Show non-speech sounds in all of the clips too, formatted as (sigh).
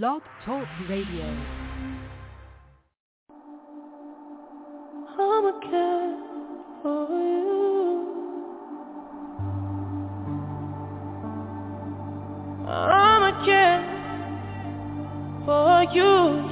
Blog Talk Radio. I'm a cat for you. I'm a cat for you.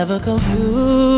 never confused.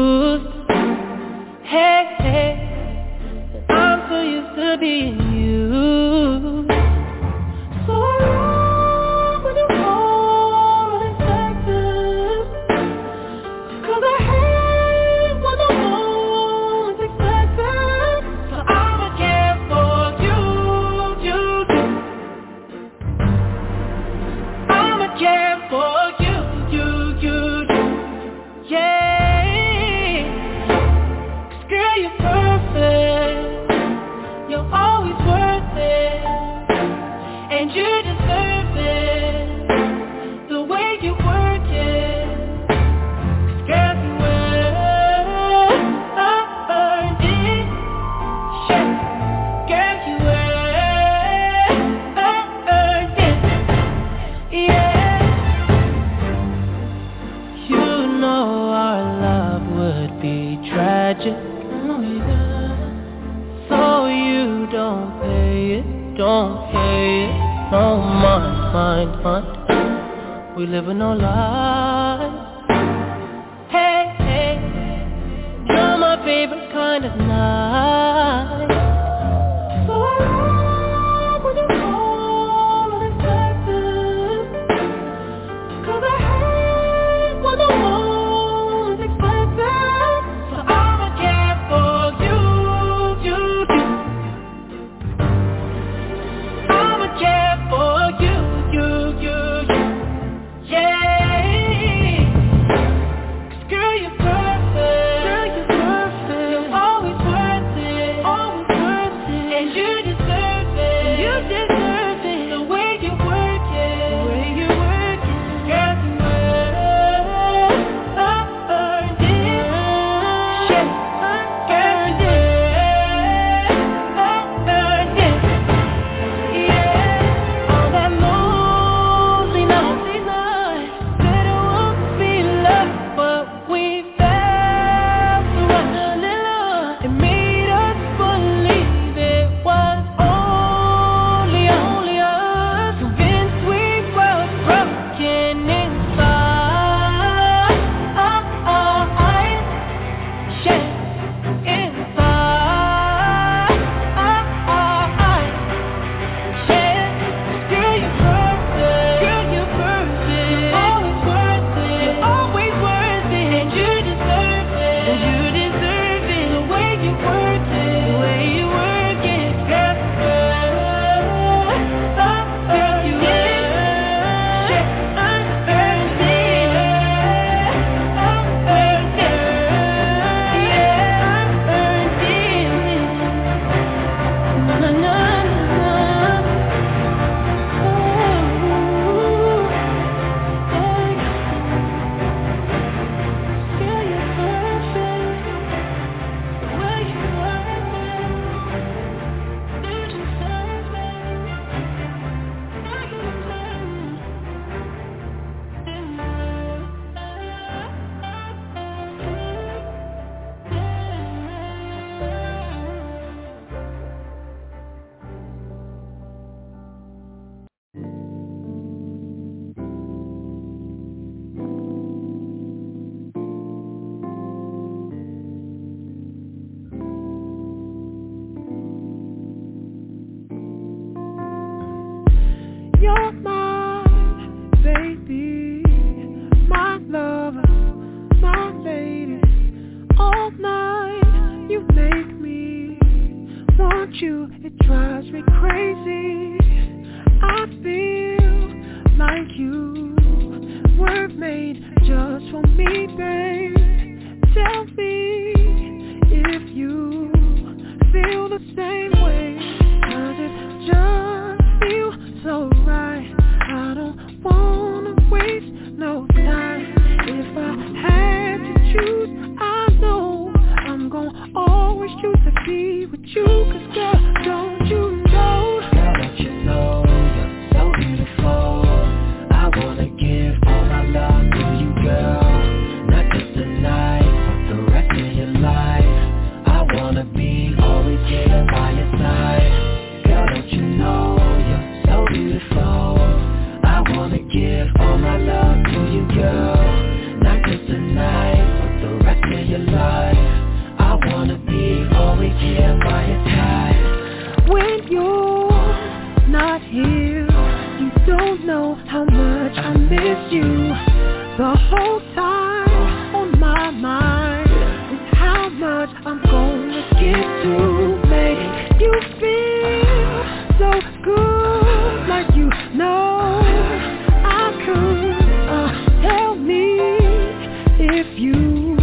you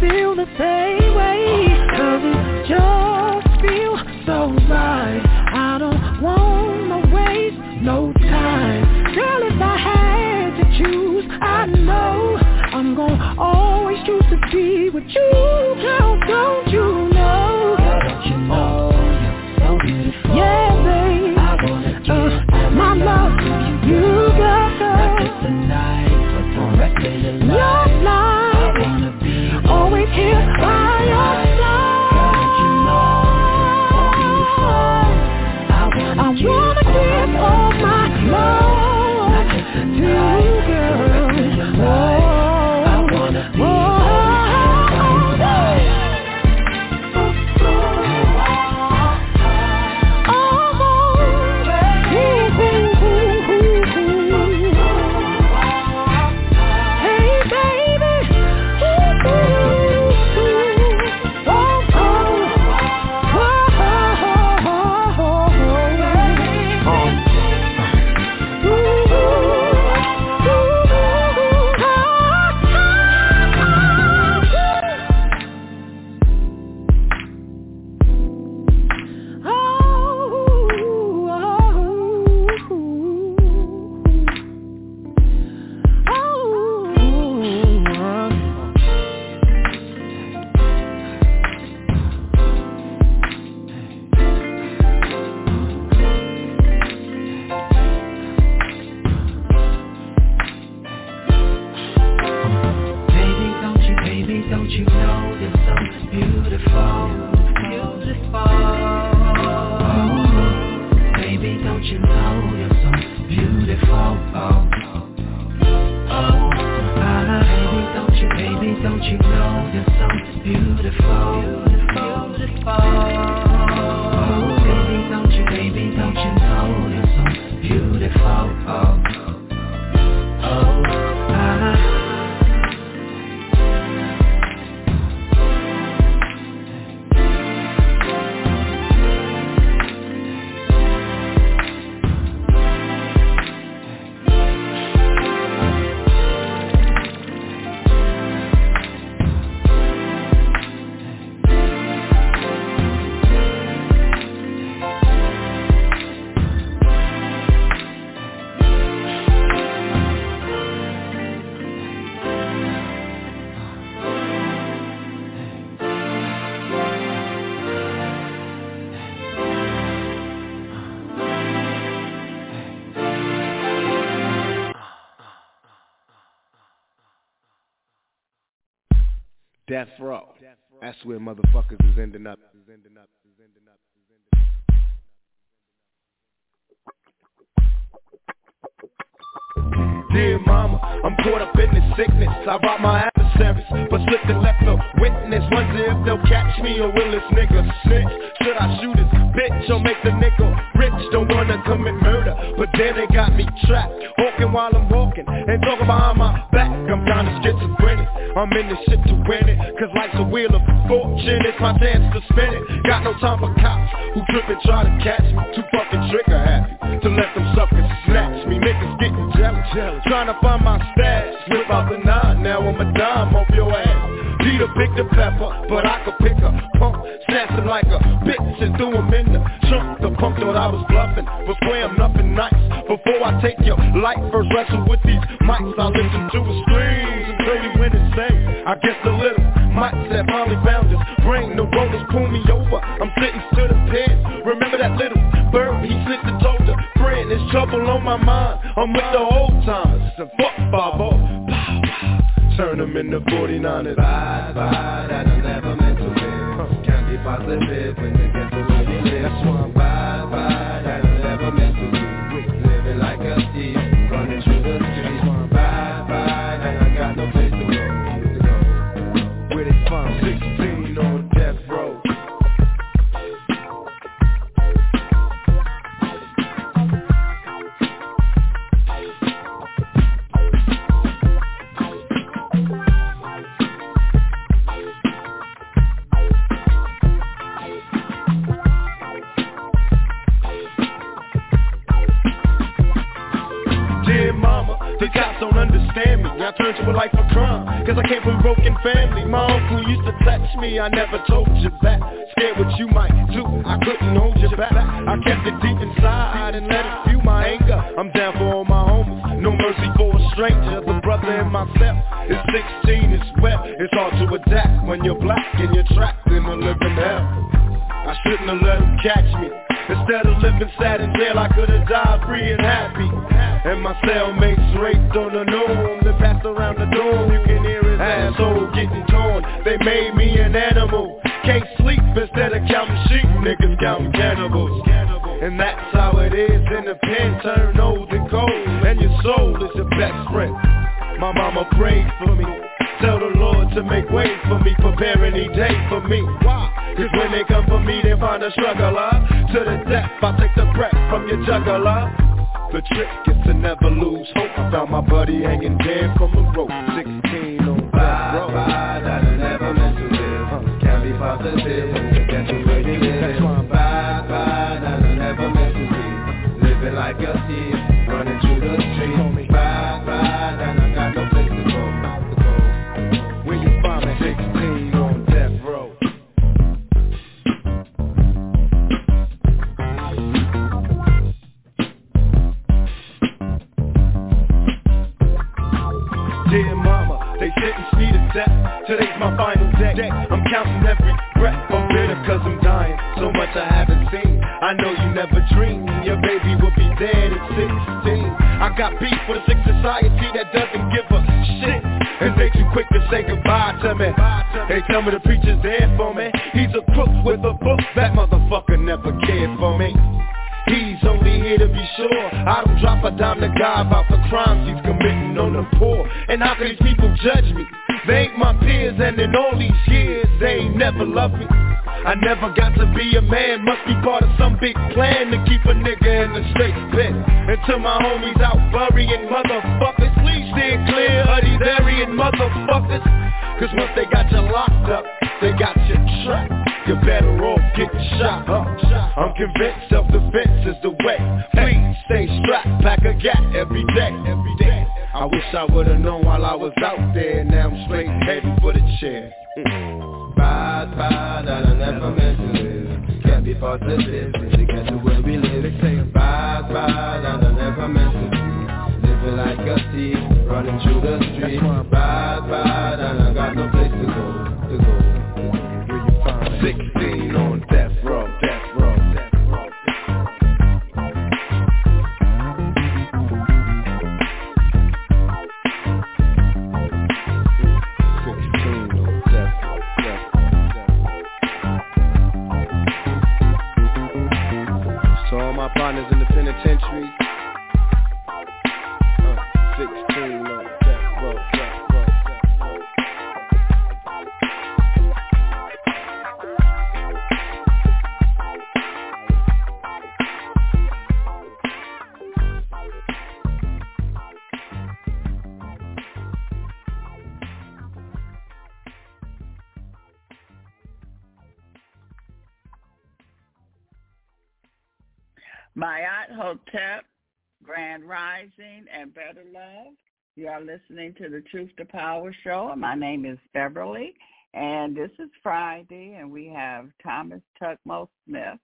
feel the same way, cause it's just death row. That's where motherfuckers is ending up. Dear mama, I'm caught up in this sickness. I bought my adversaries, but slipped and left a witness. Wonder if they'll catch me or will this nigga. Snitch Should I shoot his bitch or make the nigga rich? Don't wanna commit murder, but then they got me trapped. Walking while I'm walking, and talking behind my back. I'm down to schizophrenic, I'm in this shit to win it Cause life's a wheel of fortune, it's my chance to spin it. Got no time for cops, who trip and try to catch me. Too fucking trigger happy, to let them suckers snatch me. Niggas getting jealous, jealous. Trying to find my stash Whip out the nine Now I'm a dime off your ass Peter picked the pepper, but I could pick a pump, snatch like a bitch and threw him in the trunk. The punk thought I was bluffing, but swear I'm nothing nice. Before I take your life, first wrestle with these mics. I listen to his screams until he went insane. I guess the little mics that finally found his brain. The rollers pull me over, I'm sitting to the pen. Remember that little trouble on my mind, I'm with the old timers. Fuck Bob, Turn them into 49ers. Bye, bye, that I never meant to live. Can't be positive when they get to the cops don't understand me. I turned to a life of crime Cause I came from a broken family. My uncle used to touch me. I never told you that. Scared what you might do. I couldn't hold you back. I kept it deep inside And let it fuel my anger. I'm down for all my homies. No mercy for a stranger. The brother in myself is 16 It's wet. It's hard to adapt When you're black and you're trapped in a living hell. I shouldn't have let catch me Instead of living sad in jail, I could have died free and happy. And my cellmates raped on the norm, they passed around the dorm. You can hear his asshole getting torn. They made me an animal. Can't sleep instead of counting sheep, niggas counting cannibals. And that's how it is in the pen, turn old and cold. And your soul is your best friend. My mama prayed for me. Tell the Lord to make way for me, prepare any day for me. Why? Cause when they come for me, they find a struggler. To the death, I take the breath from your juggler. The trick is to never lose hope. I found my buddy hanging dead from a rope. 16 on death row. bye, that I never meant to live. Can't be positive when you get to where you live. Bye, bye, that I never meant to be. Living like a Today's my final day. I'm counting every breath. I'm bitter cause I'm dying. So much I haven't seen. I know you never dreamed your baby will be dead at 16. I got beef with a sick society that doesn't give a shit. And they too quick to say goodbye to me. They tell me the preacher's there for me. He's a crook with a book. That motherfucker never cared for me. He's only here to be sure I don't drop a dime to God about the crimes he's committing on the poor And how can these people judge me? They ain't my peers and in all these years they ain't never loved me. I never got to be a man, must be part of some big plan to keep a nigga in the straight pit to my homies out burying motherfuckers, please steer clear of these burying motherfuckers. Cause once they got you locked up, they got you trapped You're better off getting shot I'm convinced self-defense is the way. Please stay strapped, pack a gap every day, every day I wish I would've known while I was out there Now I'm straight heading for the chair Bye, bye, that I never meant to live. Can't be positive when you get to where we live. Bye, bye, that I never meant to be. Living like a thief, running through the streets. Bye, bye, that I got no place to go, to go. Where you find 16 on death row, my partners in the penitentiary. Uh, 16 Mayat Hotep, Grand Rising, and Better Love. You are listening to the Truth to Power show. My name is Beverly, and this is Friday, and we have Thomas Tuckmo Smith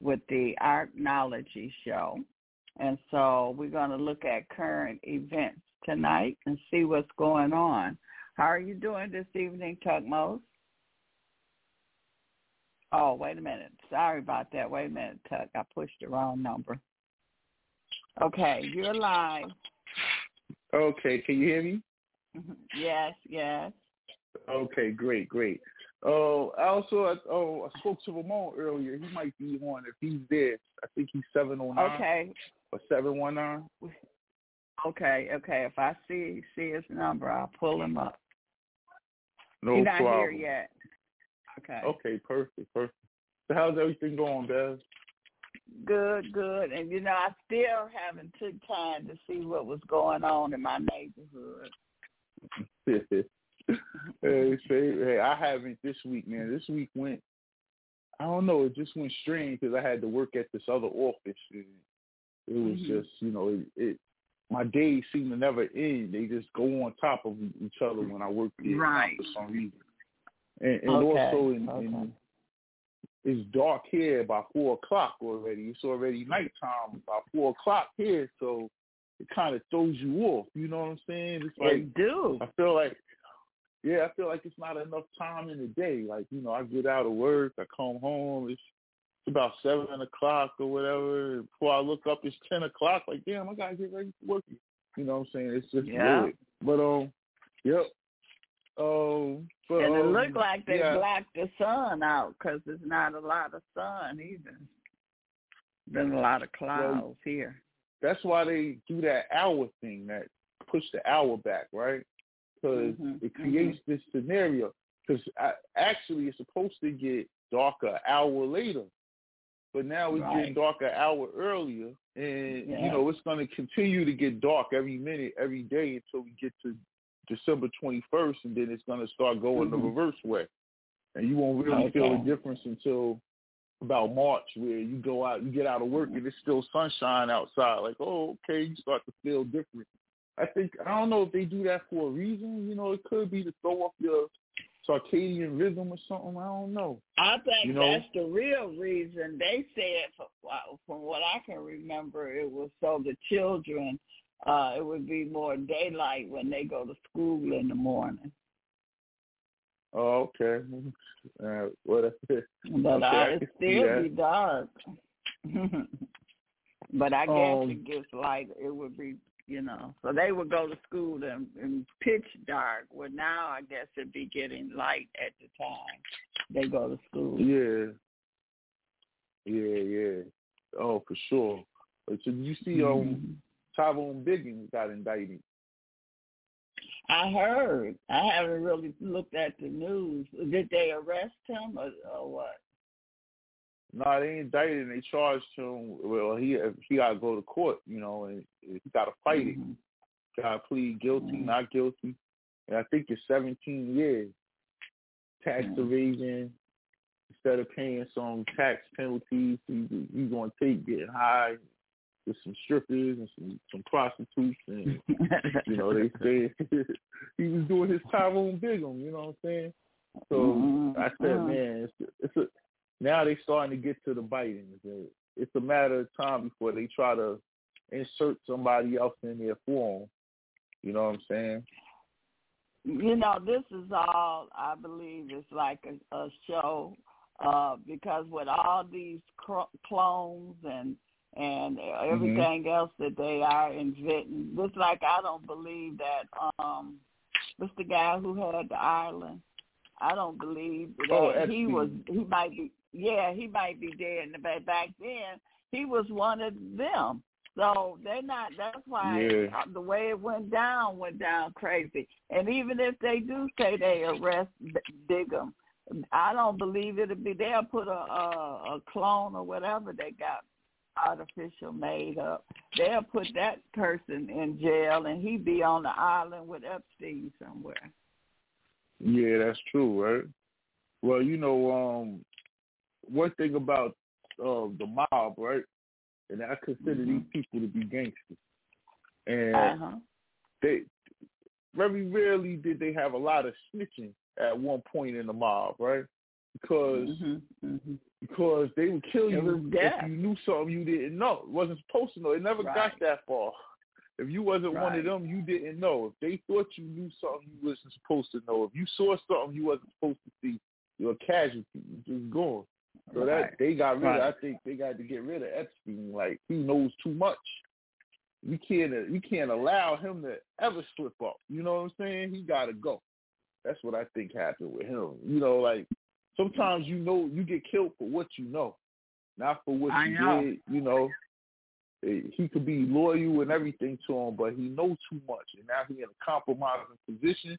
with the Art-Knology show. And so we're going to look at current events tonight and see what's going on. How are you doing this evening, Tutmose? Oh, wait a minute. Sorry about that. Wait a minute, Tuck. I pushed the wrong number. Okay, you're live. Okay, can you hear me? Yes, yes. Okay, great, great. Oh, uh, also, I, oh, I spoke to Ramon earlier. He might be on if he's there. I think he's seven oh nine. Okay. Or seven one nine. Okay, okay. If I see see his number, I'll pull him up. No He's problem. not here yet. Okay. Okay, perfect, perfect. So how's everything going, Bev? Good, good. And you know, I still haven't took time to see what was going on in my neighborhood. (laughs) hey, say, hey, I haven't this week, man. This week went, I don't know, it just went strange because I had to work at this other office. And it was Mhm. just, you know, it, it. My days seem to never end. They just go on top of each other when I work there Right. for some reason. And, and Okay, also, in, okay. in, it's dark here by four o'clock already. It's already nighttime by four o'clock here, so it kind of throws you off. You know what I'm saying? It's like It do. I feel like, yeah, I feel like it's not enough time in the day. Like, you know, I get out of work, I come home, it's, it's about seven o'clock or whatever. Before I look up, it's ten o'clock. Like, damn, I gotta get ready for work. You know what I'm saying? It's just Yeah. weird. But um, yep. But, and it looked like they yeah. blocked the sun out because there's not a lot of sun either. Been a lot of clouds here. That's why they do that hour thing, that push the hour back, right? Because Mhm, it creates this scenario. Because actually, it's supposed to get darker an hour later, but now it's Right. getting darker an hour earlier, and Yeah. you know it's going to continue to get dark every minute, every day until we get to December twenty first, and then it's going to start going the Mhm. reverse way, and you won't really feel the difference until about March, where you go out, you get out of work, and it's still sunshine outside. Like, oh, okay, you start to feel different. I think I don't know if they do that for a reason. You know, it could be to throw off your circadian rhythm or something. I don't know. I think You know? that's the real reason. They said, f- from what I can remember, it was so the children, uh, it would be more daylight when they go to school in the morning. Oh, okay. (laughs) Uh, what? (laughs) But Okay, uh, I it can still that. be dark. (laughs) but I guess Um, it gets light. It would be, you know. So they would go to school in, in pitch dark. Well, now I guess it'd be getting light at the time they go to school. Yeah. Yeah, yeah. Oh, for sure. But so you see, um, Mhm. Tyrone Biggums got indicted. I heard. I haven't really looked at the news. Did they arrest him or, or what? No, they indicted and they charged him. Well, he he got to go to court, you know, and he got to fight it. Mhm. Got to plead guilty, Mhm. not guilty, and I think it's 17 years. Tax Mhm. evasion. Instead of paying some tax penalties, he he's going to take getting high with some strippers and some some prostitutes, and (laughs) you know they say (laughs) he was doing his Tyrone Biggums. You know what I'm saying? So Mhm. I said, Mhm. man, it's it's a now they starting to get to the biting. It's a, it's a matter of time before they try to insert somebody else in there for them. You know what I'm saying? you know, this is all I believe is like a, a show uh, because with all these cr- clones and and everything else that they are inventing, just like I don't believe that um, what's the guy who had the island? I don't believe that Oh, he was. He might be. Yeah, he might be dead. But back then, he was one of them. So they're not. That's why Yeah. the way it went down went down crazy. And even if they do say they arrest Biggums, I don't believe it'll be. They'll put a, a a clone or whatever they got artificial made up. They'll put that person in jail, and he'd be on the island with Epstein somewhere. Yeah, that's true, right? Well, you know, um, one thing about uh, the mob, right? and I consider Mhm. these people to be gangsters. And Uh-huh. they very rarely did they have a lot of snitching at one point in the mob, right? Because Mhm. Mhm. because they would kill you if you knew something you didn't know. It wasn't supposed to know. It never Right. got that far. If you wasn't one of them, you didn't know. If they thought you knew something you wasn't supposed to know, if you saw something you wasn't supposed to see, you're a casualty. You're just gone. So that they got rid of. I think they got to get rid of Epstein. Like he knows too much. We can't. We can't allow him to ever slip up. You know what I'm saying? He got to go. That's what I think happened with him. You know, like sometimes you know you get killed for what you know, not for what I you know. did. You know, Eh, he could be loyal and everything to him, but he knows too much, and now he's in a compromising position.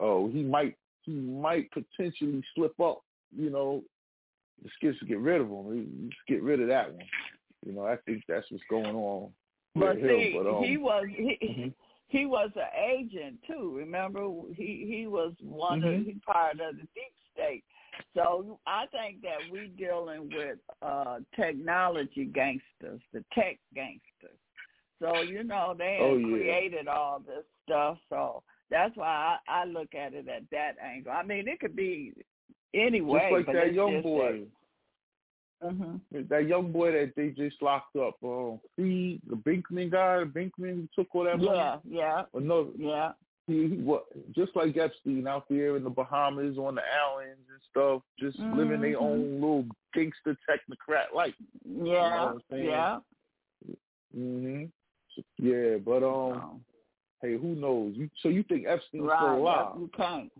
Oh, he might he might potentially slip up. You know, just get get rid of him. Just get rid of that one. You know, I think that's what's going on But see, But um, he was he, mhm. he was an agent too. Remember, he he was one of Mhm. he part of the deep state. So I think that we're dealing with uh technology gangsters, the tech gangsters. So you know they Oh, yeah. created all this stuff. So that's why I, I look at it at that angle. I mean, it could be any way, just like but that young boy. That, hmm That young boy that they just locked up, um, he, the Bankman guy, Bankman took all that money. Yeah, yeah, Or no, yeah. He, what just like Epstein out there in the Bahamas on the islands and stuff, just living their Mhm. own little gangster technocrat life. Yeah, what I'm yeah. Mhm. Yeah, but um, So, hey, who knows? You so you think Epstein's right, still yep, alive? you can't.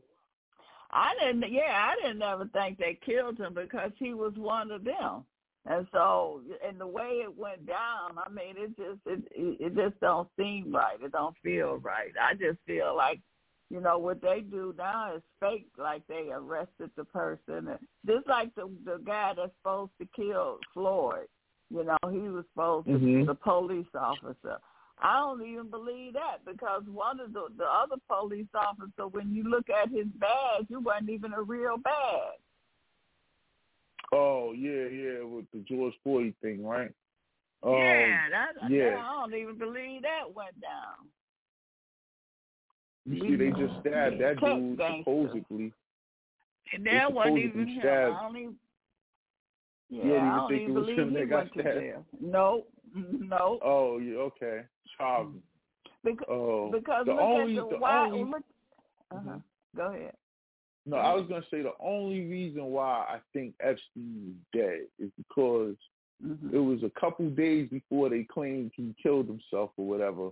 I didn't. Yeah, I didn't ever think they killed him because he was one of them. And so, and the way it went down, I mean, it just it it just don't seem right. It don't feel right. I just feel like, you know, what they do now is fake. Like they arrested the person, and just like the the guy that's supposed to kill Floyd. You know, he was supposed to be the police officer. I don't even believe that because one of the the other police officer, when you look at his badge, it wasn't even a real badge. Oh yeah, yeah, with the George Floyd thing, right? Um, yeah, that, yeah. that- I don't even believe that went down. You see, they just stabbed that dude gangster. supposedly. And that wasn't even him. stabbed- I don't even. Yeah, You don't even I don't think even it was believe him that got stabbed? no. nope. Oh, yeah, okay. Charlie. Because Oh, because the look only, at the, the why. only, Look, uh-huh. Go ahead. No, I was gonna say the only reason why I think Epstein is dead is because Mhm. it was a couple days before they claimed he killed himself or whatever,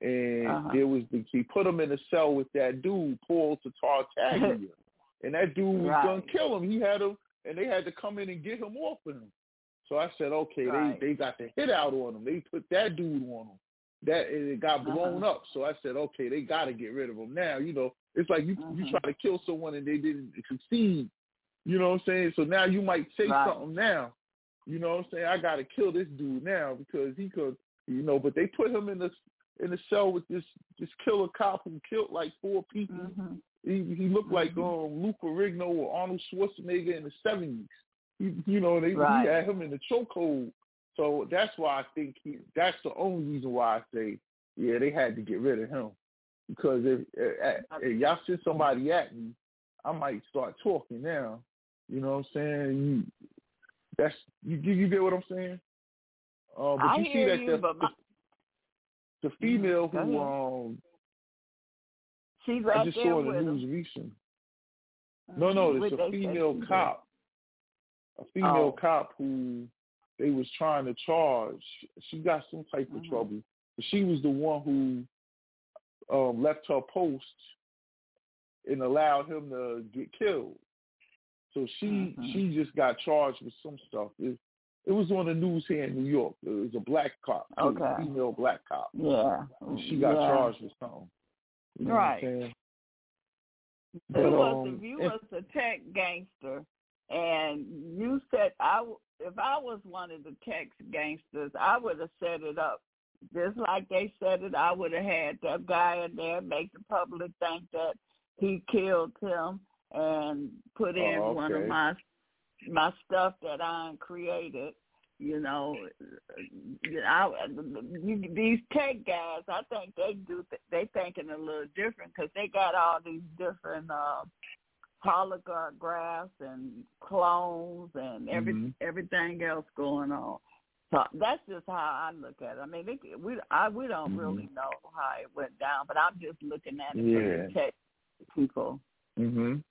and Uh-huh. there was the, he put him in a cell with that dude Paul Tartaglia, (laughs) and that dude was Right. gonna kill him. He had him, and they had to come in and get him off of him. So I said, okay, Right. they they got the hit out on him. They put that dude on him. That it got blown Uh-huh. up. So I said, okay, they got to get rid of him now. You know, it's like you you Mhm. try to kill someone and they didn't succeed. You know what I'm saying? So now you might say Right. something now. You know what I'm saying? I got to kill this dude now because he could. You know, but they put him in this in the cell with this this killer cop who killed like four people. Mhm. He he looked like Mhm. um Luke Ferrigno or Arnold Schwarzenegger in the seventies. He, you know, they Right. he had him in the chokehold. So that's why I think he. That's the only reason why I say, yeah, they had to get rid of him. Because if, if, if y'all send somebody at me, I might start talking now. You know what I'm saying? You, that's you. You get what I'm saying? Uh, but I you see that you, the, my, the, the female who um she's I just saw the news recently. No, no, it's a female cop. A female Oh. cop who they was trying to charge. She got some type of Mhm. trouble. But she was the one who um, left her post and allowed him to get killed. So she Mhm. she just got charged with some stuff. It, it was on the news here in New York. It was a black cop, Okay. a female black cop. Yeah. And she got yeah. charged with something. You know Right. But, um, if you was a tech gangster, and you said I, if I was one of the tech gangsters, I would have set it up just like they said it. I would have had that guy in there make the public think that he killed him and put in Oh, one of my my stuff that I created You know, I, you, these tech guys, I think they do. They thinking a little different because they got all these different uh, holographs and clones and every mm-hmm. everything else going on. So that's just how I look at it. I mean, it, we I we don't mm-hmm. really know how it went down, but I'm just looking at it yeah. from the people. Mhm.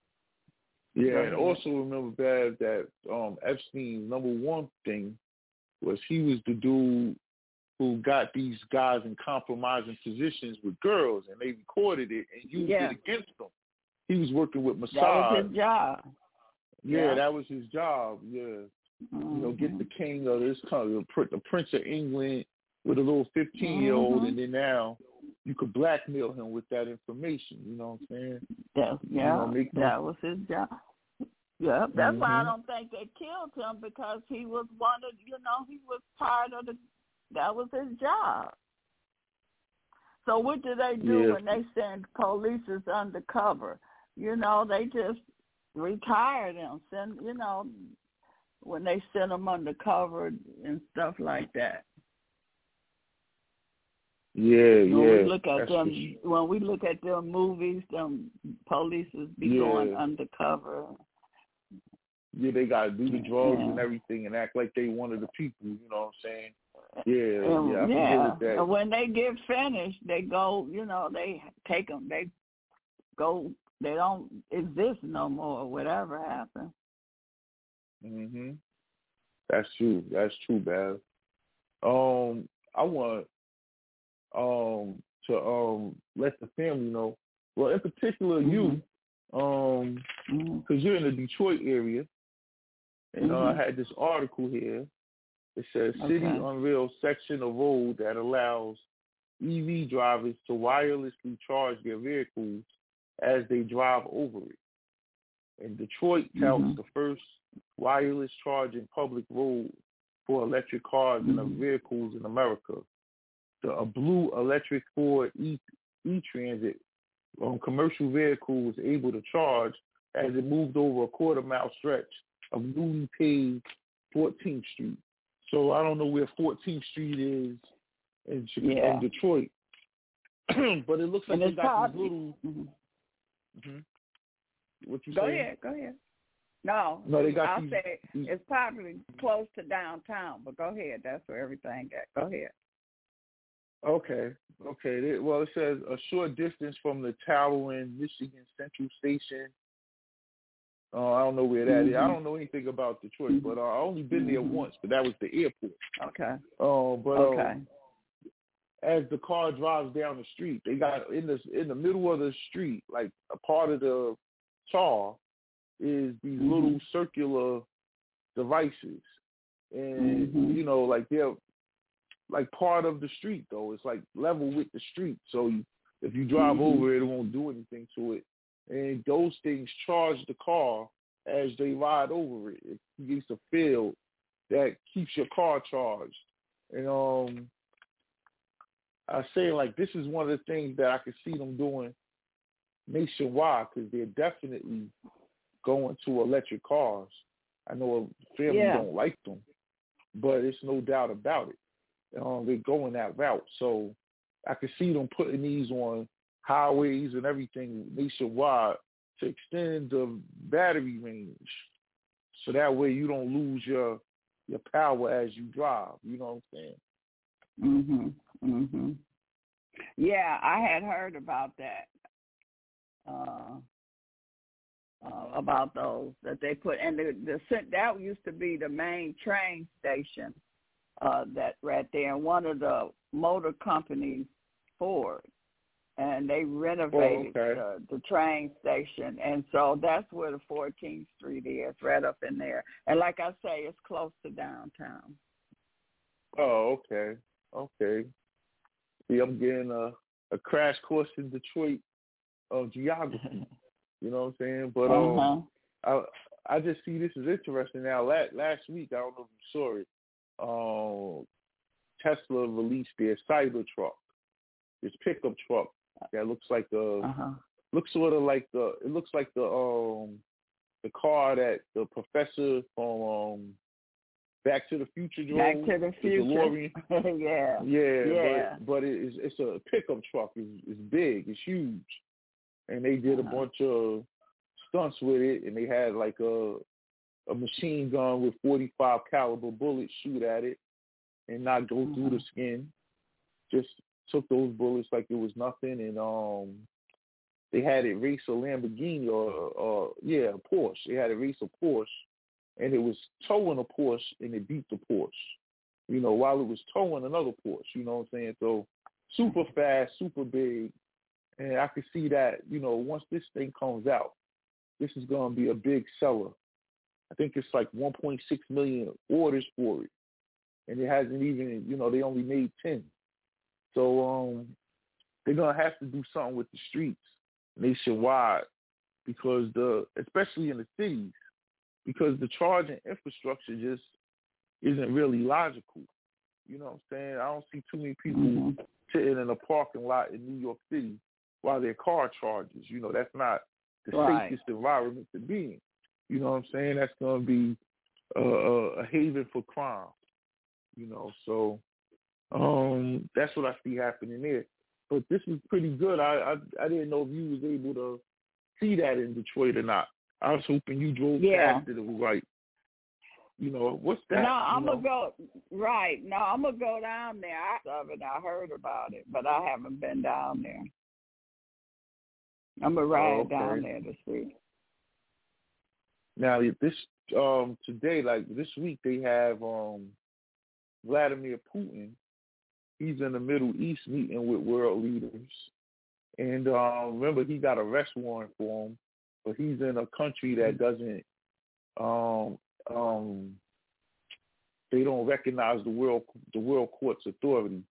Yeah, and also remember, Bab, that um Epstein's number one thing was he was the dude who got these guys in compromising positions with girls, and they recorded it and used yeah. it against them. He was working with Mossad. That was his job. Yeah, yeah. that was his job. Yeah, mm-hmm. you know, get the king of this country, the Prince of England, with a little fifteen-year-old, mm-hmm. and then now you could blackmail him with that information. You know what I'm saying? Yeah, yeah, you know, that was his job. Yeah, that's mm-hmm. why I don't think they killed him because he was one of, you know, he was part of the. That was his job. So what do they do yeah. when they send police undercover? You know, they just retire them. Send, you know, when they send them undercover and stuff like that. Yeah, when yeah. we look at them, when we look at them movies, them police be Yeah. going undercover. Yeah, they got to do the drugs Yeah. and everything and act like they one of the people. You know what I'm saying? Yeah, And, yeah. I yeah. with that. And when they get finished, they go. You know, they take them. They go. They don't exist no more. Whatever happened. Mhm. That's true. That's true, Baz. Um, I want um to um let the family know. Well, in particular, you, um, because you're in the Detroit area, and uh, I Mhm. had this article here. It says city Okay. unveils section of road that allows EV drivers to wirelessly charge their vehicles as they drive over it. And Detroit touts Mhm. the first wireless charging public road for electric cars and Mhm. vehicles in America. The a blue electric Ford E E-Transit um, commercial vehicle was able to charge as it moved over a quarter mile stretch of newly paved 14th Street. So I don't know where 14th Street is in, Chi- Yeah. in Detroit, (clears throat) but it looks like And they it's got probably- these little. Mhm. Mhm. What you Go saying? ahead. Go ahead. No, No, they got I'll these- say these- it's probably close to downtown, but go ahead. That's where everything at. Go ahead. Okay, okay. Well, it says a short distance from the towering Michigan Central Station. Uh, I don't know where that is. I Mhm. don't know anything about Detroit, but uh, I only been there Mhm. once, but that was the airport. Okay. Uh, but Okay. As the car drives down the street, they got in the in the middle of the street, like a part of the tar, is these Mhm. little circular devices, and Mhm. you know, like they're like part of the street though. It's like level with the street, so you, if you drive Mhm. over it, it won't do anything to it. And those things charge the car as they ride over it. It creates a field that keeps your car charged. And um, I say like this is one of the things that I could see them doing nationwide because they're definitely going to electric cars. I know a family Yeah. don't like them, but it's no doubt about it. Um, they're going that route, so I could see them putting these on highways and everything nationwide to extend the battery range, so that way you don't lose your your power as you drive. You know what I'm saying? Mhm. Mhm. Yeah, I had heard about that. Uh, uh, about those that they put, and the, the that used to be the main train station. Uh, that right there, and one of the motor companies, Ford, and they renovated okay. the, the train station, and so that's where the 14th Street is, right up in there. And like I say, it's close to downtown. Oh, okay, okay. See, I'm getting a a crash course in Detroit of geography. (laughs) You know what I'm saying? But um, uh-huh. I I just see this is interesting now. Last last week, I don't know if you saw it. Um, Tesla released their Cybertruck, this pickup truck that looks like a Uh-huh. looks sort of like the it looks like the um the car that the professor from um Back to the Future drove. Back to the future. yeah. (laughs) Yeah, Yeah. but but it's it's a pickup truck. It's, it's big. It's huge, and they did a Uh-huh. bunch of stunts with it, and they had like a a machine gun with 45 caliber bullets shoot at it and not go through the skin. Just took those bullets like it was nothing, and um, they had it race a Lamborghini or or yeah, a Porsche. They had it race a Porsche, and it was towing a Porsche, and it beat the Porsche. You know, while it was towing another Porsche. You know what I'm saying? So super fast, super big, and I could see that. You know, once this thing comes out, this is going to be a big seller. I think it's like 1.6 million orders for it, and it hasn't even. You know, they only made 10. So um, they're gonna have to do something with the streets nationwide because the especially in the cities because the charging infrastructure just isn't really logical. You know what I'm saying? I don't see too many people Mhm. sitting in a parking lot in New York City while their car charges. You know, that's not the Right. safest environment to be in. You know what I'm saying? That's going to be a, a, haven for crime. You know, so um, that's what I see happening there. But this is pretty good. I, I I didn't know if you was able to see that in Detroit or not. I was hoping you drove Yeah. past it. Was you know, what's that? No, I'm gonna go right. No, I'm gonna go down there. I of it. I heard about it, but I haven't been down there. I'm gonna ride Oh, okay. down there to see. Now this um today, like this week, they have um Vladimir Putin. He's in the Middle East meeting with world leaders, and um, remember he got a arrest warrant for him, but he's in a country that doesn't um um they don't recognize the world the world court's authority,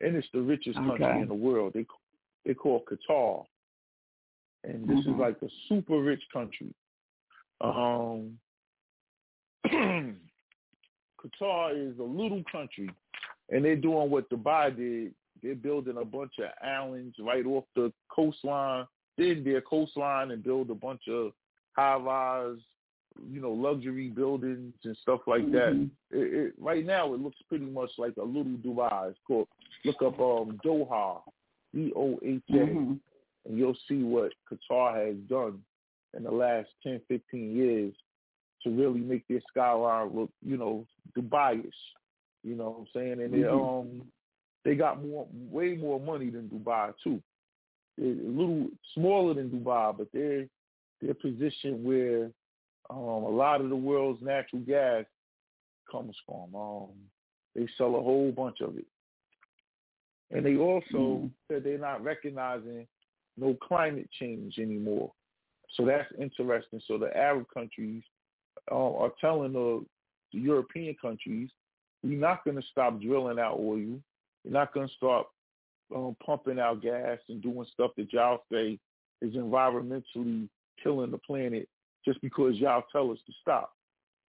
and it's the richest country in the world. They they call Qatar, and this Mhm. is like a super rich country. Um, (clears throat) Qatar is a little country, and they're doing what Dubai did. They're building a bunch of islands right off the coastline, in their coastline, and build a bunch of high-rise, you know, luxury buildings and stuff like that. Mhm. It, it, right now, it looks pretty much like a little Dubai. It's called look up um, Doha, D O H A Mhm. and you'll see what Qatar has done in the last 10, 15 years to really make their skyline look, you know, Dubai-ish. You know what I'm saying? And they Mhm. um they got more way more money than Dubai too. A little smaller than Dubai, but they're they're positioned where um a lot of the world's natural gas comes from. Um they sell a whole bunch of it. And they also Mhm. said they're not recognizing no climate change anymore. So that's interesting. So the Arab countries uh, are telling the, the European countries, we're not going to stop drilling out oil. We're not going to start um, pumping out gas and doing stuff that y'all say is environmentally killing the planet just because y'all tell us to stop.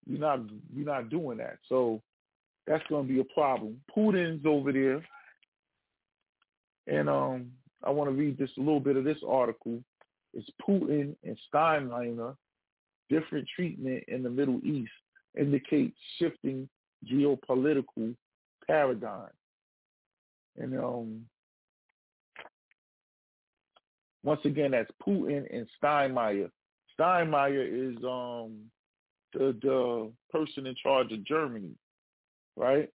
You're not you're not doing that. So that's going to be a problem. Putin's over there, and um, I want to read just a little bit of this article. It's Putin and Steinmeier, different treatment in the Middle East indicates shifting geopolitical paradigm. And um, once again, that's Putin and Steinmeier. Steinmeier is um, the the person in charge of Germany, right?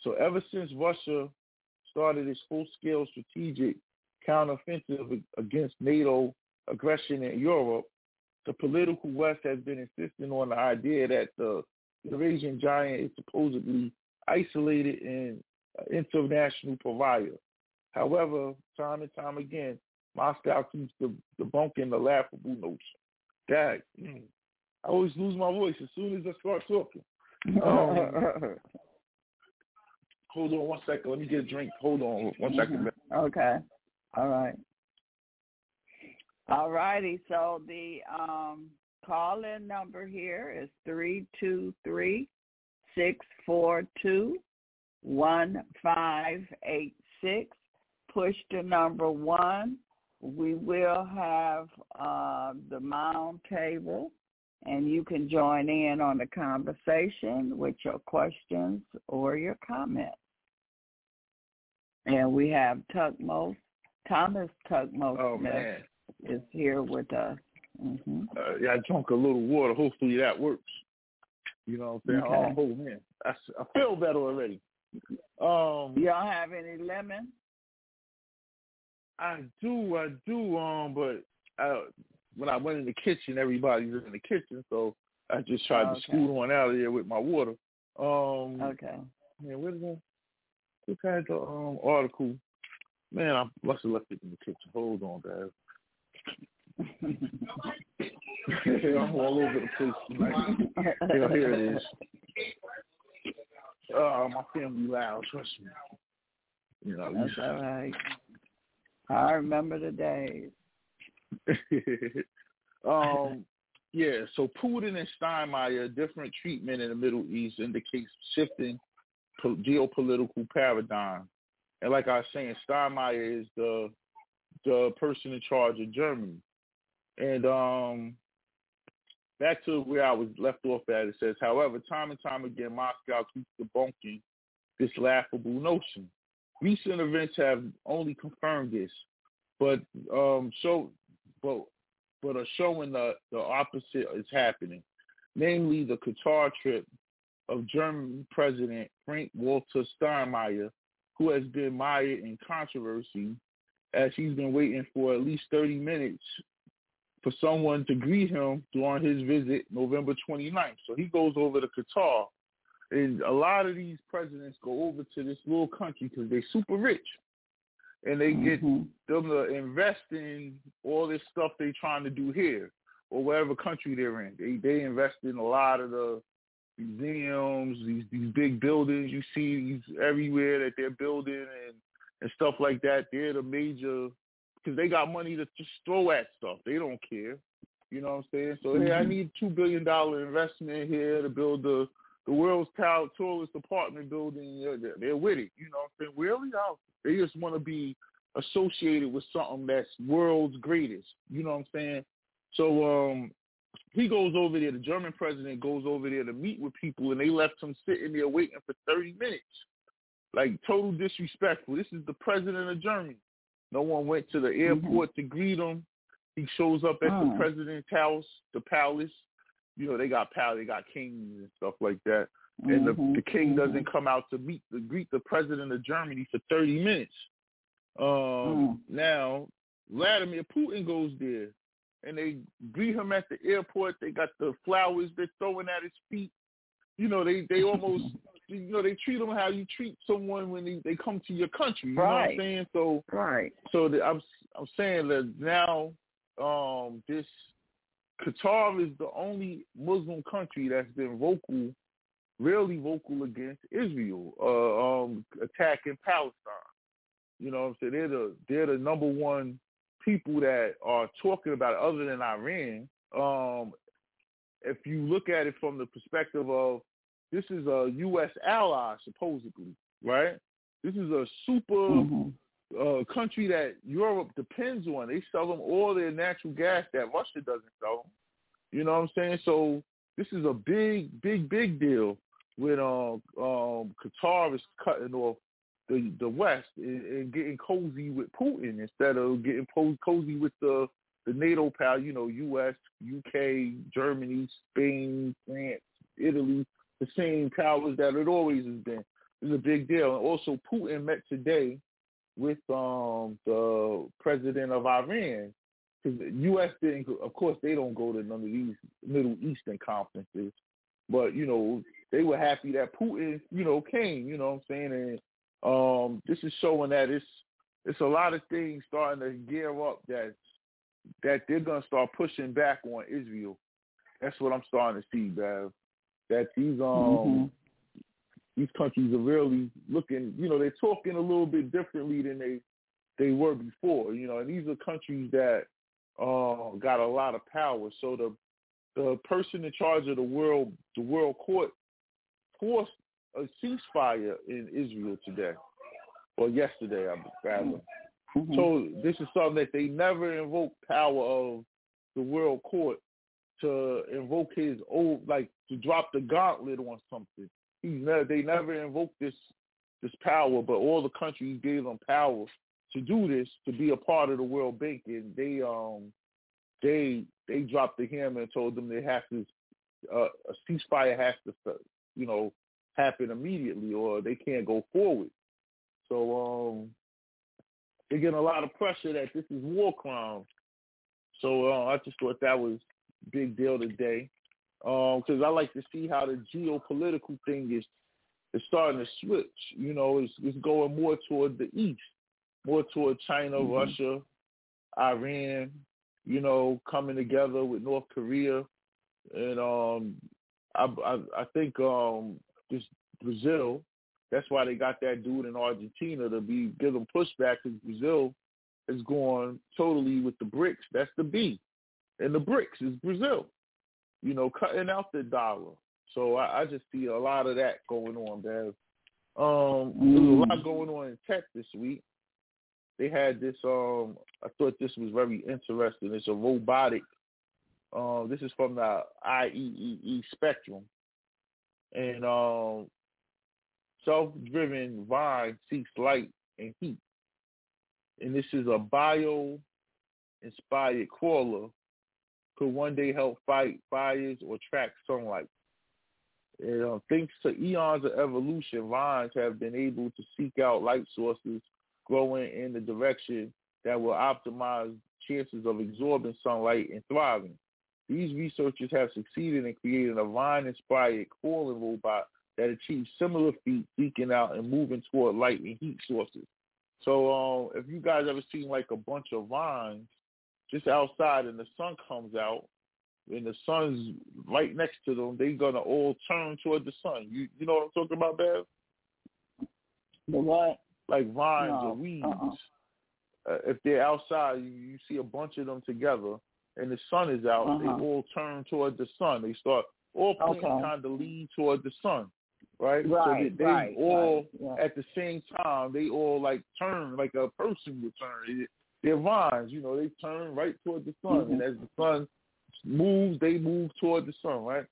So ever since Russia started its full-scale strategic counteroffensive against NATO aggression in Europe, the political West has been insisting on the idea that the Eurasian giant is supposedly isolated and an international pariah. However, time and time again, Moscow keeps de- debunking the laughable notion. That mm, I always lose my voice as soon as I start talking. Um, (laughs) hold on one second. Let me get a drink. Hold on one second. (laughs) Okay. All right. All righty. So the um, call-in number here is three two three six four two one five eight six. Push the number one. We will have uh, the mound table and you can join in on the conversation with your questions or your comments. And we have Tutmose, Thomas Tutmose Oh Smith man, is here with us. hmm uh, yeah, I drunk a little water. Hopefully that works. You know what I'm saying? Okay. Oh, man, I, I feel better already. Um, You don't have any lemon? I do, I do. Um, but I, when I went in the kitchen, everybody's in the kitchen, so I just tried Okay. to scoot on out of there with my water. Um, Okay. man, where's the? Who had the um article? Man, I must have left it in the kitchen. Hold on, guys. (laughs) I'm all over the place tonight. (laughs) Yeah, here it is. Uh, my family loud, trust me. You know, That's all right. I remember the days. (laughs) um, yeah, so Putin and Steinmeier, different treatment in the Middle East indicates shifting po- geopolitical paradigm. And like I was saying, Steinmeier is the the person in charge of Germany. And um, back to where I was left off at, it says, however, time and time again, Moscow keeps debunking this laughable notion. Recent events have only confirmed this, but um, show, but but are showing the the opposite is happening, namely the Qatar trip of German President Frank Walter Steinmeier, who has been mired in controversy as he's been waiting for at least 30 minutes for someone to greet him during his visit November 29th. So he goes over to Qatar. And a lot of these presidents go over to this little country because they're super rich. And they get Mhm. them to invest in all this stuff they're trying to do here or whatever country they're in. They they invest in a lot of the museums, these these big buildings you see these everywhere that they're building and and stuff like that. They're the major because they got money to just throw at stuff. They don't care. You know what I'm saying? So hey, I Mhm. need two billion dollar investment here to build the the world's tall, tallest apartment building. They're, with it. You know what I'm saying? Really? Out. They just want to be associated with something that's world's greatest. You know what I'm saying? So um he goes over there, the German president goes over there to meet with people and they left him sitting there waiting for thirty minutes. Like total disrespectful. This is the president of Germany. No one went to the airport to greet him. He shows up at the Mm. president's house, the palace. You know, they got palace, they got kings and stuff like that. And the, Mhm. the king doesn't come out to meet to greet the president of Germany for thirty minutes. Um Mm. now Vladimir Putin goes there and they greet him at the airport. They got the flowers they're throwing at his feet. You know, they they almost (laughs) you know they treat him how you treat someone when they, they come to your country. You know what I'm Right. saying? So Right. so the, I'm I'm saying that now um this Qatar is the only Muslim country that's been vocal, really vocal against Israel uh, um attacking Palestine. You know what I'm saying? They're the they're the number one people that are talking about it other than Iran. Um if you look at it from the perspective of this is a US ally supposedly, right? This is a super Mhm. Uh, country that Europe depends on. They sell them all their natural gas that Russia doesn't sell them. You know what I'm saying? So this is a big, big, big deal when um, um, Qatar is cutting off the the West and, and getting cozy with Putin instead of getting po- cozy with the the NATO pal. You know, U.S., U.K., Germany, Spain, France, Italy, the same powers that it always has been. It's a big deal. And also, Putin met today with um the president of Iran. Because the U.S. didn't, of course, they don't go to none of these Middle Eastern conferences, but you know they were happy that Putin, you know, came. You know what I'm saying? And um, this is showing that it's it's a lot of things starting to gear up that that they're gonna start pushing back on Israel. That's what I'm starting to see, Bev. That these um Mhm. These countries are really looking, you know, they're talking a little bit differently than they they were before, you know, and these are countries that uh, got a lot of power. So the the person in charge of the world the world court forced a ceasefire in Israel today or yesterday, I rather. Mhm. So this is something that they never invoked power of the world court to invoke his old like to drop the gauntlet on something. He's they never invoked this this power, but all the countries gave them power to do this to be a part of the World Bank, and they um they they dropped the hammer and told them they have to uh, a ceasefire has to you know happen immediately or they can't go forward. So um they're getting a lot of pressure that this is war crimes. So uh, I just thought that was big deal today because um, I like to see how the geopolitical thing is is starting to switch. You know, it's, it's going more toward the east, more toward China, mm-hmm. Russia, Iran. You know, coming together with North Korea, and um, I, I I think um, this Brazil. That's why they got that dude in Argentina to be give them pushback because Brazil is going totally with the BRICS. That's the B, and the BRICS is Brazil. You know, cutting out the dollar. So I, I just see a lot of that going on, Bev. Um. There's a lot mm. going on in tech this week. They had this. Um, I thought this was very interesting. It's a robotic. Um, this is from the IEEE spectrum, and um, self-driven vine seeks light and heat. And this is a bio-inspired crawler could one day help fight fires or track sunlight. And, uh, thanks to eons of evolution, vines have been able to seek out light sources growing in the direction that will optimize chances of absorbing sunlight and thriving. These researchers have succeeded in creating a vine-inspired crawling robot that achieves similar feats, seeking out and moving toward light and heat sources. So um, if you guys ever seen like a bunch of vines just outside and the sun comes out and the sun's right next to them, they're gonna all turn toward the sun. You you know what I'm talking about, Bev? The what? Like vines no. or weeds. Uh-uh. Uh, if they're outside, you, you see a bunch of them together, and the sun is out. Uh-huh. They all turn toward the sun. They start all plants okay. kind of lead toward the sun, right? Right, so they, they right, all right, yeah. at the same time. They all like turn like a person would turn. They're vines, you know. They turn right toward the sun, mm-hmm. and as the sun moves, they move toward the sun, right?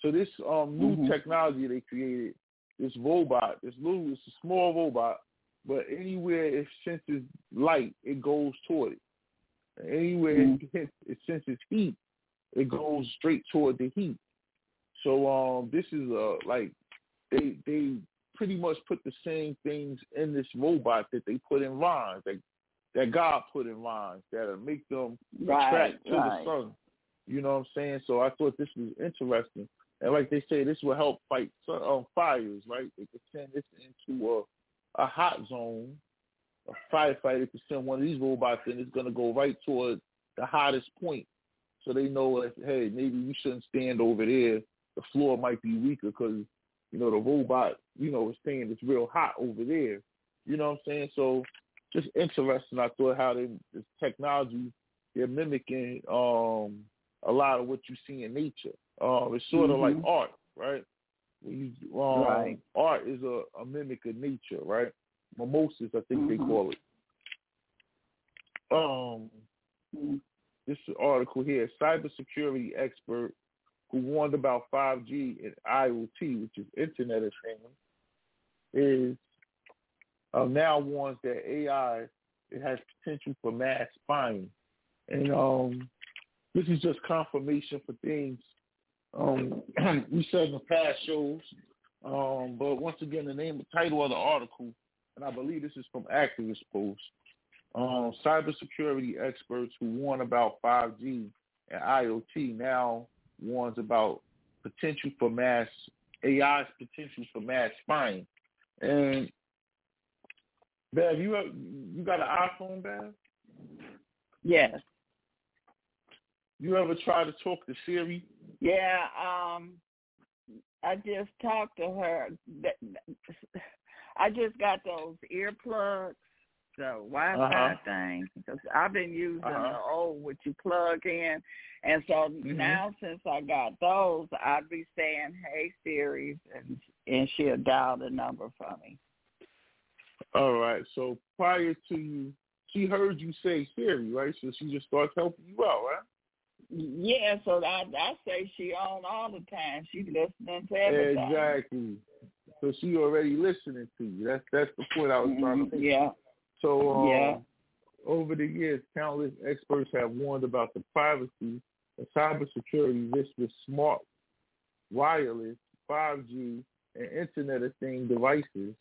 So this um, new mm-hmm. technology they created, this robot, this little, it's a small robot, but anywhere it senses light, it goes toward it. Anywhere mm-hmm. it, it senses heat, it goes straight toward the heat. So um, this is a like they they pretty much put the same things in this robot that they put in vines, that that God put in vines that'll make them right, attract to right. the sun. You know what I'm saying? So I thought this was interesting. And like they say, this will help fight sun, um, fires, right? They could send this into a, a hot zone. A firefighter could send one of these robots and it's going to go right toward the hottest point. So they know, that, hey, maybe we shouldn't stand over there. The floor might be weaker because, you know, the robot, you know, is saying it's real hot over there. You know what I'm saying? So just interesting. I thought how they, this technology, they're mimicking um, a lot of what you see in nature. Uh, it's sort of Mm-hmm. like art, right? When you, um, Right. Art is a, a mimic of nature, right? Mimesis, I think they Mhm. call it. Um, Mhm. this article here, cybersecurity expert who warned about 5G and IoT, which is Internet of Things, is uh, now warns that AI it has potential for mass spying, and um, this is just confirmation for things um, (clears throat) we said in the past shows. Um, but once again, the name, the title of the article, and I believe this is from Activist Post. Um, cybersecurity experts who warn about 5G and IoT now warns about potential for mass AI's potential for mass spying. And Bev, you have, you got an iPhone, Bev? Yes. You ever try to talk to Siri? Yeah, um I just talked to her. I just got those earplugs, the Wi-Fi Uh-huh. thing, because I've been using Uh-huh. the old which you plug in, and so Mhm. now since I got those, I'd be saying, "Hey Siri," and and she'll dial the number for me. All right. So prior to you, she heard you say Siri, right? So she just starts helping you out, right? Yeah, so I I say she on all the time. She listening to everything. Exactly. So she already listening to you. That's that's the point I was trying to make. Mm-hmm. Yeah. So um, Yeah. over the years, countless experts have warned about the privacy and cybersecurity risks with smart, wireless, 5G, and Internet of Things devices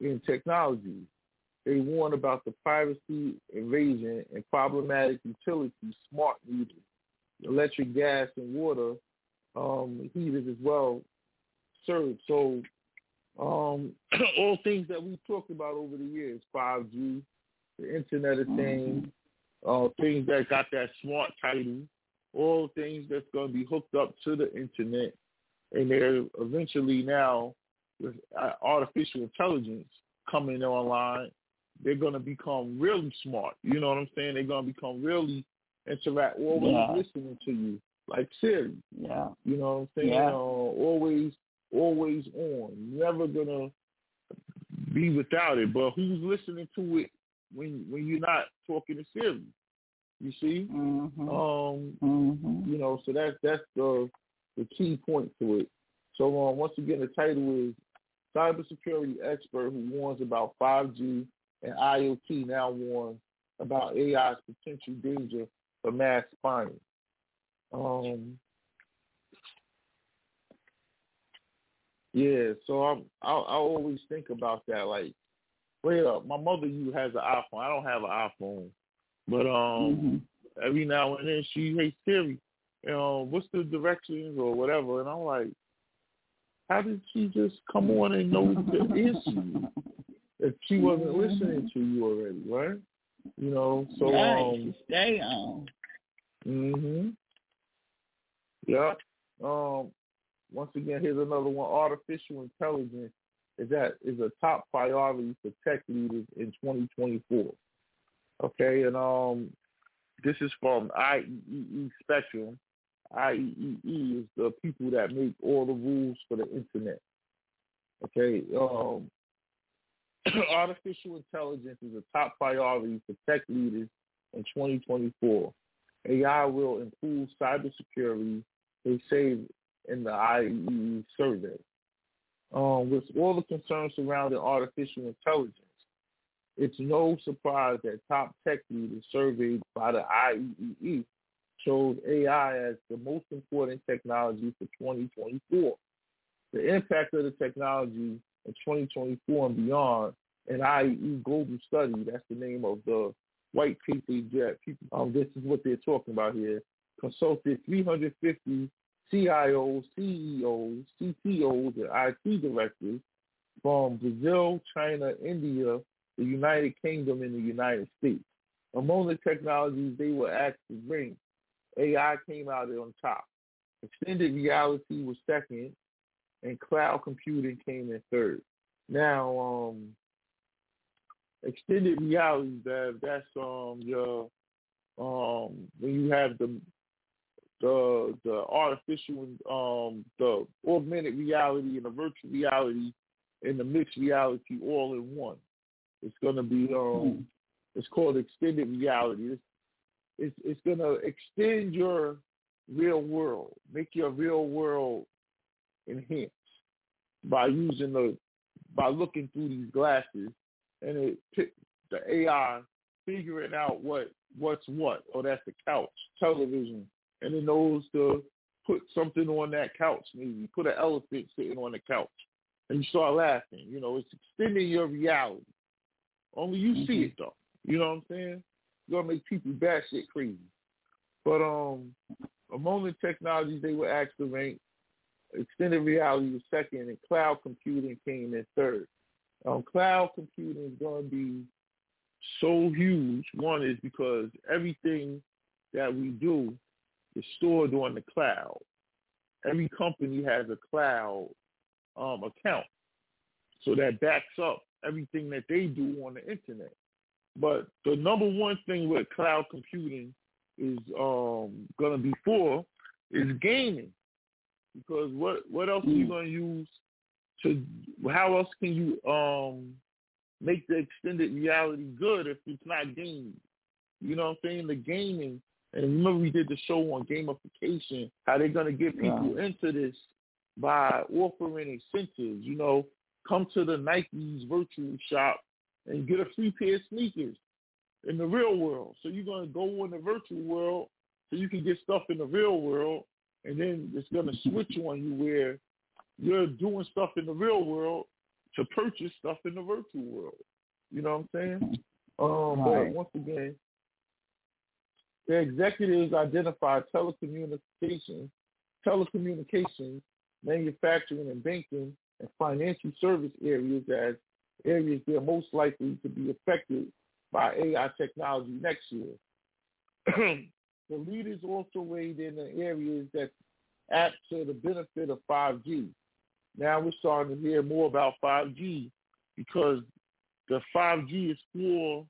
in technology. They warn about the privacy invasion and problematic utility smart meters, electric, gas, and water um, heaters as well serve. So um, (clears throat) all things that we've talked about over the years, 5G, the Internet of Things, uh, things that got that smart title, all things that's going to be hooked up to the Internet. And they're eventually now, with uh, artificial intelligence coming online, they're going to become really smart. You know what I'm saying? They're going to become really interact, always Yeah. listening to you, like Siri. Yeah. You know what I'm saying? Yeah. Uh, always, always on. Never gonna be without it. But who's listening to it when when you're not talking to Siri? You see? Mhm. Um, Mhm. you know, so that's that's the the key point to it. So um, once again, the title is cybersecurity expert who warns about 5G and IoT now warns about AI's potential danger for mass spying. Um, yeah, so I'm, I I always think about that. Like, wait up, my mother you has an iPhone. I don't have an iPhone, but um, Mhm. every now and then she hey Siri, you know, what's the directions or whatever, and I'm like, how did she just come on and know (laughs) the issue if she wasn't listening to you already, right? You know, so right. um, stay on. Mhm. Yeah. Um. Once again, here's another one. Artificial intelligence is that is a top priority for tech leaders in 2024. Okay, and um, this is from IEEE Spectrum. IEEE is the people that make all the rules for the internet. Okay. Um, (clears throat) artificial intelligence is a top priority for tech leaders in 2024. AI will improve cybersecurity, they say in the IEEE survey. Um, with all the concerns surrounding artificial intelligence, it's no surprise that top tech leaders surveyed by the IEEE chose AI as the most important technology for 2024. The impact of the technology in 2024 and beyond, an IEE global study, that's the name of the white paper people, um, this is what they're talking about here, consulted 350 CIOs, CEOs, CTOs, and IT directors from Brazil, China, India, the United Kingdom, and the United States. Among the technologies they were asked to bring, AI came out on top. Extended reality was second, and cloud computing came in third. Now, um, extended reality, that that's um your um when you have the the the artificial um the augmented reality and the virtual reality and the mixed reality all in one. It's gonna be um it's called extended reality. It's it's it's gonna extend your real world, make your real world enhanced by using the by looking through these glasses and it pick the AI figuring out what what's what. Oh, that's the couch, television, and it knows to put something on that couch. Maybe you put an elephant sitting on the couch, and you start laughing. You know, it's extending your reality. Only you see mm-hmm. it though. You know what I'm saying? Gonna make people batshit crazy. But um, among the technologies they were asked to rank, extended reality was second, and cloud computing came in third. Um, cloud computing is to be so huge. One is because everything that we do is stored on the cloud. Every company has a cloud um, account, so that backs up everything that they do on the internet. But the number one thing with cloud computing is um, going to be for is gaming, because what what else are you going to use to? How else can you um, make the extended reality good if it's not gaming? You know what I'm saying? The gaming And remember we did the show on gamification, how they're gonna get people into this by offering incentives. You know, come to the Nike's virtual shop and get a free pair of sneakers in the real world. So you're gonna go in the virtual world so you can get stuff in the real world, and then it's gonna switch on you where you're doing stuff in the real world to purchase stuff in the virtual world. You know what I'm saying? Um, Right. but once again, the executives identified telecommunications, telecommunications, manufacturing and banking, and financial service areas as areas that are most likely to be affected by AI technology next year. (clears throat) the leaders also weighed in the areas that add to the benefit of 5G. Now we're starting to hear more about 5G because the 5G is for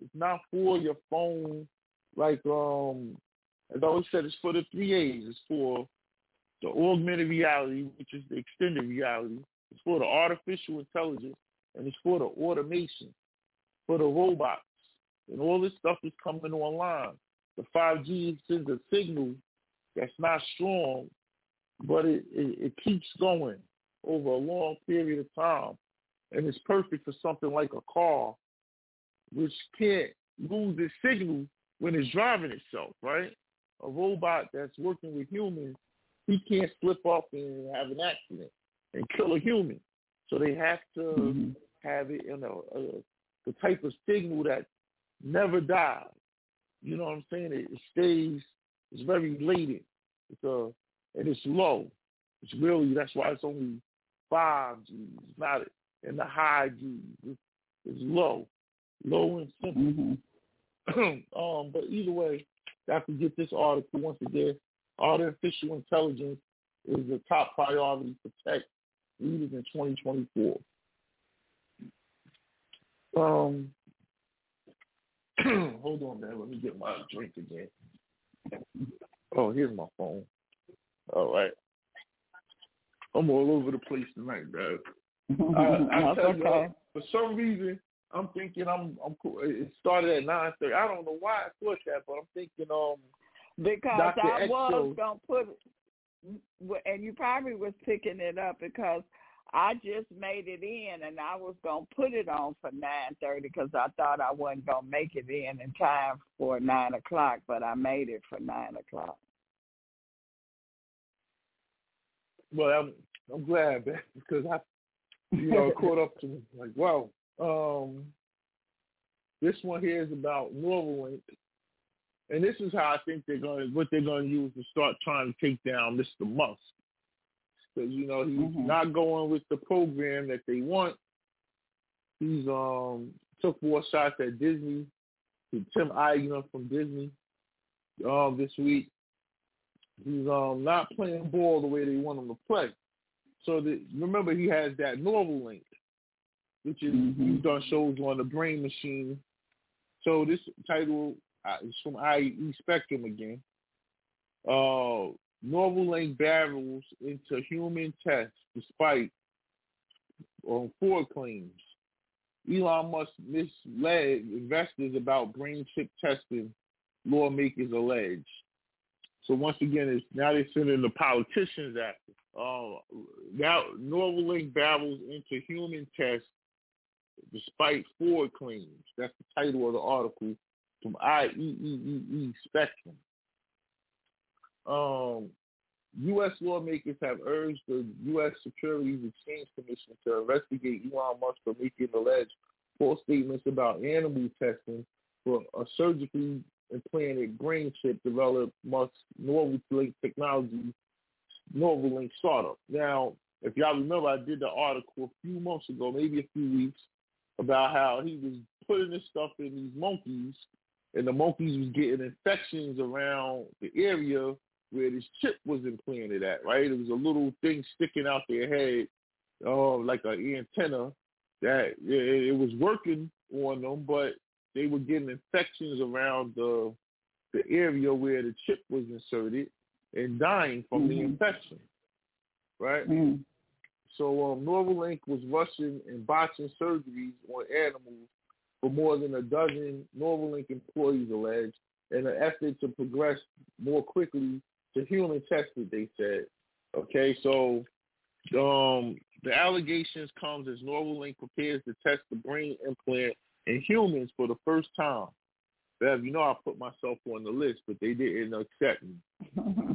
it's not for your phone like um as I always said it's for the three A's. It's for the augmented reality, which is the extended reality. It's for the artificial intelligence and it's for the automation, for the robots. And all this stuff is coming online. The 5G sends a signal that's not strong, but it, it, it keeps going over a long period of time. And it's perfect for something like a car, which can't lose its signal when it's driving itself, right? A robot that's working with humans, he can't slip up and have an accident and kill a human. So they have to Mhm. have it you know, a the type of signal that never dies. You know what I'm saying? It, it stays. It's very latent. It's a and it's low. It's really that's why it's only five G. It's not in the high G. It's, it's low, low and simple. Mhm. (clears throat) um, but either way, I can get this article once again. Artificial intelligence is the top priority to tech leaders in 2024. Um, (clears throat) hold on, man. Let me get my drink again. Oh, here's my phone. All right. I'm all over the place tonight, bro. I, I (laughs) tell okay. for some reason, I'm thinking I'm I'm cool. It started at nine thirty. I don't know why I thought that, but I'm thinking um Because Dr. I X was gonna put, it- and you probably was picking it up because I just made it in, and I was gonna put it on for nine thirty because I thought I wasn't gonna make it in in time for nine o'clock, but I made it for nine o'clock. well I'm I'm glad because I you know caught up to like wow. Um this one here is about Neuralink. And this is how I think they're going to, what they're going to use to start trying to take down Mr. Musk. Because, you know, he's Mhm. not going with the program that they want. He's um took more shots at Disney. Tim Eigner from Disney um this week. He's um not playing ball the way they want him to play. So the, remember he has that Neuralink, which is Mhm. he's done shows on the Brain Machine. So this title is from IE Spectrum again. Uh, Neuralink barrels into human tests despite um, claims. Elon Musk misled investors about brain chip testing, lawmakers allege. So once again, it's now they're sending the politicians after. Uh, now Neuralink barrels into human tests despite Ford claims. That's the title of the article from IEEE Spectrum. Um, U.S. lawmakers have urged the U.S. Securities Exchange Commission to investigate Elon Musk for making alleged false statements about animal testing for a surgically implanted brain chip developed Musk's Neuralink technology, Neuralink startup. Now, if y'all remember, I did the article a few months ago, maybe a few weeks, about how he was putting this stuff in these monkeys, and the monkeys was getting infections around the area where this chip was implanted at, right? It was a little thing sticking out their head, uh, like an antenna, that it, it was working on them, but they were getting infections around the the area where the chip was inserted and dying from the Mhm. infection, right? Mm. So um, Neuralink was rushing and botching surgeries on animals for more than a dozen Neuralink employees alleged in an effort to progress more quickly to human testing, they said. Okay, so um, the allegations comes as Neuralink prepares to test the brain implant in humans for the first time. Bev, you know I put myself on the list, but they didn't accept me.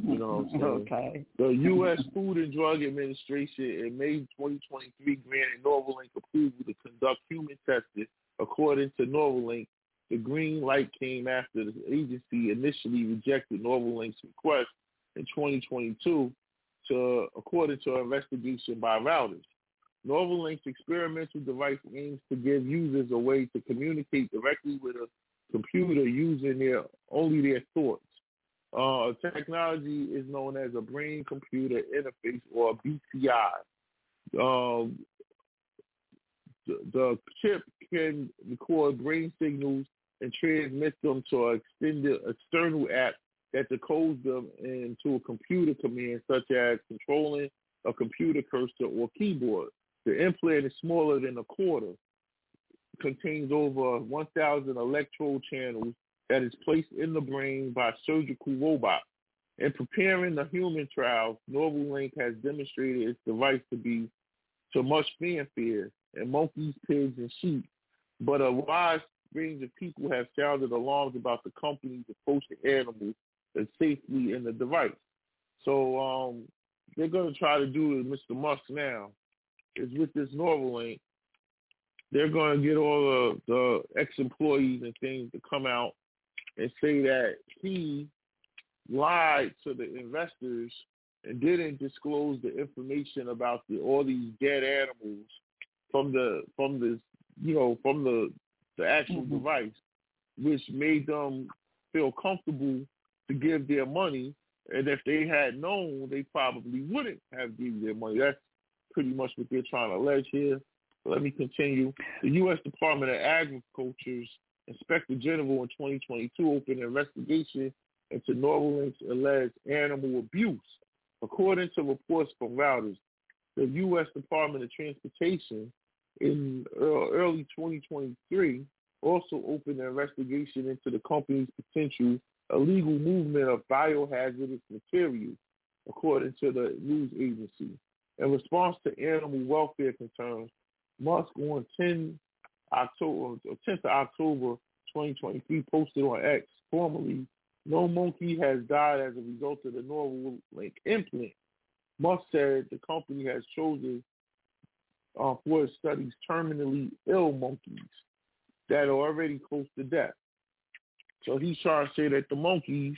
You know what I'm saying? (laughs) okay. The U.S. Food and Drug Administration in May 2023 granted Neuralink approval to conduct human testing. According to Neuralink, the green light came after the agency initially rejected Neuralink's request in 2022 to, according to an investigation by Reuters. Neuralink's experimental device aims to give users a way to communicate directly with a computer using their only their thoughts. Uh, technology is known as a brain-computer interface or BCI. Um, the, chip can record brain signals and transmit them to an extended external app that decodes them into a computer command such as controlling a computer cursor or keyboard. The implant is smaller than a quarter, contains over 1,000 electrode channels that is placed in the brain by surgical robot. In preparing the human trials, Neuralink has demonstrated its device to be to much fanfare in monkeys, pigs, and sheep, but a wide range of people have sounded alarms about the company's approach to animals and safely in the device. So um, they're going to try to do it, Mr. Musk now, is with this Neuralink, they're going to get all the, the ex-employees and things to come out and say that he lied to the investors and didn't disclose the information about the, all these dead animals from the from the you know from the the actual Mm-hmm. device, which made them feel comfortable to give their money. And if they had known, they probably wouldn't have given their money. That's pretty much what they're trying to allege here. Let me continue. The U.S. Department of Agriculture's Inspector General in 2022 opened an investigation into Neuralink's alleged animal abuse. According to reports from Reuters, the U.S. Department of Transportation in early 2023 also opened an investigation into the company's potential illegal movement of biohazardous materials, according to the news agency. In response to animal welfare concerns, Musk on 10 October, 10th of October 2023 posted on X, formerly, no monkey has died as a result of the Neuralink implant. Musk said the company has chosen uh, for studies terminally ill monkeys that are already close to death. So he's trying to say that the monkeys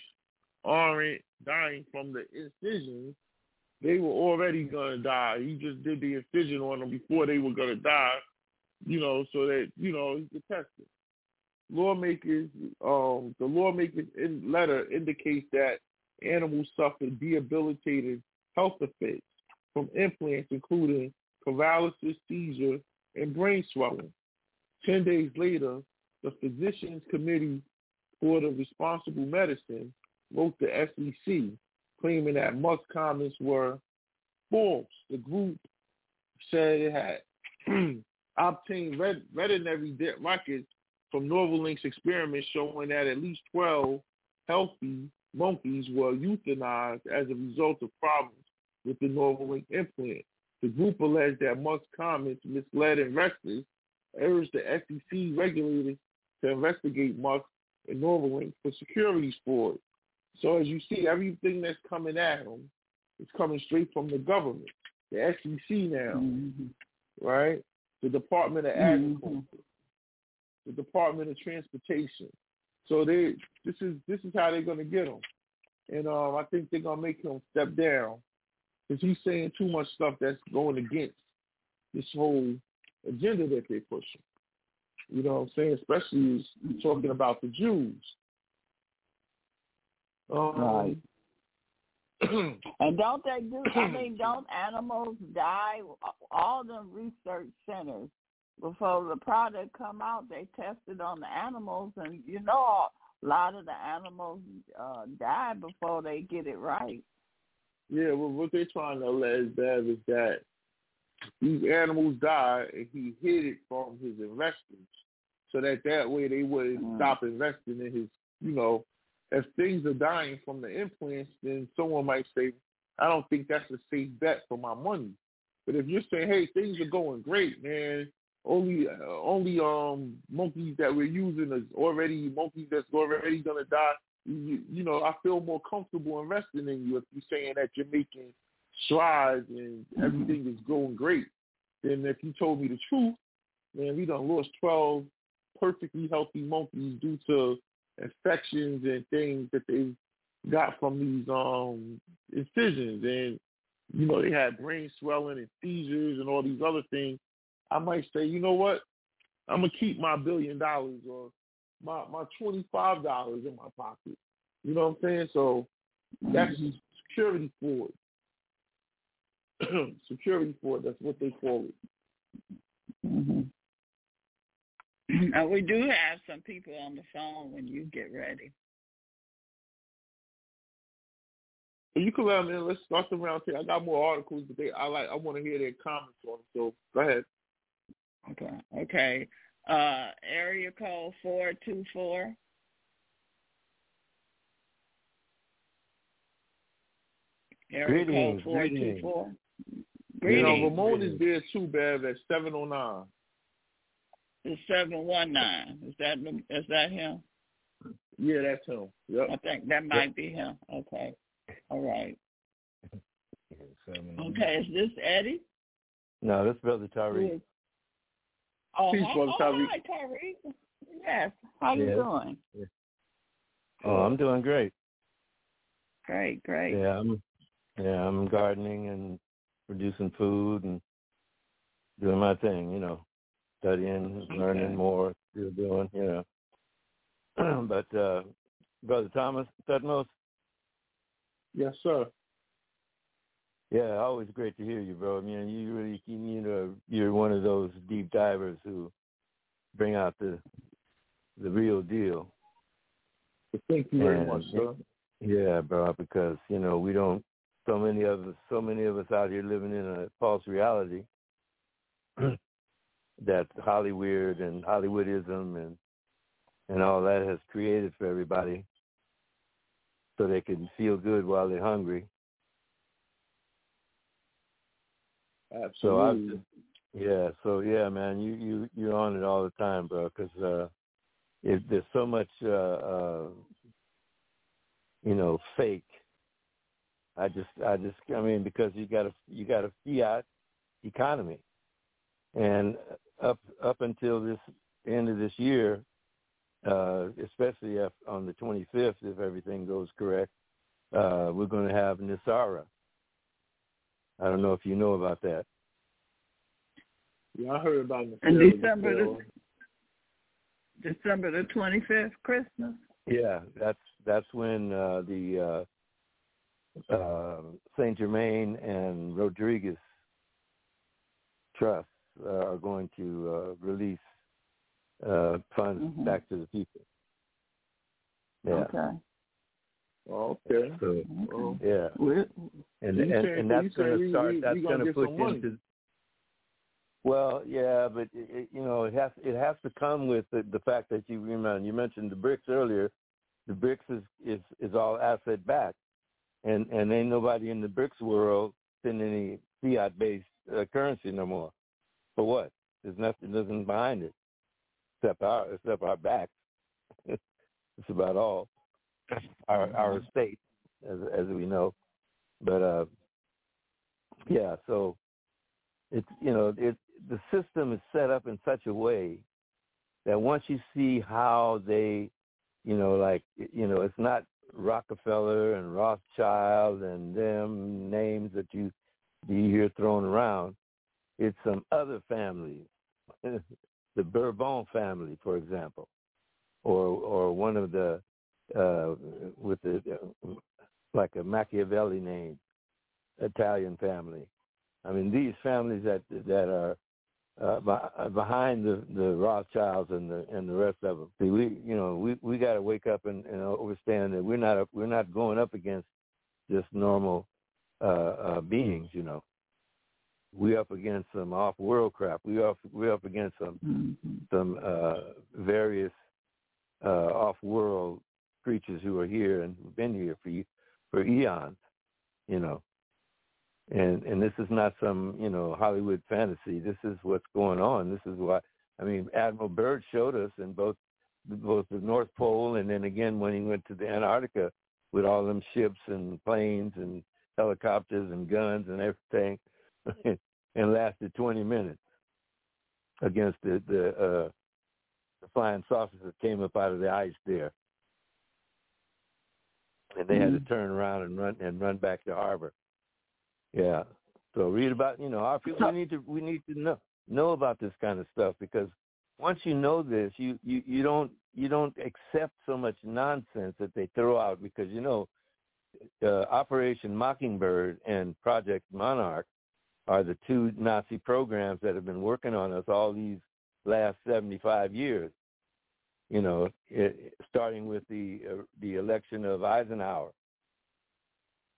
aren't dying from the incisions. They were already going to die. He just did the incision on them before they were going to die, you know, so that, you know, he could test it. Lawmakers, um, the lawmakers in letter indicates that animals suffer debilitating health effects from implants, including paralysis, seizure, and brain swelling. Ten days later, the Physicians Committee for the Responsible Medicine wrote the SEC, claiming that Musk's comments were false. The group said it had (clears throat) obtained vet- veterinary records from Neuralink's experiments showing that at least 12 healthy monkeys were euthanized as a result of problems with the Neuralink implant. The group alleged that Musk's comments misled investors, urged the SEC regulators to investigate Musk and Neuralink for securities fraud. So as you see, everything that's coming at him is coming straight from the government, the SEC now, Mhm. right? The Department of Mhm. Agriculture, the Department of Transportation. So they, this is this is how they're gonna get him, and um, I think they're gonna make him step down because he's saying too much stuff that's going against this whole agenda that they're pushing. You know what I'm saying? Especially talking about the Jews. Um, Right. (clears throat) And don't they do? I (clears throat) mean, don't animals die? All the research centers before the product come out, they test it on the animals, and you know, a lot of the animals uh, die before they get it right. Yeah, well, what they're trying to allege that is that these animals died and he hid it from his investors, so that that way they wouldn't Mm. stop investing in his, you know, if things are dying from the implants, then someone might say, I don't think that's a safe bet for my money. But if you're saying, hey, things are going great, man, only uh, only um monkeys that we're using is already monkeys that's already gonna die. You, you know, I feel more comfortable investing in you if you're saying that you're making strides and everything is going great. Then if you told me the truth, man, we done lost twelve perfectly healthy monkeys due to infections and things that they got from these um incisions. And you know they had brain swelling and seizures and all these other things. I might say you know what? I'm gonna keep my billion dollars or my my twenty five dollars in my pocket you know what i'm saying so that's security for it (clears throat) security for it that's what they call it Mm-hmm. (clears throat) Uh, we do have some people on the phone when you get ready. you can let them in. Let's start the round table. I got more articles, but they I like I want to hear their comments on them. So go ahead. Okay. Okay. Uh, area code four two four. Area Greetings, code four two greetings. You know, Greetings. Ramon is there too, Bev, at seven oh nine. It's seven one nine. Is that is that him? Yeah, that's him. Yep. I think that might be him. Okay. All right. (laughs) Okay. Is this Eddie? No, this brother Tariq. Oh, Peace, hi, brother oh, Tariq. hi, Tariq. Yes. How you Yeah. doing? Oh, I'm doing great. Great, great. Yeah, I'm yeah, I'm gardening and producing food and doing my thing, you know. Studying, learning Okay. more, still doing, you know. (clears throat) but uh Brother Thomas Tutmose, Yes, sir. Yeah, always great to hear you, bro. I mean, you really, you, know, you're one of those deep divers who bring out the the real deal. Thank you very And- much, sir. Yeah, bro, because you know we don't. So many of us, so many of us out here living in a false reality (clears throat) that Hollywood and Hollywoodism and and all that has created for everybody, so they can feel good while they're hungry. So Absolutely. just, yeah, so yeah, man, you you you're on it all the time, bro, because uh, if there's so much, uh, uh, you know, fake. I just, I just, I mean, because you got a you got a fiat economy, and up up until this end of this year, uh, especially if on the 25th, if everything goes correct, uh, we're going to have NESARA. I don't know if you know about that. yeah, I heard about it. And December the December the twenty fifth, Christmas. Yeah, that's that's when uh, the uh, uh, Saint Germain and Rodriguez trusts uh, are going to uh, release uh, funds Mhm. back to the people. Yeah. Okay. Okay. So Well, yeah, We- and and, said- and that's going to start. we- that's going gonna to push money. into. Well, yeah, but it, it- you know, it has it has to come with the, the fact that you remember you mentioned the BRICS earlier. The BRICS is is is all asset backed, and and ain't nobody in the BRICS world sending any fiat based uh, currency no more. For what? There's nothing nothing behind it except our except our backs. (laughs) That's about all. (laughs) Our our state, as as we know, but uh, yeah. So it's you know it the system is set up in such a way that once you see how they, you know, like you know, it's not Rockefeller and Rothschild and them names that you you hear thrown around. It's some other families, (laughs) the Bourbon family, for example, or or one of the uh, with the uh, like a Machiavelli name, Italian family. I mean, these families that that are uh, be- behind the the Rothschilds and the and the rest of them. See, we you know we we got to wake up and, and understand that we're not we're not going up against just normal uh, uh, beings. You know, we up against some off world crap. We up we up against some Mhm. some uh, various uh, off world creatures who are here and who've been here for for eons, you know. And and this is not some you know Hollywood fantasy. This is what's going on. This is why I mean Admiral Byrd showed us in both both the North Pole and then again when he went to the Antarctica with all them ships and planes and helicopters and guns and everything, (laughs) and lasted 20 minutes against the the, uh, the flying saucers that came up out of the ice there, and they mm-hmm. had to turn around and run and run back to harbor. Yeah. So read about you know our people. We need to we need to know know about this kind of stuff because once you know this, you you you don't you don't accept so much nonsense that they throw out because you know uh, Operation Mockingbird and Project Monarch are the two Nazi programs that have been working on us all these last 75 years. You know, it, starting with the uh, the election of Eisenhower.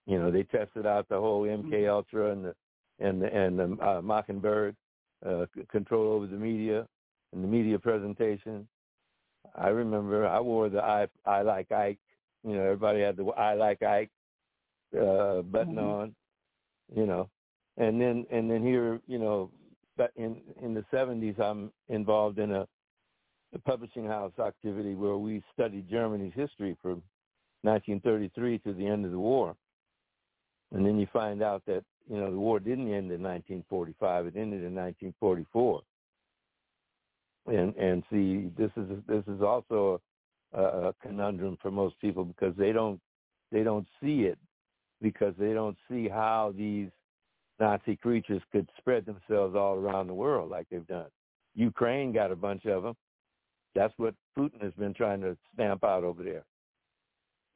You know, they tested out the whole MK mm-hmm. Ultra and the and the, and the uh, Mockingbird uh, control over the media and the media presentation. I remember I wore the I I like Ike. You know, everybody had the I like Ike uh, button mm-hmm. on. You know, and then and then here, you know, in in the '70s, I'm involved in a, a publishing house activity where we studied Germany's history from 1933 to the end of the war. And then you find out that you know the war didn't end in 1945; it ended in 1944. And and see, this is this is also a, a conundrum for most people because they don't they don't see it because they don't see how these Nazi creatures could spread themselves all around the world like they've done. Ukraine got a bunch of them. That's what Putin has been trying to stamp out over there.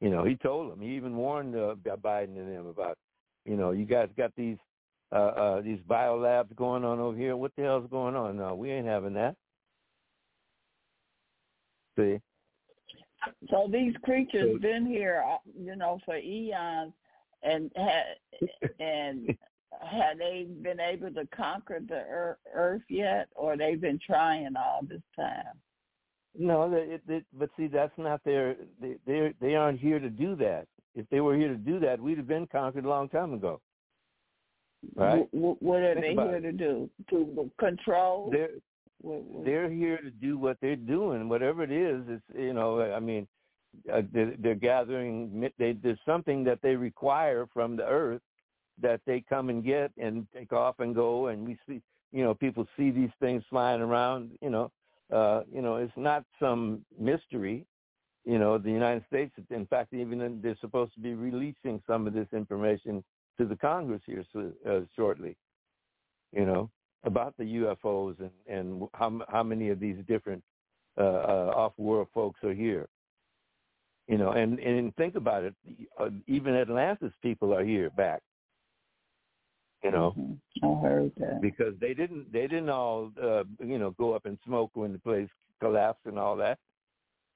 You know, he told them. He even warned uh, Biden and them about, you know, you guys got these uh, uh, these biolabs going on over here. What the hell's going on? No, we ain't having that. See. So these creatures so, been here, uh, you know, for eons, and and (laughs) have they been able to conquer the earth yet, or they've been trying all this time? No, it, it, but see, that's not their. They they they aren't here to do that. If they were here to do that, we'd have been conquered a long time ago. Right? W- what are Think they here it. to do? To control? They're they're here to do what they're doing, whatever it is. It's you know, I mean, uh, they're, they're gathering. They, there's something that they require from the earth that they come and get and take off and go and we see you know people see these things flying around you know uh you know it's not some mystery you know the united states in fact even they're supposed to be releasing some of this information to the congress here so, uh, shortly you know about the ufos and and how how many of these different uh, uh off world folks are here you know and and think about it uh, even atlantis people are here back you know. Mm-hmm. I heard that because they didn't they didn't all uh, you know go up and smoke when the place collapsed and all that.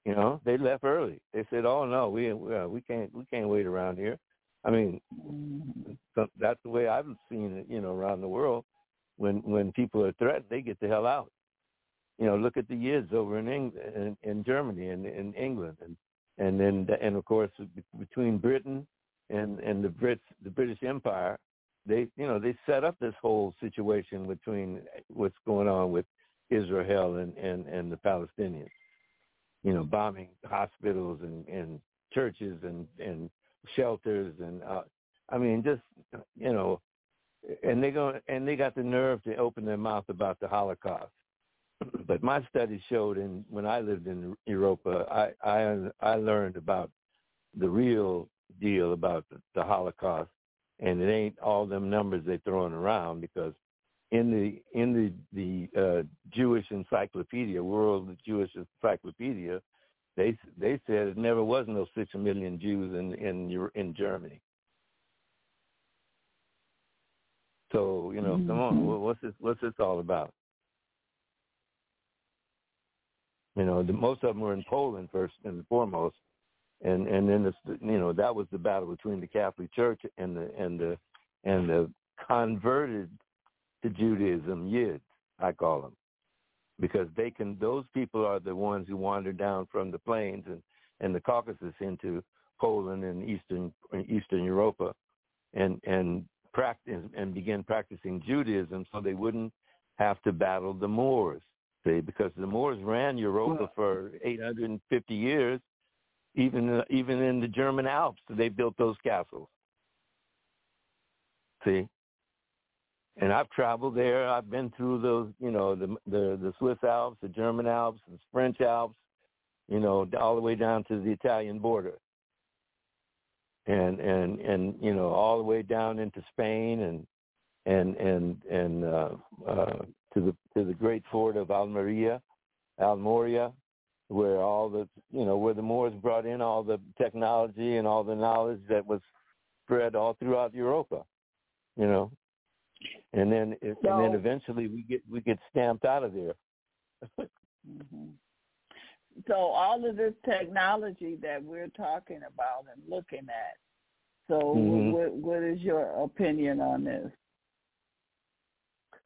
You know, they left early. They said, "Oh no, we uh, we can't we can't wait around here." I mean, mm-hmm. that's the way I've seen it. You know, around the world, when when people are threatened, they get the hell out. You know, look at the Yids over in England, in, in Germany, and in England, and and then and of course between Britain and and the Brits, the British Empire, they you know they set up this whole situation between what's going on with Israel and and and the Palestinians. You know, bombing hospitals and and churches and and shelters and uh, I mean just you know and they go and they got the nerve to open their mouth about the Holocaust. (clears throat) but my studies showed in when I lived in Europa, I I I learned about the real deal about the, the Holocaust and it ain't all them numbers they're throwing around because in the in the the uh, Jewish Encyclopedia, World Jewish Encyclopedia, they they said it never was no six million Jews in in in Germany. So you know, mm-hmm. come on, mm-hmm. what's this what's this all about? You know, the, most of them were in Poland first and foremost, and and then the, you know that was the battle between the Catholic Church and the and the and the converted to Judaism Yids, I call them, because they can. Those people are the ones who wandered down from the plains and and the Caucasus into Poland and Eastern Eastern Europa, and and practice and begin practicing Judaism, so they wouldn't have to battle the Moors. See, because the Moors ran Europa for 850 years, even even in the German Alps, they built those castles. See, and I've traveled there. I've been through those, you know, the the the Swiss Alps, the German Alps, the French Alps, you know, all the way down to the Italian border, and and and you know, all the way down into Spain and and and and uh, uh, to the to the great fort of Almeria, Almoria, where all the you know where the Moors brought in all the technology and all the knowledge that was spread all throughout Europa, you know, and then it, So- and then eventually we get we get stamped out of there. hmm So all of this technology that we're talking about and looking at. So Mhm. what what is your opinion on this?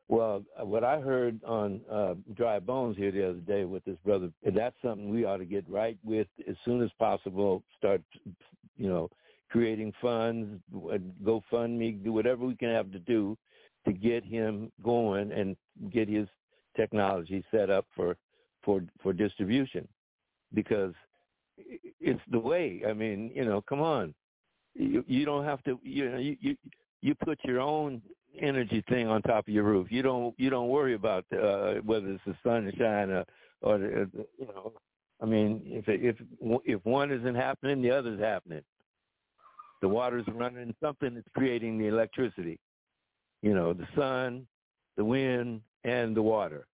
Well, what I heard on uh, Dry Bones here the other day with this brother, that's something we ought to get right with as soon as possible. Start, you know, creating funds, GoFundMe, do whatever we can have to do to get him going and get his technology set up for for for distribution, because it's the way. I mean, you know, come on, you, you don't have to. You know, you you you put your own energy thing on top of your roof. You don't you don't worry about uh, whether it's the sunshine or, or the, you know. I mean, if if if one isn't happening, the other's happening. The water's running, something is creating the electricity. You know, the sun, the wind, and the water.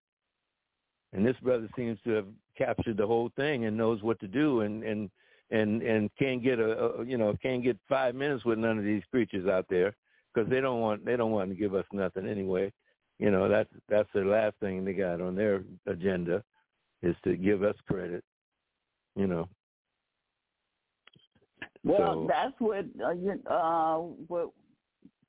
And this brother seems to have captured the whole thing and knows what to do, and and and and can't get a, a you know can't get five minutes with none of these creatures out there because they don't want they don't want to give us nothing anyway. You know that's that's the last thing they got on their agenda is to give us credit. You know. Well, So- that's what uh, you, uh, what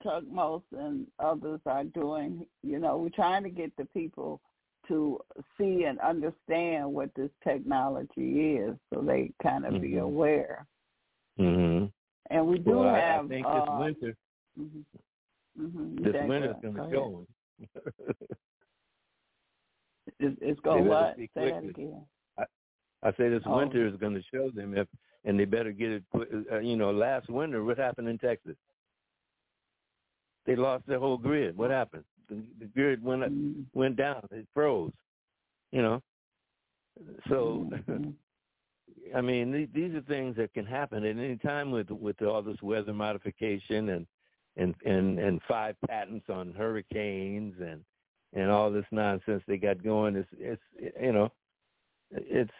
Tutmose and others are doing. You know, we're trying to get the people to see and understand what this technology is, so they kind of be Mhm. aware. hmm And we do Well, I, have. I think uh, this winter mhm. Mhm. This think winter's going Go to show 'em. It's, it's going what? Say that again. I say this Oh. winter is going to show them if, and they better get it. quick- Uh, you know, last winter, what happened in Texas? They lost their whole grid. What happened? The, the grid went up, Mhm. went down. It froze. You know. So, Mhm. (laughs) I mean, these are things that can happen at any time with with all this weather modification and and and and five patents on hurricanes and and all this nonsense they got going. It's it's you know, it's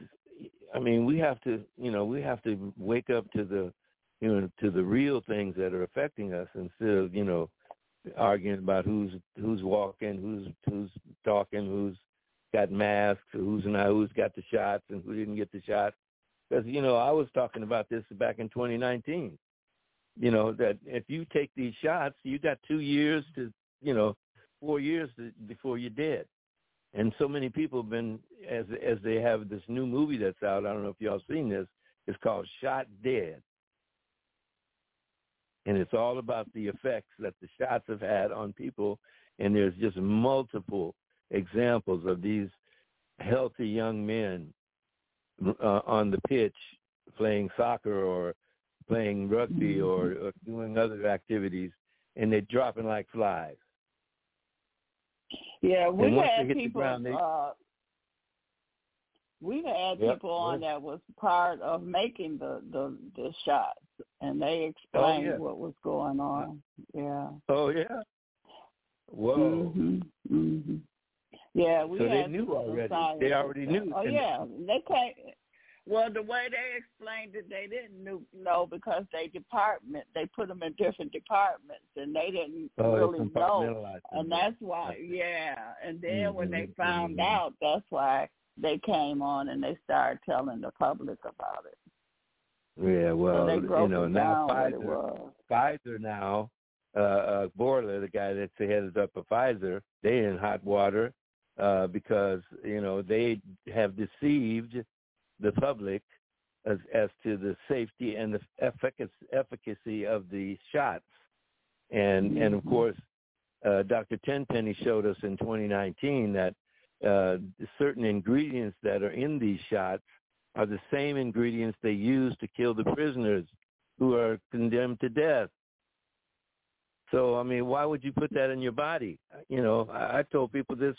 I mean, we have to you know we have to wake up to the you know to the real things that are affecting us instead of you know arguing about who's who's walking, who's who's talking, who's got masks, who's not, who's got the shots, and who didn't get the shots. Because you know, I was talking about this back in 2019. You know that if you take these shots, you got two years to, you know, four years to, before you're dead. And so many people have been, as as they have this new movie that's out. I don't know if y'all seen this. It's called Shot Dead, and it's all about the effects that the shots have had on people. And there's just multiple examples of these healthy young men uh, on the pitch playing soccer or playing rugby or, or doing other activities, and they're dropping like flies. Yeah, we had hit the people. ground, they- uh, we had Yep, people on right. that was part of making the the the shots, and they explained Oh, yeah. what was going on. Yeah. Oh yeah. Whoa. Mhm. Mhm. Yeah, we So they knew already. They already knew. Oh yeah, they came. Well, the way they explained it, they didn't know because they department they put them in different departments, and they didn't Oh, really know. And that's why, yeah. And then when they Mhm, found mhm. out, that's why they came on and they started telling the public about it. Yeah, well, so you know, now Pfizer. Pfizer now, uh, uh, Bourla, the guy that's the headed up of Pfizer, they in hot water uh, because you know they have deceived the public as, as to the safety and the efficacy, efficacy of the shots. And and of course, uh, Dr. Tenpenny showed us in 2019 that uh, certain ingredients that are in these shots are the same ingredients they use to kill the prisoners who are condemned to death. So I mean, why would you put that in your body? You know, I, I told people this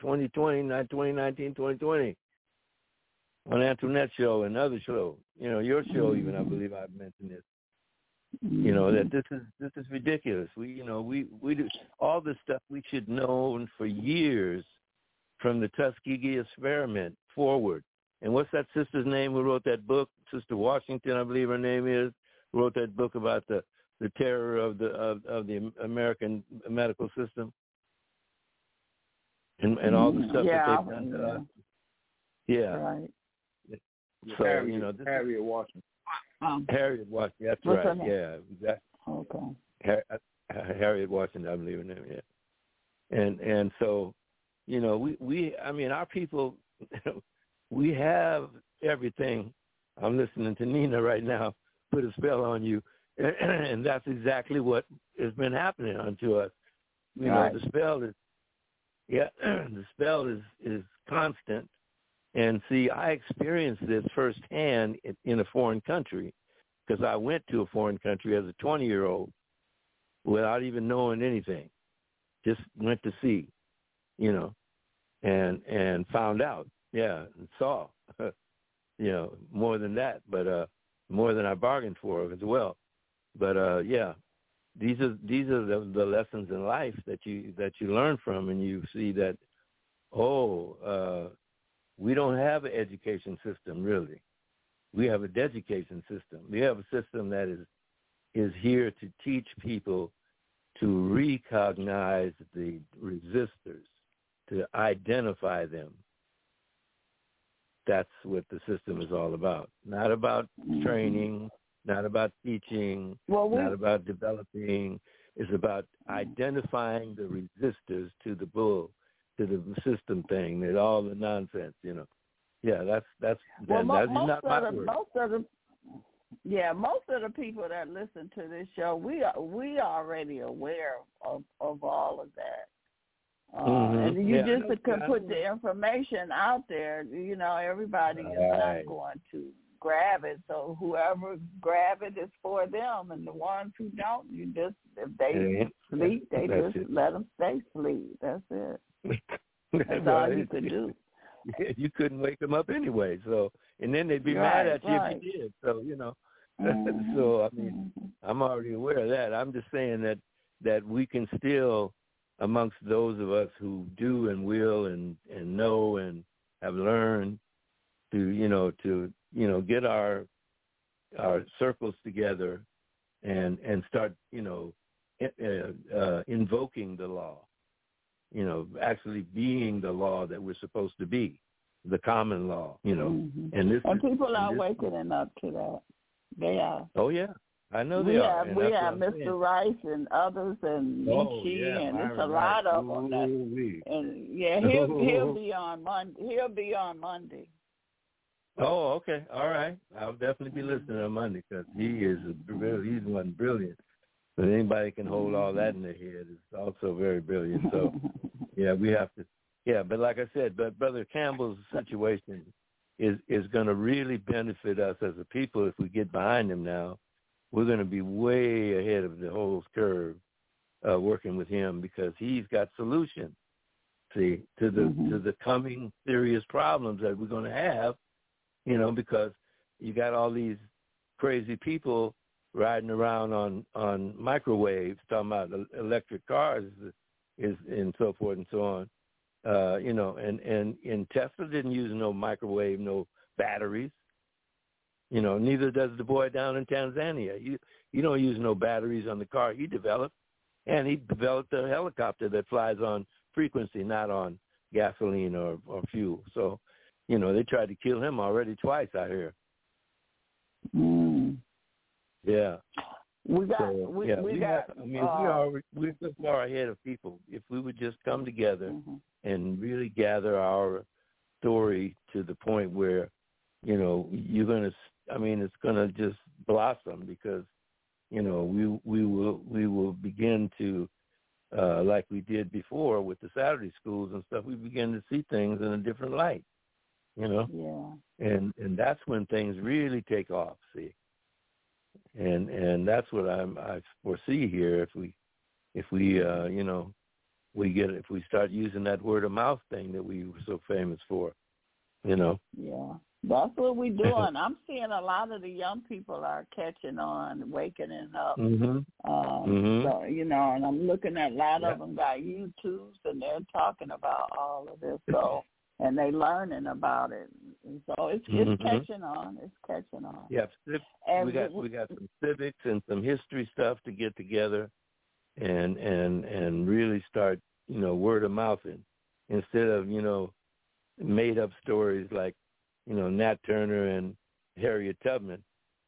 2020, not 2019, 2020 on Antoinette show and other show. You know, your show even I believe I've mentioned this. You know that this is this is ridiculous. We you know we we do all this stuff we should know for years from the Tuskegee experiment forward. And what's that sister's name who wrote that book? Sister Washington, I believe her name is, wrote that book about the the terror of the of, of the American medical system and and all the stuff yeah, that they've done to us. Yeah. Right. So Harriet, you know, this Harriet Washington. Um, Harriet Washington. That's right. name? Yeah, exactly. okay. Har- uh, Harriet Washington, I believe her name. Yeah. And and so, you know, we we I mean, our people, (laughs) we have everything. I'm listening to Nina right now. Put a spell on you, (clears throat) and that's exactly what has been happening unto us. You Right. know, the spell is, yeah, (clears throat) the spell is is constant. And see, I experienced this firsthand in, a foreign country because I went to a foreign country as a 20 year old without even knowing anything. Just went to see, you know, and and found out, yeah, and saw, (laughs) you know, more than that, but uh, more than I bargained for as well. But uh, yeah, these are these are the, the lessons in life that you that you learn from, and you see that, oh, uh, we don't have an education system really. We have a education system. We have a system that is is here to teach people to recognize the resistors, to identify them. That's what the system is all about. Not about mm-hmm. training, not about teaching, Well, we not about developing. It's about identifying the resistors to the bull, to the system thing, that all the nonsense, you know. Yeah, that's that's well, that, mo- that's most not of my the word. most of the yeah, most of the people that listen to this show, we are we are already aware of of all of that. Uh, Mhm. And you Yeah, just I put the information out there. You know, everybody is not going to grab it. So whoever grab it is for them, and the ones who don't, you just if they Yeah, sleep, they that's just it. let them stay sleep. That's it. (laughs) That's all you could do. (laughs) you couldn't wake them up anyway. So, and then they'd be Right, mad at you right. if you did. So, you know. Mhm. (laughs) so, I mean, Mhm. I'm already aware of that. I'm just saying that that we can still, amongst those of us who do and will and and know and have learned to, you know, to you know get our our circles together and and start, you know, uh, uh, invoking the law you know, actually being the law that we're supposed to be, the common law, you know. Mhm. And this And is- people and are this- waking up to that. They are. Oh yeah, I know we they are. have and we have Mr. saying. Rice and others and Oh Michi yeah, and it's a lot Rice. of them. That, and yeah, he'll he'll be (laughs) on Monday. He'll be on Monday. Oh, okay, all right. I'll definitely be listening on Monday because he is a, br- he's one brilliant. But anybody can hold all that in their head is also very brilliant. So (laughs) yeah, we have to. Yeah, but like I said, but Brother Campbell's situation is is going to really benefit us as a people if we get behind him now. We're going to be way ahead of the whole curve uh, working with him because he's got solutions. See to the Mhm. to the coming serious problems that we're going to have, you know, because you got all these crazy people riding around on on microwaves, talking about electric cars, is and so forth and so on. Uh, you know, and and and Tesla didn't use no microwave, no batteries. You know, neither does the boy down in Tanzania. You you don't use no batteries on the car he developed, and he developed a helicopter that flies on frequency, not on gasoline or or fuel. So, you know, they tried to kill him already twice I hear. Mm. Yeah. We got So we yeah, we, we got. have, I mean, uh, we are we're so far ahead of people. If we would just come together mhm. and really gather our story to the point where you know, you're gonna. I mean, it's gonna just blossom because, you know, we we will we will begin to, uh, like we did before with the Saturday schools and stuff. We begin to see things in a different light. You know. Yeah. And and that's when things really take off. See. And and that's what I'm I foresee here if we if we uh you know we get if we start using that word of mouth thing that we were so famous for you know Yeah. That's what we're (laughs) doing. I'm seeing a lot of the young people are catching on, waking up. mhm Um, Mhm. So you know, and I'm looking at a lot Yeah. of them got YouTubes, and they're talking about all of this. So and they learning about it. And so it's it's Mhm. catching on. It's catching on. yeah And we got w- we got some civics and some history stuff to get together and and and really start you know word of mouthing instead of you know made up stories like you know Nat Turner and Harriet Tubman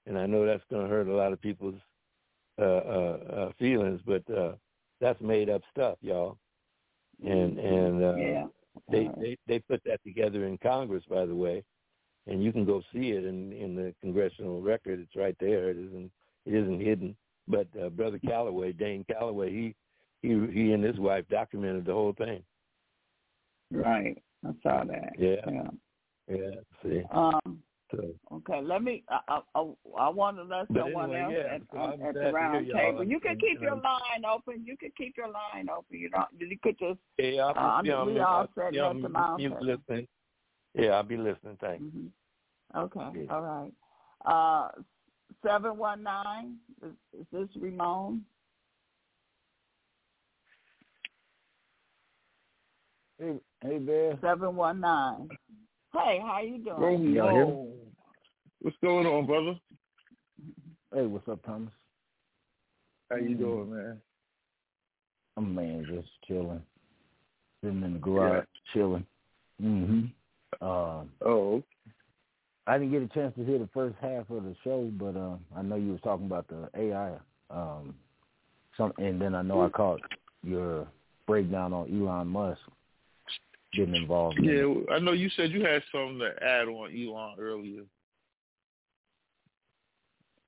and I know that's going to hurt a lot of people's uh, uh, uh, feelings but uh, that's made up stuff y'all and and uh, yeah. They, right. they they put that together in Congress, by the way, and you can go see it in in the congressional record. It's right there. It isn't it isn't hidden. But uh, brother Calloway, Dane Calloway, he he he and his wife documented the whole thing. Right. I saw that. Yeah. Yeah. Yeah. See. Um. So Okay. Let me. I I, I want to let someone anyway, else yeah, at, so on- at the round table. You can keep your line open. You can keep your line open. You don't. You could just. yeah, I'll Uh, be on we all I'll said be let on the mouth mute listening. Yeah, I'll be listening. Thanks. hmm Okay. Yeah. All right. Uh, seven one nine. Is, is this Ramon? Hey, hey, Bear. Seven one nine. Hey, how you doing? Y'all no. What's going on, brother? Hey, what's up, Thomas? How you Mm. doing, man? I'm man, just chilling, sitting in the garage, chilling. Mhm. Um, Oh, I didn't get a chance to hear the first half of the show, but uh, I know you were talking about the AI. Um, some, and then I know I caught your breakdown on Elon Musk getting involved. in yeah. I know you said you had something to add on Elon earlier.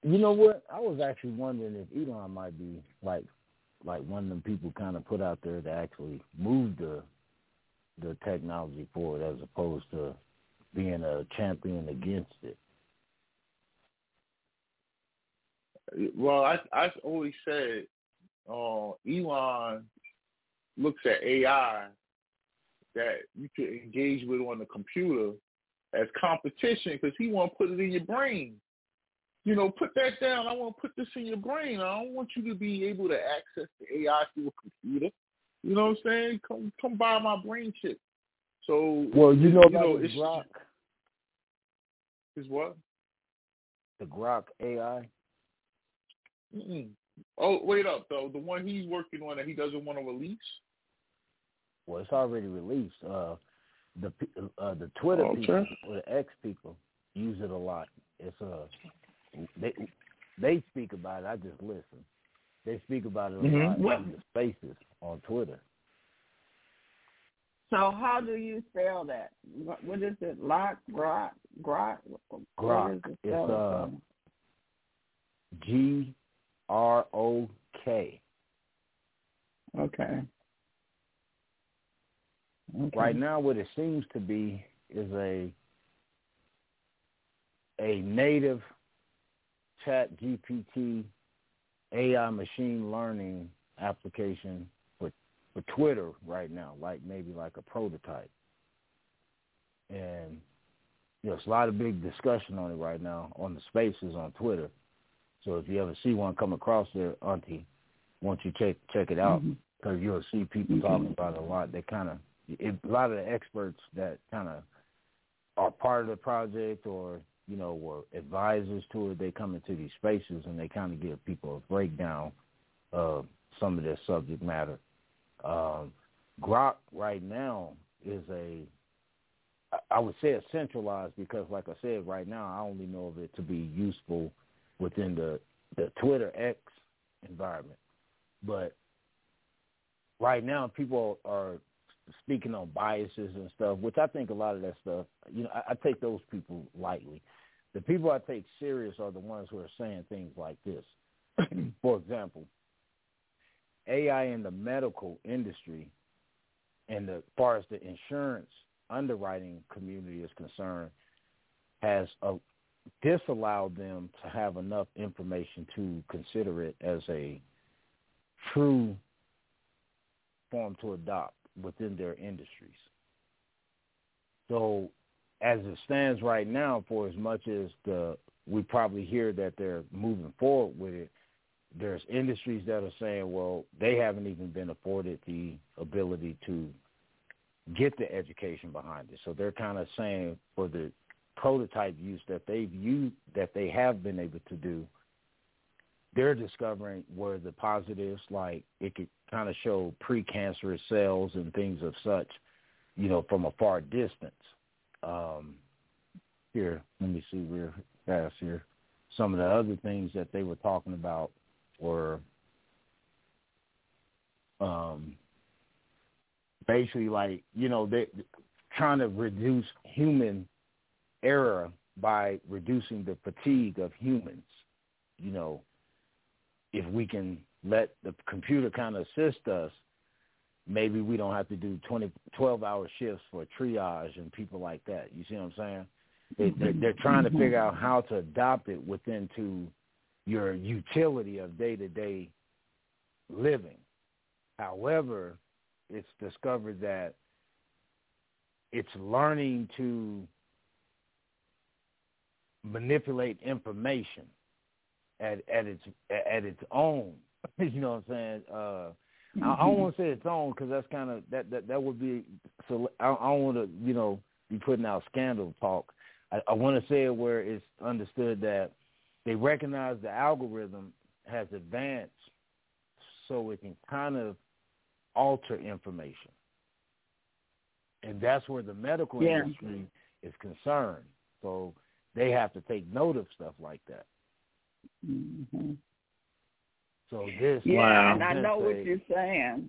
You know what? I was actually wondering if Elon might be like like one of them people kind of put out there to actually move the the technology forward as opposed to being a champion against it. Well, I I always said uh, Elon looks at AI that you can engage with on the computer as competition because he want to put it in your brain. You know, put that down. I want to put this in your brain. I don't want you to be able to access the AI through a computer. You know what I'm saying? Come come buy my brain chip. So Well, you know you about know, the it's Grok, is what? the Grok AI. Mm-mm. Oh, wait up though. The one he's working on that he doesn't want to release. Well, it's already released. Uh, the uh, the Twitter Okay. people or the X people use it a lot. It's uh they they speak about it. I just listen. They speak about it a Mhm. lot in the spaces on Twitter. So how do you spell that? What, what is it? Lock, grok, grok. Grok. it It's uh G R O K. okay. Okay. Right now, what it seems to be is a a native Chat GPT AI machine learning application for for Twitter right now, like maybe like a prototype. And you know, it's a lot of big discussion on it right now on the spaces on Twitter. So if you ever see one come across there, Auntie, won't you check check it out? Mhm. because you'll see people Mhm. talking about it a lot. They kind of a lot of the experts that kind of are part of the project or you know were advisors to it. They come into these spaces and they kind of give people a breakdown of some of their subject matter. Um, Grok right now is a I would say it's centralized because, like I said, right now I only know of it to be useful within the the Twitter X environment, but right now people are speaking on biases and stuff, which I think a lot of that stuff, you know, I, I take those people lightly. The people I take serious are the ones who are saying things like this. (clears throat) For example, AI in the medical industry and as far as the insurance underwriting community is concerned, has a, disallowed them to have enough information to consider it as a true form to adopt within their industries. So as it stands right now, for as much as the we probably hear that they're moving forward with it, there's industries that are saying, well, they haven't even been afforded the ability to get the education behind it. So they're kind of saying for the prototype use that they've used that they have been able to do, they're discovering where the positives like it could kind of show precancerous cells and things of such, you know, from a far distance. Um, here, let me see real fast here. Some of the other things that they were talking about were um, basically like, you know, they trying to reduce human error by reducing the fatigue of humans. You know, if we can let the computer kind of assist us, maybe we don't have to do 20, 12 hour shifts for triage and people like that. You see what I'm saying? They, they're, they're trying to figure mm-hmm. out how to adopt it within to your utility of day to day living. However, it's discovered that it's learning to manipulate information at at its at its own. (laughs) you know what I'm saying? Uh, I, I don't want to say its own because that's kind of that, that that would be. So I, I don't want to you know be putting out scandal talk. I, I want to say it where it's understood that they recognize the algorithm has advanced, so it can kind of alter information, and that's where the medical Yeah. industry is concerned. So they have to take note of stuff like that. hmm So this, Yeah, and I'm I know what you're saying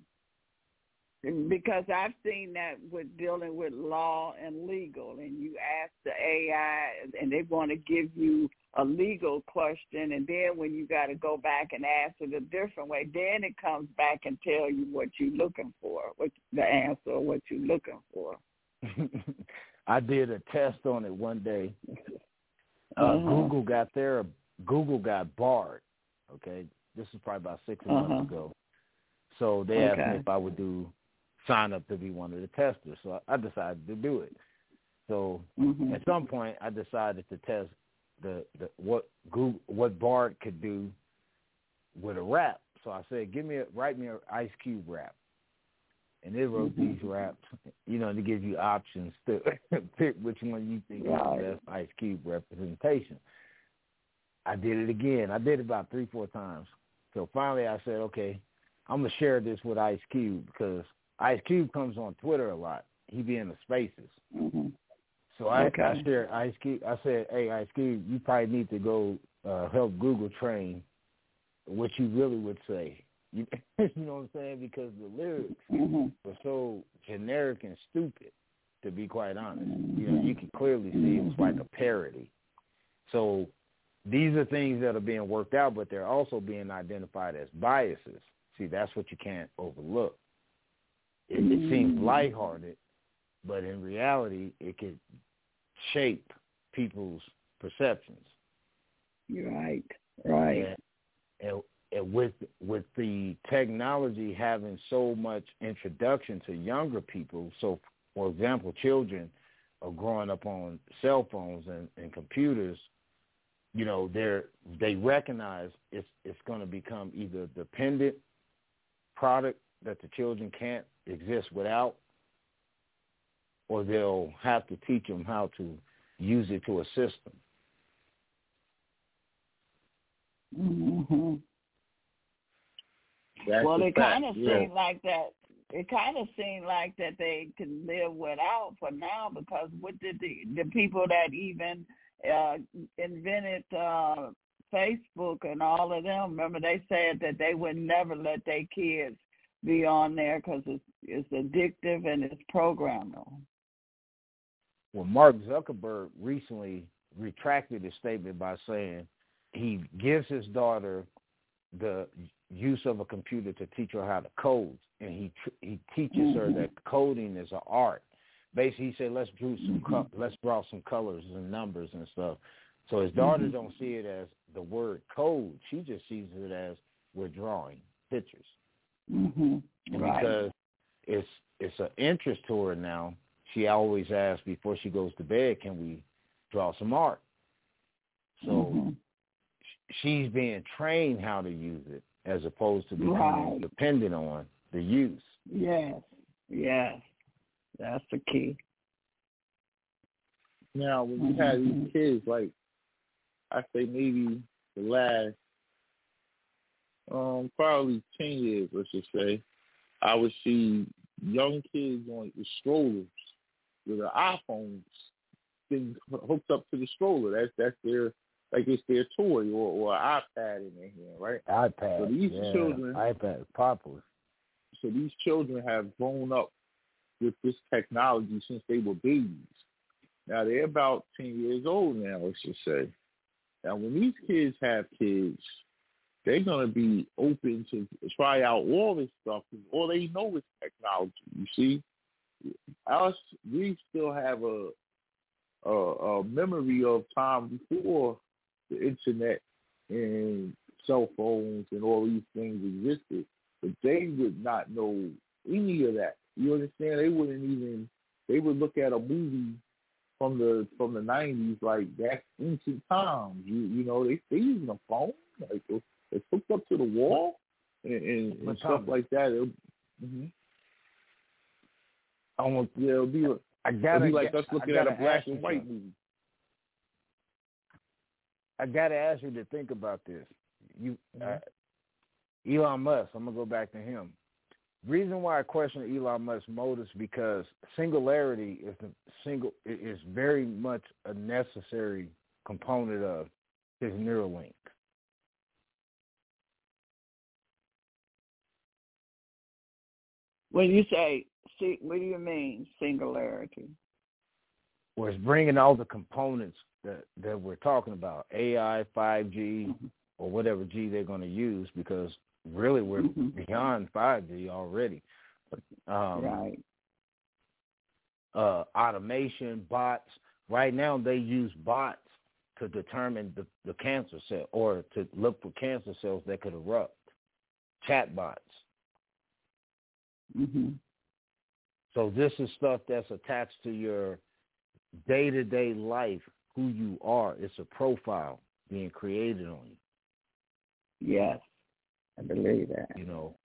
because I've seen that with dealing with law and legal, and you ask the AI, and they want to give you a legal question, and then when you got to go back and ask it a different way, then it comes back and tell you what you're looking for, what the answer, what you're looking for. (laughs) I did a test on it one day. Uh, Uh-huh. Google got there. Google got Bard. Okay, this is probably about 6 Uh-huh. months ago. So they asked me if I would do sign up to be one of the testers. So I decided to do it. So Mhm. at some point, I decided to test the, the what Google what Bard could do with a rap. So I said, give me a write me an Ice Cube rap, and it wrote these raps. You know, to give you options to (laughs) pick which one you think is the best Ice Cube representation. I did it again. I did it about three, four times. So finally, I said, okay, I'm gonna share this with Ice Cube because Ice Cube comes on Twitter a lot. He be in the spaces. Mhm. So I, Okay. I shared Ice Cube. I said, "Hey, Ice Cube, you probably need to go uh, help Google train what you really would say." You, (laughs) you know what I'm saying? Because the lyrics Mhm. were so generic and stupid. To be quite honest, you know, you can clearly see it was like a parody. So these are things that are being worked out, but they're also being identified as biases. See, that's what you can't overlook. It, it seems Mm. lighthearted, but in reality, it could shape people's perceptions. You're right. Right. And, and, and with with the technology having so much introduction to younger people, so for example, children are growing up on cell phones and, and computers. You know, they're they recognize it's it's going to become either dependent product that the children can't exist without, or they'll have to teach them how to use it to assist them. hmm well, a it kind of yeah. seemed like that. It kind of seemed like that they could live without for now because what did the the people that even uh invented uh Facebook and all of them? Remember they said that they would never let their kids be on there because it's it's addictive and it's programmable. Well, Mark Zuckerberg recently retracted his statement by saying he gives his daughter the use of a computer to teach her how to code, and he tr- he teaches mm-hmm. her that coding is an art. Basically, he said, "Let's draw some mm-hmm. co- let's draw some colors and numbers and stuff." So his daughter mm-hmm. don't see it as the word code; she just sees it as we're drawing pictures. Mm-hmm. And right. because it's it's an interest to her now, she always asks before she goes to bed, "Can we draw some art?" So mm-hmm. she's being trained how to use it as opposed to becoming right. dependent on the use. Yes, yes, that's the key. Now, when you have these Mm-hmm. kids, like I say, maybe the last um probably ten years, let's just say, I would see young kids on the strollers with their iPhones being hooked up to the stroller. That's that's their like it's their toy or, or iPad in their hand, right? iPad. So these yeah, children, iPad popular. So these children have grown up with this technology since they were babies. Now they're about ten years old now, let's just say. Now when these kids have kids, they're gonna be open to try out all this stuff because all they know is technology. You see, us we still have a a, a memory of time before the internet and cell phones and all these things existed, but they would not know any of that. You understand? They wouldn't even. They would look at a movie from the from the nineties like that's ancient times. You you know they they using a phone like it's, it's hooked up to the wall and, and, and stuff like that. It'll, mm-hmm. I want yeah, it'll be. I gotta it'll be like us looking at a black and white something. movie. I gotta ask you to think about this. You, Mm-hmm. uh, Elon Musk. I'm gonna go back to him. Reason why I question Elon Musk's motives because singularity is the single is very much a necessary component of his Neuralink. When you say, see, what do you mean singularity? Where it's bringing all the components that that we're talking about, AI, 5G, Mm-hmm. or whatever G they're going to use, because really we're Mhm. beyond 5G already. Um, right. uh, automation, bots. Right now, they use bots to determine the, the cancer cell or to look for cancer cells that could erupt. Chat bots. Mm-hmm. So this is stuff that's attached to your day-to-day life, who you are. It's a profile being created on you. Yes, I believe that. You know,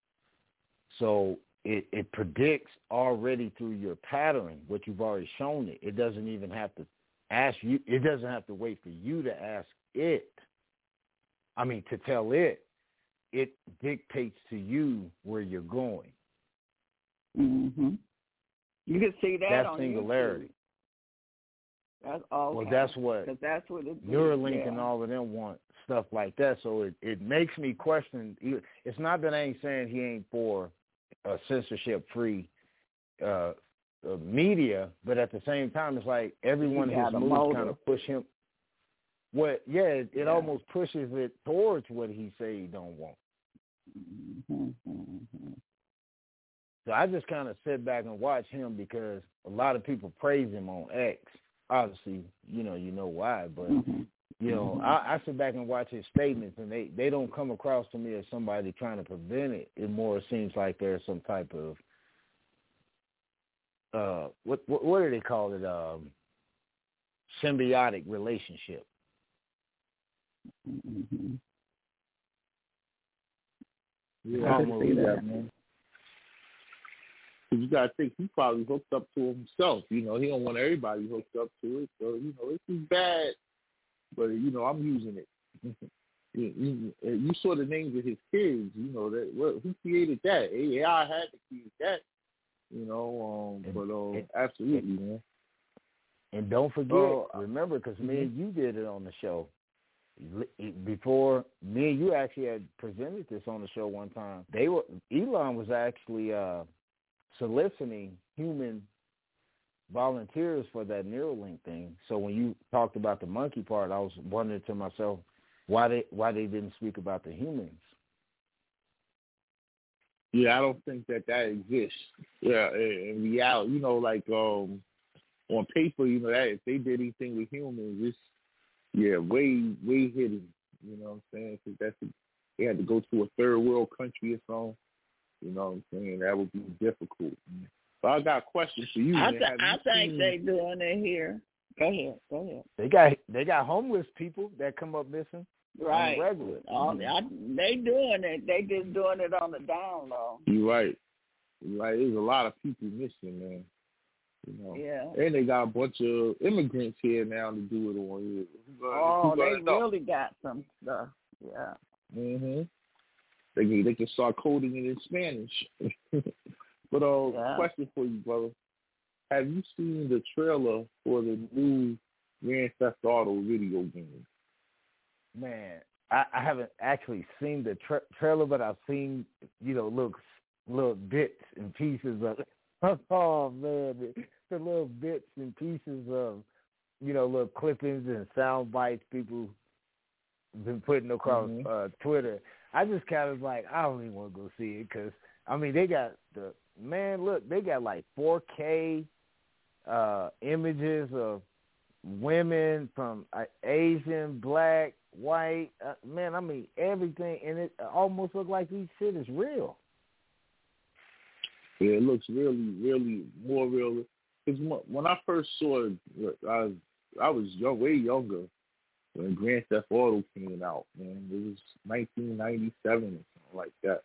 so it, it predicts already through your pattern what you've already shown it. It doesn't even have to ask you. It doesn't have to wait for you to ask it. I mean, to tell it. It dictates to you where you're going. hmm You can see that That's on singularity. That's all. Well, that's what Because that's what it. Neuralink yeah. and all of them want stuff like that. So it, it makes me question. It's not that I ain't saying he ain't for uh, censorship free uh, uh, media, but at the same time, it's like everyone got moves kind of push him. What? Yeah, it, it Yeah. almost pushes it towards what he say he don't want. Mhm, mhm. So I just kind of sit back and watch him because a lot of people praise him on X. Obviously, you know, you know why, but Mhm. you know, Mhm. I, I sit back and watch his statements, and they they don't come across to me as somebody trying to prevent it. It more seems like there's some type of uh, what what, what do they call it? Um, symbiotic relationship. Mhm. Yeah, I I can can see see that. That, man. 'Cause you gotta think he probably hooked up to himself. You know, he don't want everybody hooked up to it. So you know, this is bad, but you know, I'm using it. (laughs) you, you, you saw the names of his kids. You know that what, who created that? AI had to create that. You know, um, And- but um, and- absolutely, man. And don't forget, Oh, remember, because me and you did it on the show. before me and you actually had presented this on the show one time. They were Elon was actually uh, soliciting human volunteers for that Neuralink thing. So when you talked about the monkey part, I was wondering to myself why they why they didn't speak about the humans. Yeah, I don't think that that exists. Yeah, in reality, you know, like um on paper, you know, that if they did anything with humans, it's yeah, way way hidden. You know what I'm saying? Cause that's a, they had to go to a third world country or something. You know what I'm saying? That would be difficult. But I got a question for you. I, th- Have I think seen- they doing it here. Go ahead. Go ahead. They got they got homeless people that come up missing. Right. regular. All, I, they doing it. They just doing it on the down low. You're right. You're right. There's a lot of people missing, man. You know. Yeah. And they got a bunch of immigrants here now to do it on here. Who Oh, they really got some stuff. Yeah. Mhm. They can they can start coding it in Spanish. (laughs) but uh, Yeah. question for you, brother: Have you seen the trailer for the new Grand Theft Auto video game? Man, I, I haven't actually seen the tra- trailer, but I've seen you know little little bits and pieces of it. (laughs) Oh man, the, the little bits and pieces of you know little clippings and sound bites people been putting across Mhm. uh, Twitter. I just kind of like I don't even want to go see it because I mean they got the man look they got like 4K uh images of women from uh, Asian, black, white. Uh, man, I mean everything, and it almost look like these shit is real. Yeah, it looks really, really more real. Because when I first saw it, I I was young, way younger when Grand Theft Auto came out. Man, it was 1997 or something like that,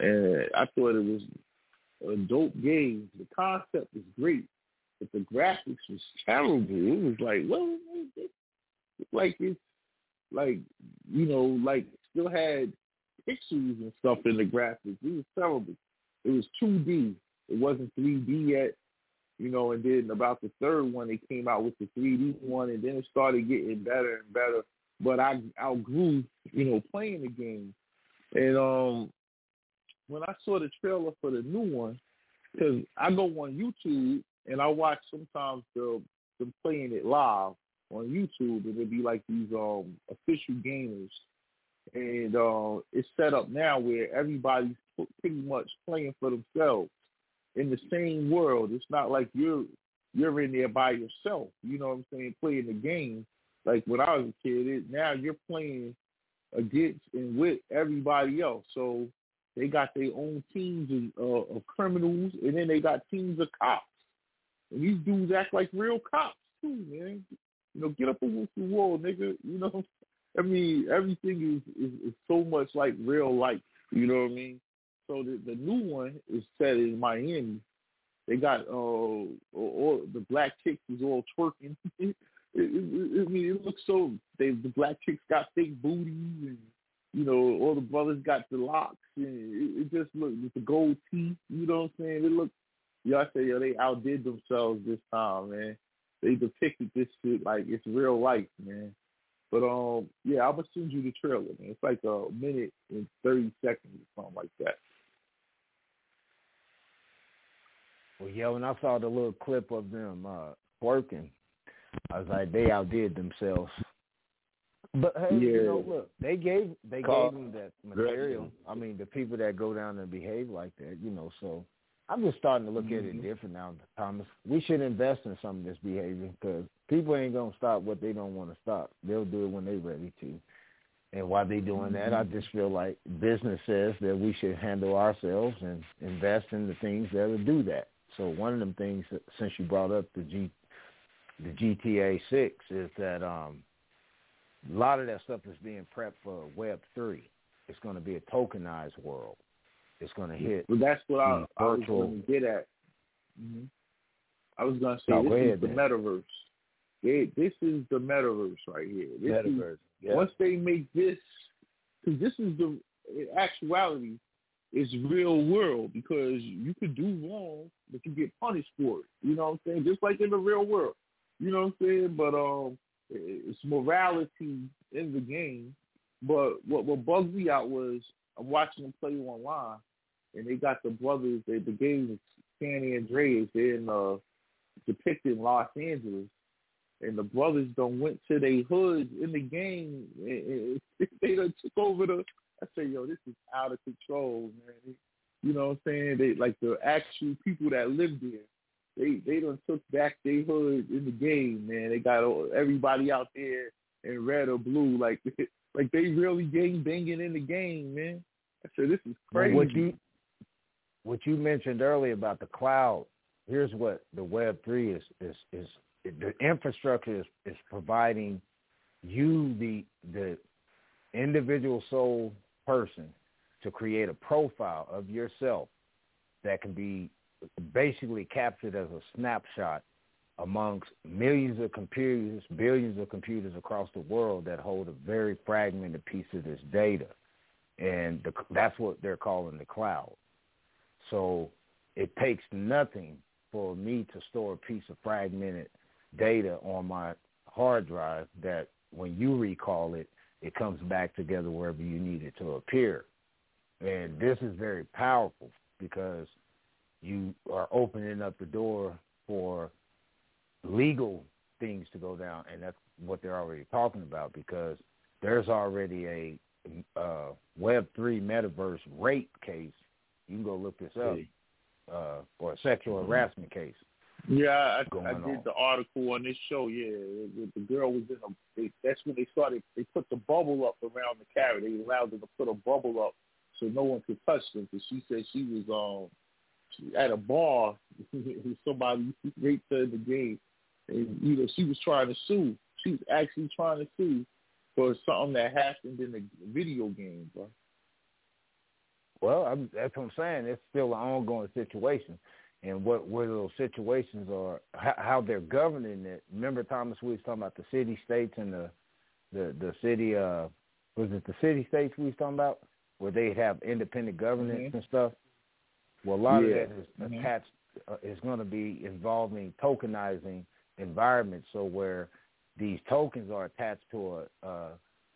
and I thought it was a dope game. The concept was great, but the graphics was terrible. It was like, well. Like it's like you know, like still had pixels and stuff in the graphics. It was terrible. It was 2D. It wasn't 3D yet, you know. And then about the third one, they came out with the 3D one, and then it started getting better and better. But I outgrew, you know, playing the game. And um, when I saw the trailer for the new one, because I go on YouTube and I watch sometimes the them playing it live on YouTube, and it'd be like these um official gamers and uh, it's set up now where everybody's pretty much playing for themselves in the same world. It's not like you're you're in there by yourself. You know what I'm saying? Playing the game. Like when I was a kid, it, now you're playing against and with everybody else. So they got their own teams of, uh, of criminals, and then they got teams of cops. And these dudes act like real cops too, man. You know, get up against the wall, nigga. You know, (laughs) I mean, everything is, is, is so much like real life. You know what I mean? So the the new one is set in Miami. They got uh, all, the black chicks is all twerking. (laughs) it, it, I mean, it looks so. They the black chicks got fake booties, and you know, all the brothers got the locks, and it, it just with the gold teeth. You know what I'm saying? It looked. Y'all say yo, they outdid themselves this time, man. They depicted this shit like it's real life, man. But um, yeah, I'm gonna send you the trailer, man. It's like a minute and thirty seconds or something like that. Well, yeah, when I saw the little clip of them uh, working, I was like, they outdid themselves. But hey, you know, look, they gave they Call- gave them that material. I mean, the people that go down and behave like that, you know. So I'm just starting to look at it different now, Thomas. We should invest in some of this behavior because people ain't gonna stop what they don't want to stop. They'll do it when they're ready to. And while they doing that, I just feel like business says that we should handle ourselves and invest in the things that will do that. So one of them things, that, since you brought up the G, the GTA Six, is that um, a lot of that stuff is being prepped for Web three. It's going to be a tokenized world. It's going to hit. Well, that's what I, I was going to get at. hmm I was going to say No, this go is ahead, the then. metaverse. They, this is the metaverse right here. This is Metaverse. Yeah. once they make this, because this is the in actuality, it's real world because you could do wrong, but you get punished for it. You know what I'm saying? Just like in the real world. You know what I'm saying? But um, it's morality in the game. But what what bugged me out was I'm watching them play online, and they got the brothers. They, the game San Andreas. They're in uh, depicted in Los Angeles, and the brothers don't went to their hoods in the game. And, and (laughs) they done took over the. I say, yo, this is out of control, man. You know what I'm saying? They like the actual people that live there. They they done took back their hood in the game, man. They got everybody out there in red or blue, like (laughs) like they really gang banging in the game, man. I said, this is crazy. What you what you mentioned earlier about the cloud, here's what the Web three is is is the infrastructure is, is providing you the the individual soul person to create a profile of yourself that can be basically captured as a snapshot amongst millions of computers, billions of computers across the world that hold a very fragmented piece of this data. And the, that's what they're calling the cloud. So it takes nothing for me to store a piece of fragmented data on my hard drive that when you recall it, it comes back together wherever you need it to appear. And this is very powerful because you are opening up the door for legal things to go down, and that's what they're already talking about because there's already a uh, Web three metaverse rape case. You can go look this up, uh, or a sexual mm-hmm. harassment case. Yeah, I, I did on. the article on this show. Yeah, the girl was in a. They, that's when they started. They put the bubble up around the carrot. They allowed them to put a bubble up so no one could touch them. Because she said she was um at a bar (laughs) with somebody (laughs) raped her in the game, and you know she was trying to sue. She was actually trying to sue for something that happened in the video game, bro. Well, I'm, that's what I'm saying. It's still an ongoing situation, and what where those situations are, how, how they're governing it. Remember, Thomas, we was talking about the city states and the the the city. uh Was it the city states we was talking about, where they have independent governance mm-hmm. and stuff? Well, a lot yeah. of that is mm-hmm. attached. Uh, is going to be involving tokenizing environment, so where these tokens are attached to a uh,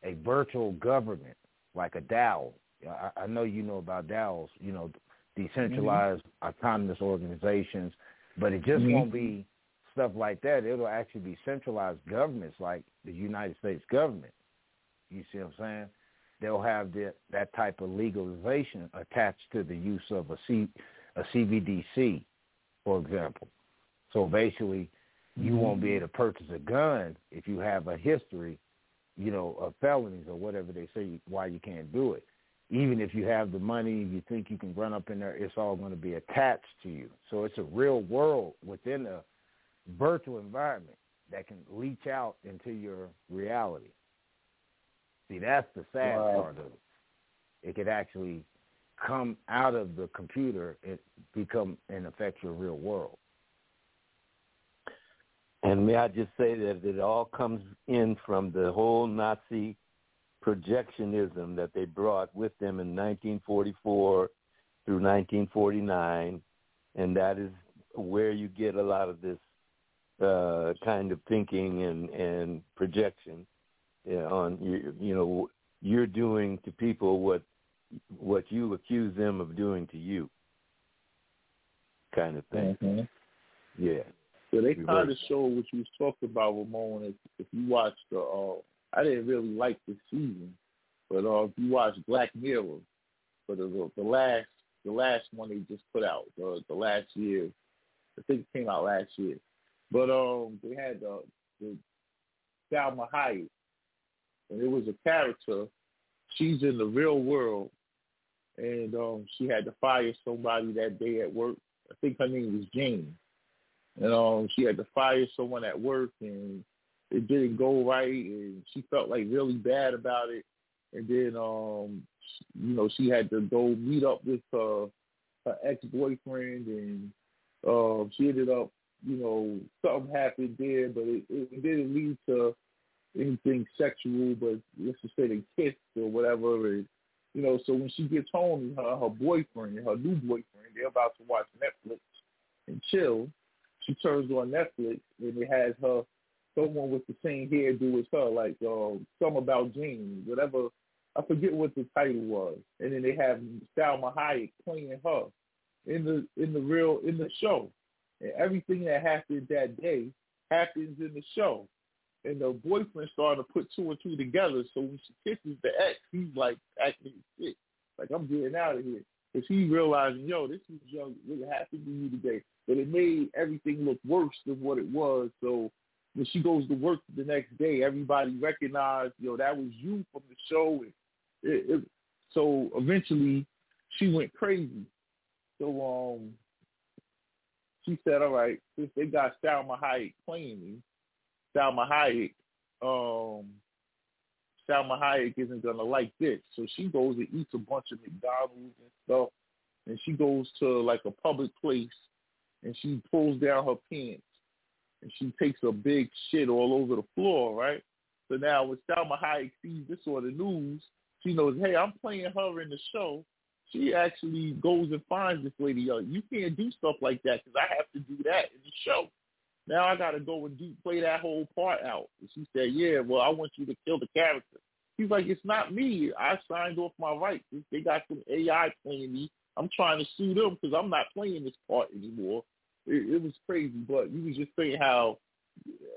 a virtual government like a DAO. I, I know you know about DAOs, you know, decentralized mm-hmm. autonomous organizations, but it just mm-hmm. won't be stuff like that. It'll actually be centralized governments like the United States government. You see what I'm saying? They'll have the, that type of legalization attached to the use of a, C, a CBDC, for example. So basically, you mm-hmm. won't be able to purchase a gun if you have a history, you know, of felonies or whatever they say why you can't do it. Even if you have the money, you think you can run up in there, it's all going to be attached to you. So it's a real world within a virtual environment that can leach out into your reality. See, that's the sad wow. part of it. It could actually come out of the computer and become and affect your real world. And may I just say that it all comes in from the whole Nazi projectionism that they brought with them in 1944 through 1949, and that is where you get a lot of this uh, kind of thinking and and projection you know, on you, you know you're doing to people what what you accuse them of doing to you, kind of thing. Mm-hmm. Yeah. So they kind of show what you was talking about, Ramon. If, if you watch the, uh, I didn't really like this season, but uh, if you watch Black Mirror, for the the last the last one they just put out, the the last year, I think it came out last year, but um they had the the Salma Hayek, and it was a character. She's in the real world, and um she had to fire somebody that day at work. I think her name was Jane and um, she had to fire someone at work, and it didn't go right, and she felt like really bad about it. And then, um, you know, she had to go meet up with her, her ex-boyfriend, and um, she ended up, you know, something happened there, but it, it didn't lead to anything sexual. But let's just say they kissed or whatever, and you know, so when she gets home, her her boyfriend, her new boyfriend, they're about to watch Netflix and chill she turns on Netflix and it has her someone with the same hairdo as her, like um, some about James, whatever. I forget what the title was, and then they have Salma Hayek playing her in the in the real in the show, and everything that happened that day happens in the show. And the boyfriend started to put two and two together. So when she kisses the ex, he's like acting sick. like I'm getting out of here. Because he realizing, yo, this is young, what happened to you today. But it made everything look worse than what it was. So when she goes to work the next day, everybody recognized, yo, that was you from the show. And it, it, so eventually, she went crazy. So um, she said, all right, since they got Salma Hayek playing me, Salma Hayek, um, Salma Hayek isn't gonna like this. So she goes and eats a bunch of McDonald's and stuff, and she goes to like a public place, and she pulls down her pants, and she takes a big shit all over the floor, right? So now when Salma Hayek sees this on the news, she knows, hey, I'm playing her in the show. She actually goes and finds this lady. Yo, you can't do stuff like that because I have to do that in the show. Now I got to go and do play that whole part out. And she said, yeah, well, I want you to kill the character. He's like, it's not me. I signed off my rights. They got some AI playing me. I'm trying to sue them because I'm not playing this part anymore. It, it was crazy, but you was just saying how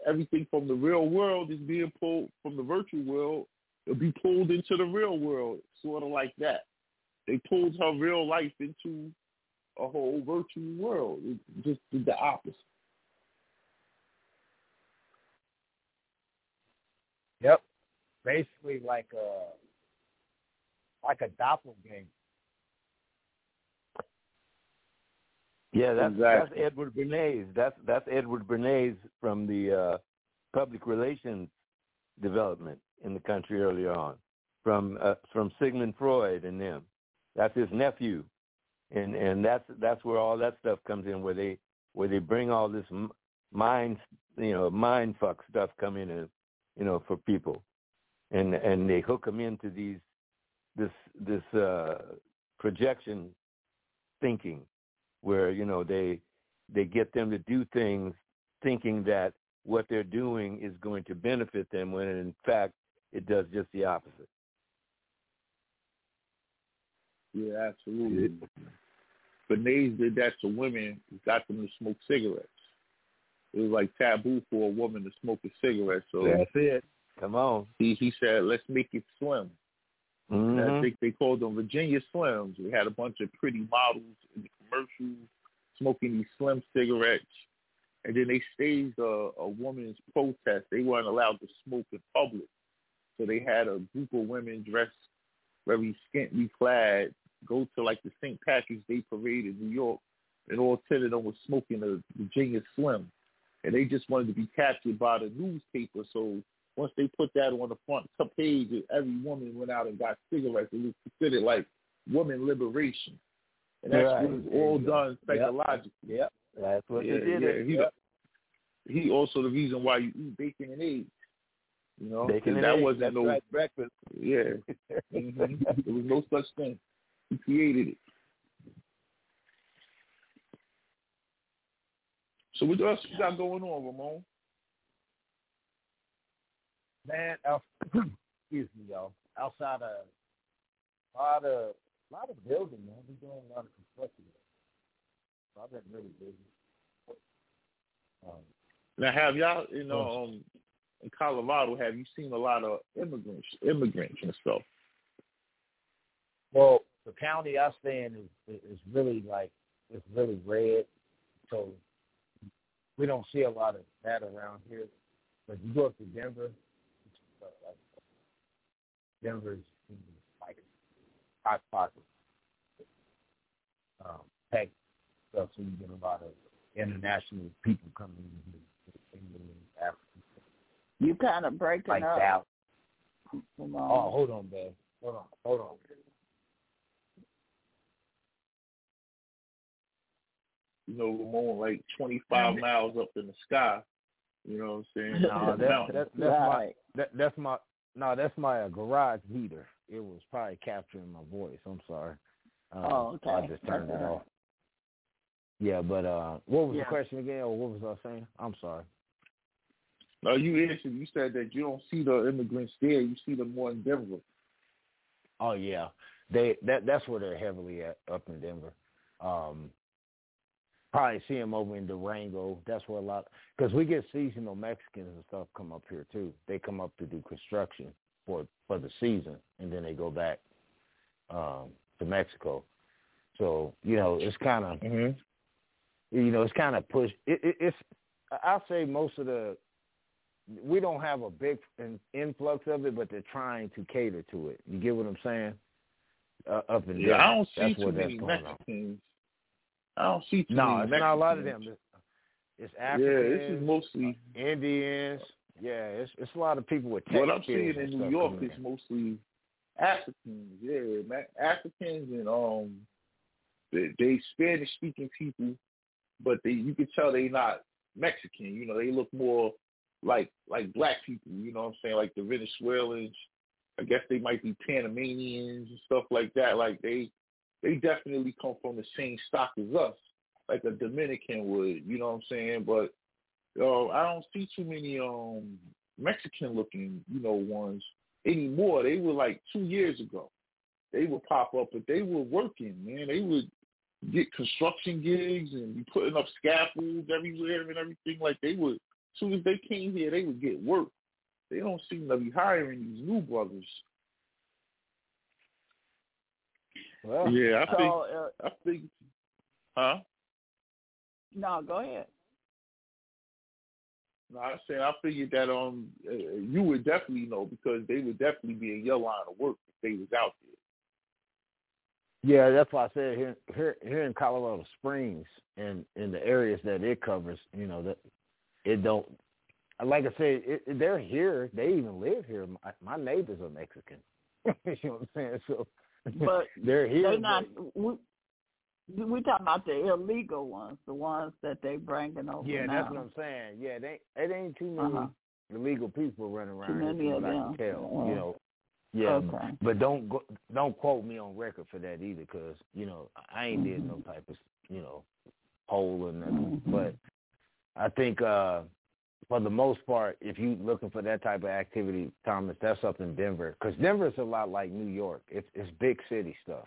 everything from the real world is being pulled from the virtual world. It'll be pulled into the real world, sort of like that. They pulled her real life into a whole virtual world. It just did the opposite. Yep. Basically like a like a doppelganger. Yeah, that's Exactly. that's Edward Bernays. That's that's Edward Bernays from the uh, public relations development in the country earlier on, from uh, from Sigmund Freud and them. That's his nephew, and and that's that's where all that stuff comes in, where they where they bring all this mind you know mind fuck stuff come in and you know for people, and and they hook them into these this this uh, projection thinking where you know they they get them to do things thinking that what they're doing is going to benefit them when in fact it does just the opposite. Yeah, absolutely. Bernays did that to women, got them to smoke cigarettes. It was like taboo for a woman to smoke a cigarette. So That's it. Come on. he he said, let's make it slim. And I mm-hmm. think they called them Virginia Slims. We had a bunch of pretty models in the commercials smoking these slim cigarettes. And then they staged a, a woman's protest. They weren't allowed to smoke in public. So they had a group of women dressed very scantily clad go to like the St. Patrick's Day parade in New York. And all 10 of them were smoking a Virginia Slim. And they just wanted to be captured by the newspaper. So once they put that on the front page, every woman went out and got cigarettes. It was considered like woman liberation, and that's Right. was all done psychologically. Yep. That's what yeah, they did. yeah. He, Yep. he also the reason why you eat bacon and eggs. You know, Bacon and that eggs, wasn't that's no right, breakfast. yeah. (laughs) hmm There was no such thing. He created it. So what else you got going on, Ramon? Man, out, (clears throat) excuse me, y'all. Outside of a lot of a lot of building, man. We're doing a lot of construction. So I've been really busy. Um, Now, have y'all, you know, um, in Colorado, have you seen a lot of immigrants, immigrants and stuff? well, the county I stay in is is really like it's really red, so we don't see a lot of that around here. But you go up to Denver, like, Denver's like hot pocket. Um, tech stuff, so you get a lot of international people coming in here, England, Africa, You kind of breaking like up. Dallas. Come Oh, on. hold on, babe. Hold on, hold on. You know, Ramon, like 25 (laughs) miles up in the sky. You know what I'm saying? No, On the that, mountain. that, that's my Right. That, that's my no, that's my uh, garage heater. It was probably capturing my voice. I'm sorry. Um, Oh, okay. I just turned That's it all off. Yeah, but uh, what was Yeah. the question again, or what was I saying? I'm sorry. No, you answered. You said that you don't see the immigrants there. You see them more in Denver. Oh yeah, they that that's where they're heavily at up in Denver. Um, probably see them over in Durango. That's where a lot because we get seasonal Mexicans and stuff come up here too. They come up to do construction for for the season, and then they go back um, to Mexico. So you know, it's kind of mm-hmm. you know, it's kind of pushed. It, it, it's I'll say most of the we don't have a big in, influx of it, but they're trying to cater to it. You get what I'm saying? Uh, up in yeah, Denver. I don't see that's too many Mexicans. I don't see too no, many it's Mexicans. not a lot of them. It's, it's Africans. Yeah, this is mostly Indians. Yeah, it's it's a lot of people with tech what I'm seeing in New York is mostly Africans. Yeah, Ma- Africans and um, they, they Spanish speaking people, but they you can tell they not Mexican. You know, they look more like like black people. You know what I'm saying? Like the Venezuelans. I guess they might be Panamanians and stuff like that. Like they they definitely come from the same stock as us, like a Dominican would. You know what I'm saying? But uh, I don't see too many um Mexican looking, you know, ones anymore. They were like two years ago. They would pop up, but they were working, man. They would get construction gigs and be putting up scaffolds everywhere and everything. Like they would, as soon as they came here, they would get work. They don't seem to be hiring these new brothers. Well, yeah, I So, think, uh, I think, huh? no, go ahead. No, I said I figured that um uh, you would definitely know because they would definitely be in your line of work if they was out there. Yeah, that's why I said here here here in Colorado Springs and in the areas that it covers, you know that it don't. Like I said, it, they're here. They even live here. My, my neighbors are Mexican. (laughs) you know what I'm saying? So But (laughs) they're here. They're not. We, we talking about the illegal ones, the ones that they bringing over Yeah, now. that's what I'm saying. Yeah, they it ain't too many Uh-huh. illegal people running around. Too many of them. tell. Yeah. You know. Yeah, Okay. but don't go, don't quote me on record for that either, because you know I ain't did Mm-hmm. no type of you know poll or nothing. Mhm. But I think uh for the most part, if you're looking for that type of activity, Thomas, that's up in Denver, because Denver is a lot like New York. It's it's big city stuff.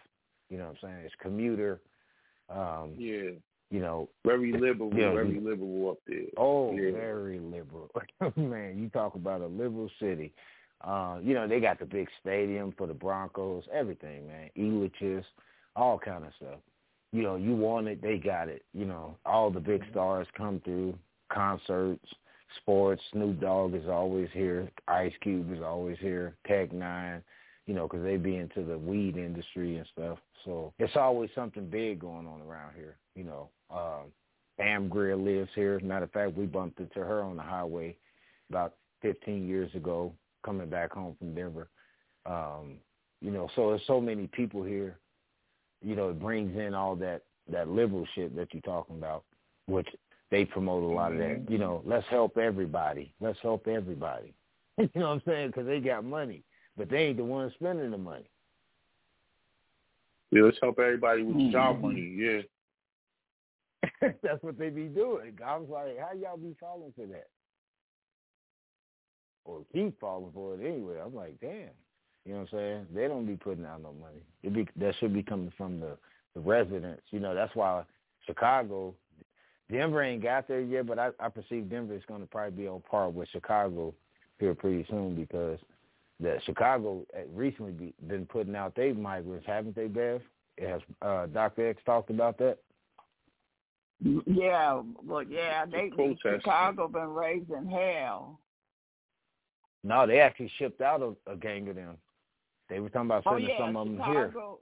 You know what I'm saying? It's commuter. Um, Yeah, you know, very liberal, Yeah, very you- liberal up there. Oh, Yeah. very liberal. (laughs) Man, you talk about a liberal city. Uh, you know, they got the big stadium for the Broncos, everything, man. Elitches, all kind of stuff. You know, you want it, they got it. You know, all the big stars come through, concerts, sports. Snoop Dogg is always here. Ice Cube is always here. Tech N9ne, you know, because they be into the weed industry and stuff. So it's always something big going on around here. You know, um, Pam Grier lives here. As a matter of fact, we bumped into her on the highway about 15 years ago, coming back home from Denver. Um, you know, so there's so many people here. You know, it brings in all that that liberal shit that you're talking about, which they promote a lot of that. Mm-hmm. You know, let's help everybody. Let's help everybody. (laughs) you know what I'm saying? Because they got money, but they ain't the ones spending the money. Yeah, let's help everybody with the mm-hmm. job money. Yeah. (laughs) That's what they be doing. I was like, how y'all be falling for that? Or keep falling for it anyway. I'm like, damn. You know what I'm saying? They don't be putting out no money. It be that should be coming from the the residents. You know, that's why Chicago, Denver ain't got there yet, but I, I perceive Denver is going to probably be on par with Chicago here pretty soon because the Chicago recently be, been putting out their migrants, haven't they, Bev? Has uh, Dr. X talked about that? Yeah, well, yeah, they protesting. Chicago been raising hell. No, they actually shipped out a, a gang of them. They were talking about Oh sending yeah, some of them here. Chicago.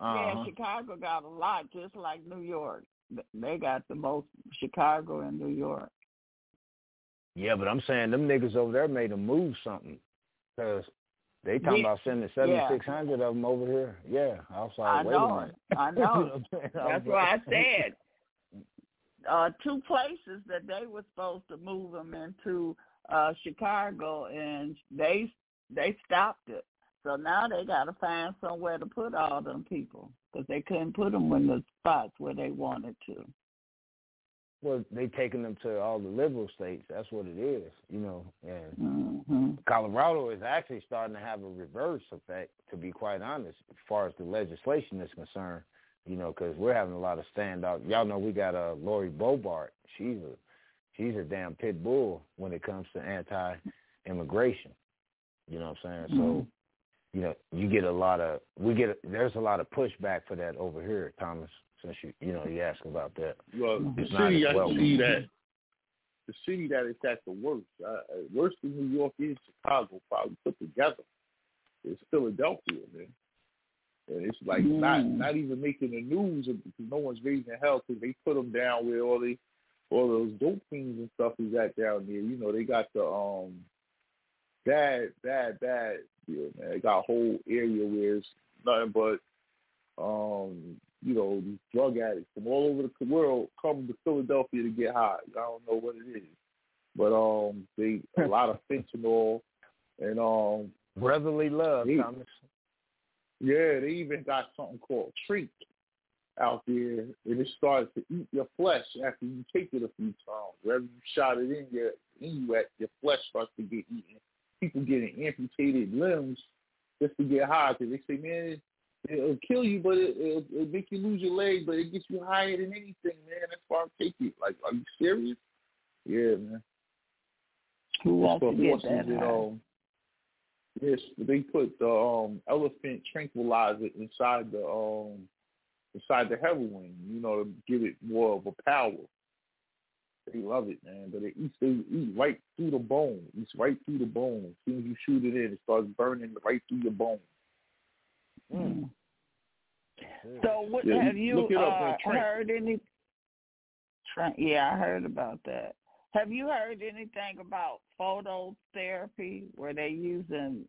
Uh-huh. Yeah, Chicago got a lot, just like New York. They got the most Chicago and New York. Yeah, but I'm saying them niggas over there made them move something because they talking Yeah, about sending seventy six hundred of them over here. Yeah, I was like, I wait know a minute. I (laughs) know know. what I'm saying? I That's why I (laughs) said uh, two places that they were supposed to move them into uh, Chicago, and they they stopped it. So now they got to find somewhere to put all them people because they couldn't put them in the spots where they wanted to. Well, they taking them to all the liberal states. That's what it is, you know. And Mm-hmm. Colorado is actually starting to have a reverse effect, to be quite honest, as far as the legislation is concerned. You know, because we're having a lot of standout. Y'all know we got uh, Lori Boebert. She's a she's a damn pit bull when it comes to anti-immigration. You know what I'm saying? Mhm. So, you know, you get a lot of we get there's a lot of pushback for that over here, Thomas. Since you you know you asked about that. Well, the city as I welcome. see that the city that is at the worst, uh, uh, worse than New York is Chicago, probably put together. Is Philadelphia, man. And it's like not Mm. not even making the news because no one's raising hell because they put them down where all they all those dope fiends and stuff is at down there. You know, they got the um bad bad bad deal, man. They got a whole area where it's nothing but um you know these drug addicts from all over the world come to Philadelphia to get high. I don't know what it is, but um they a (laughs) lot of fentanyl and um Brotherly love, Hey. Thomas. yeah, they even got something called treat out there, and it starts to eat your flesh after you take it a few times. Wherever you shot it in your in you at, your flesh starts to get eaten. People getting amputated limbs just to get high because they say, man, it'll kill you, but it, it'll, it'll make you lose your leg, but it gets you higher than anything, man. That's why I take it. Like, are you serious? Yeah, man. Who wants to get that high? um, yes, they put the um elephant tranquilizer inside the um inside the heroin, you know, to give it more of a power. They love it, man. But it eats they eat right through the bone. It eats right through the bone. As soon as you shoot it in, it starts burning right through your bone. Mm. So what Yeah, have you look it up, uh, heard any? Yeah, I heard about that. Have you heard anything about phototherapy where they using?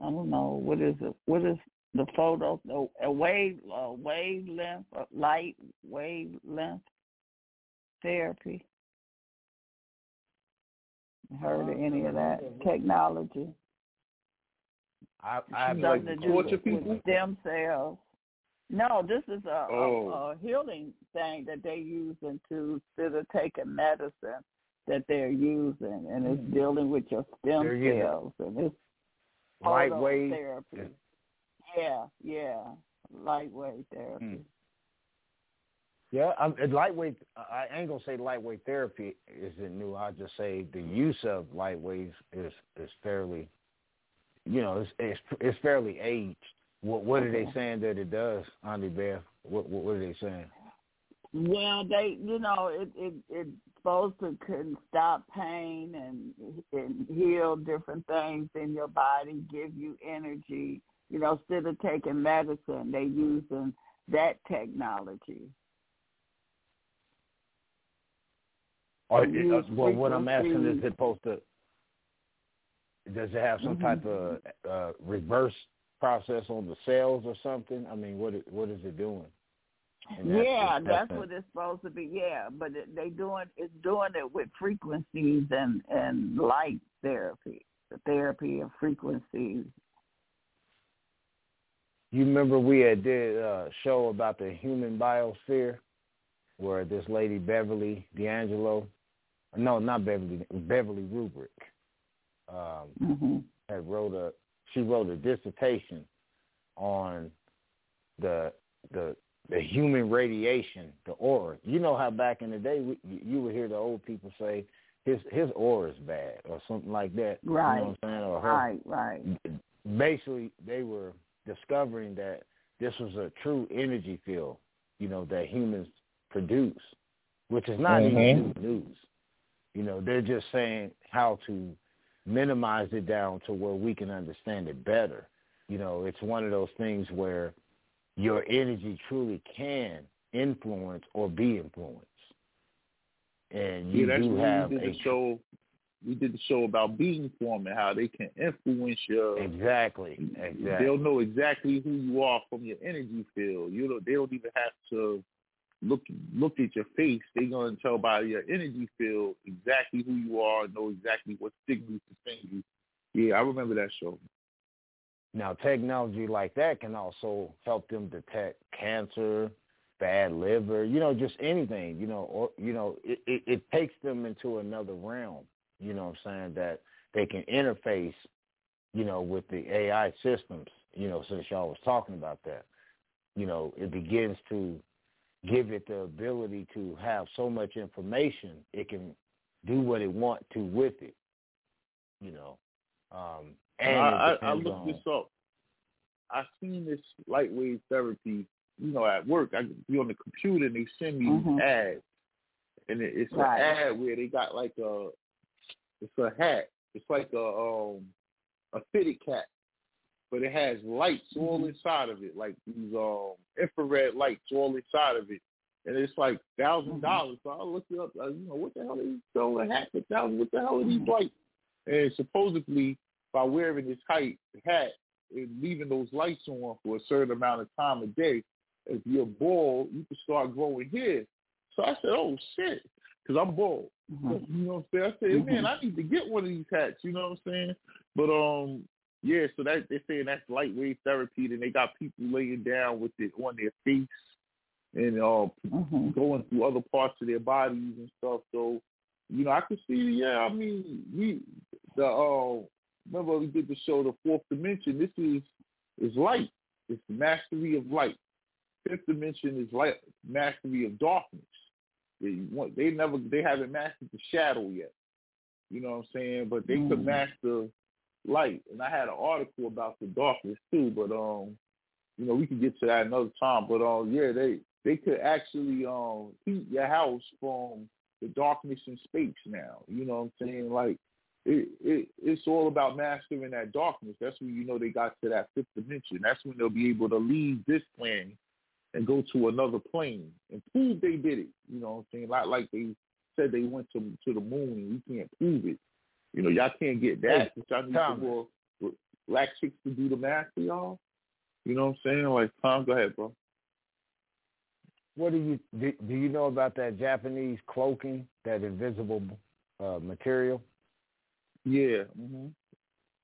I don't know what is it. What is the photo? A wave, a wavelength, a light wavelength therapy. Heard of any of that technology? I, I Like Something to do torture people? with stem cells. No, this is a, Oh. a, a healing thing that they're using to instead of taking medicine that they're using, and it's Hmm. dealing with your stem They're cells, and it's lightweight. phototherapy. Yeah, yeah, light wave therapy. Mm. Yeah, I'm, it- lightweight. I I ain't gonna say light wave therapy isn't new. I'll just say the use of lightweights is is fairly, you know, it's it's, it's fairly aged. What what are they saying that it does, Andy Beth? What, what what are they saying? Well, they, you know, it it it's supposed to can stop pain and and heal different things in your body, give you energy. You know, instead of taking medicine, they using that technology. Or well, what I'm asking is it supposed to? Does it have some Mhm. type of uh, reverse process on the cells or something? I mean, what what is it doing? That's- yeah, that's that's what it's supposed to be. Yeah, but it, they doing it's doing it with frequencies and and light therapy, the therapy of frequencies. You remember we had did a show about the human biosphere, where this lady Beverly D'Angelo, no, not Beverly, Beverly Rubik, um, hmm had wrote a she wrote a dissertation on the the the human radiation, the aura. You know how back in the day we, you would hear the old people say his his aura is bad or something like that. Right. You know what I'm saying? Or her Right, right. basically they were discovering that this was a true energy field, you know, that humans produce, which is not even new news. You know, they're just saying how to minimize it down to where we can understand it better. You know, it's one of those things where your energy truly can influence or be influenced. And you yeah, that's do have we did a the show. We did the show about being form and how they can influence your exactly, exactly. They'll know exactly who you are from your energy field. You know, they don't even have to look look at your face. They're gonna tell by your energy field exactly who you are, know exactly what signals send you. Yeah, I remember that show. Now, technology like that can also help them detect cancer bad liver, you know, just anything, you know, or you know, it, it, it takes them into another realm, you know what I'm saying, that they can interface, you know, with the AI systems, you know, since y'all was talking about that. You know, it begins to give it the ability to have so much information it can do what it want to with it. You know. Um and I, I, I looked on, this up. I seen this light wave therapy, you know, at work. I be on the computer and they send me Mhm. ads, and it, it's Right. an ad where they got like a, it's a hat. It's like a um a fitted cap, but it has lights all inside of it, like these um infrared lights all inside of it, and it's like thousand dollars. So I looked it up. I, you know, what the hell are these selling a hat for thousand? What the hell are these lights? And supposedly by wearing this height hat and leaving those lights on for a certain amount of time a day, if you're bald, you can start growing hair. So I said, oh shit, because I'm bald. Mhm. You know what I'm saying? I said, man, I need to get one of these hats. You know what I'm saying? But um, yeah. So that they're saying that's light wave therapy. Then they got people laying down with it on their face and uh, Mhm. going through other parts of their bodies and stuff. So, you know, I could see. Yeah, I mean, we the uh, remember we did the show, the fourth dimension. This is is light. It's the mastery of light. Fifth dimension is light, mastery of darkness. They want, they never they haven't mastered the shadow yet. You know what I'm saying? But they could Mm. master light. And I had an article about the darkness too, but um, you know, we could get to that another time. But um, yeah, they they could actually um heat your house from the darkness in space now. You know what I'm saying? Like it, it it's all about mastering that darkness. That's when you know they got to that fifth dimension. That's when they'll be able to leave this plane and go to another plane and prove they did it. You know what I'm saying? Like like they said they went to to the moon and we can't prove it. You know, y'all can't get that. But y'all need some Thomas. more black chicks to do the math for y'all. You know what I'm saying? Like, Tom, go ahead, bro. What do you do, do you know about that Japanese cloaking, that invisible uh, material? Yeah. hmm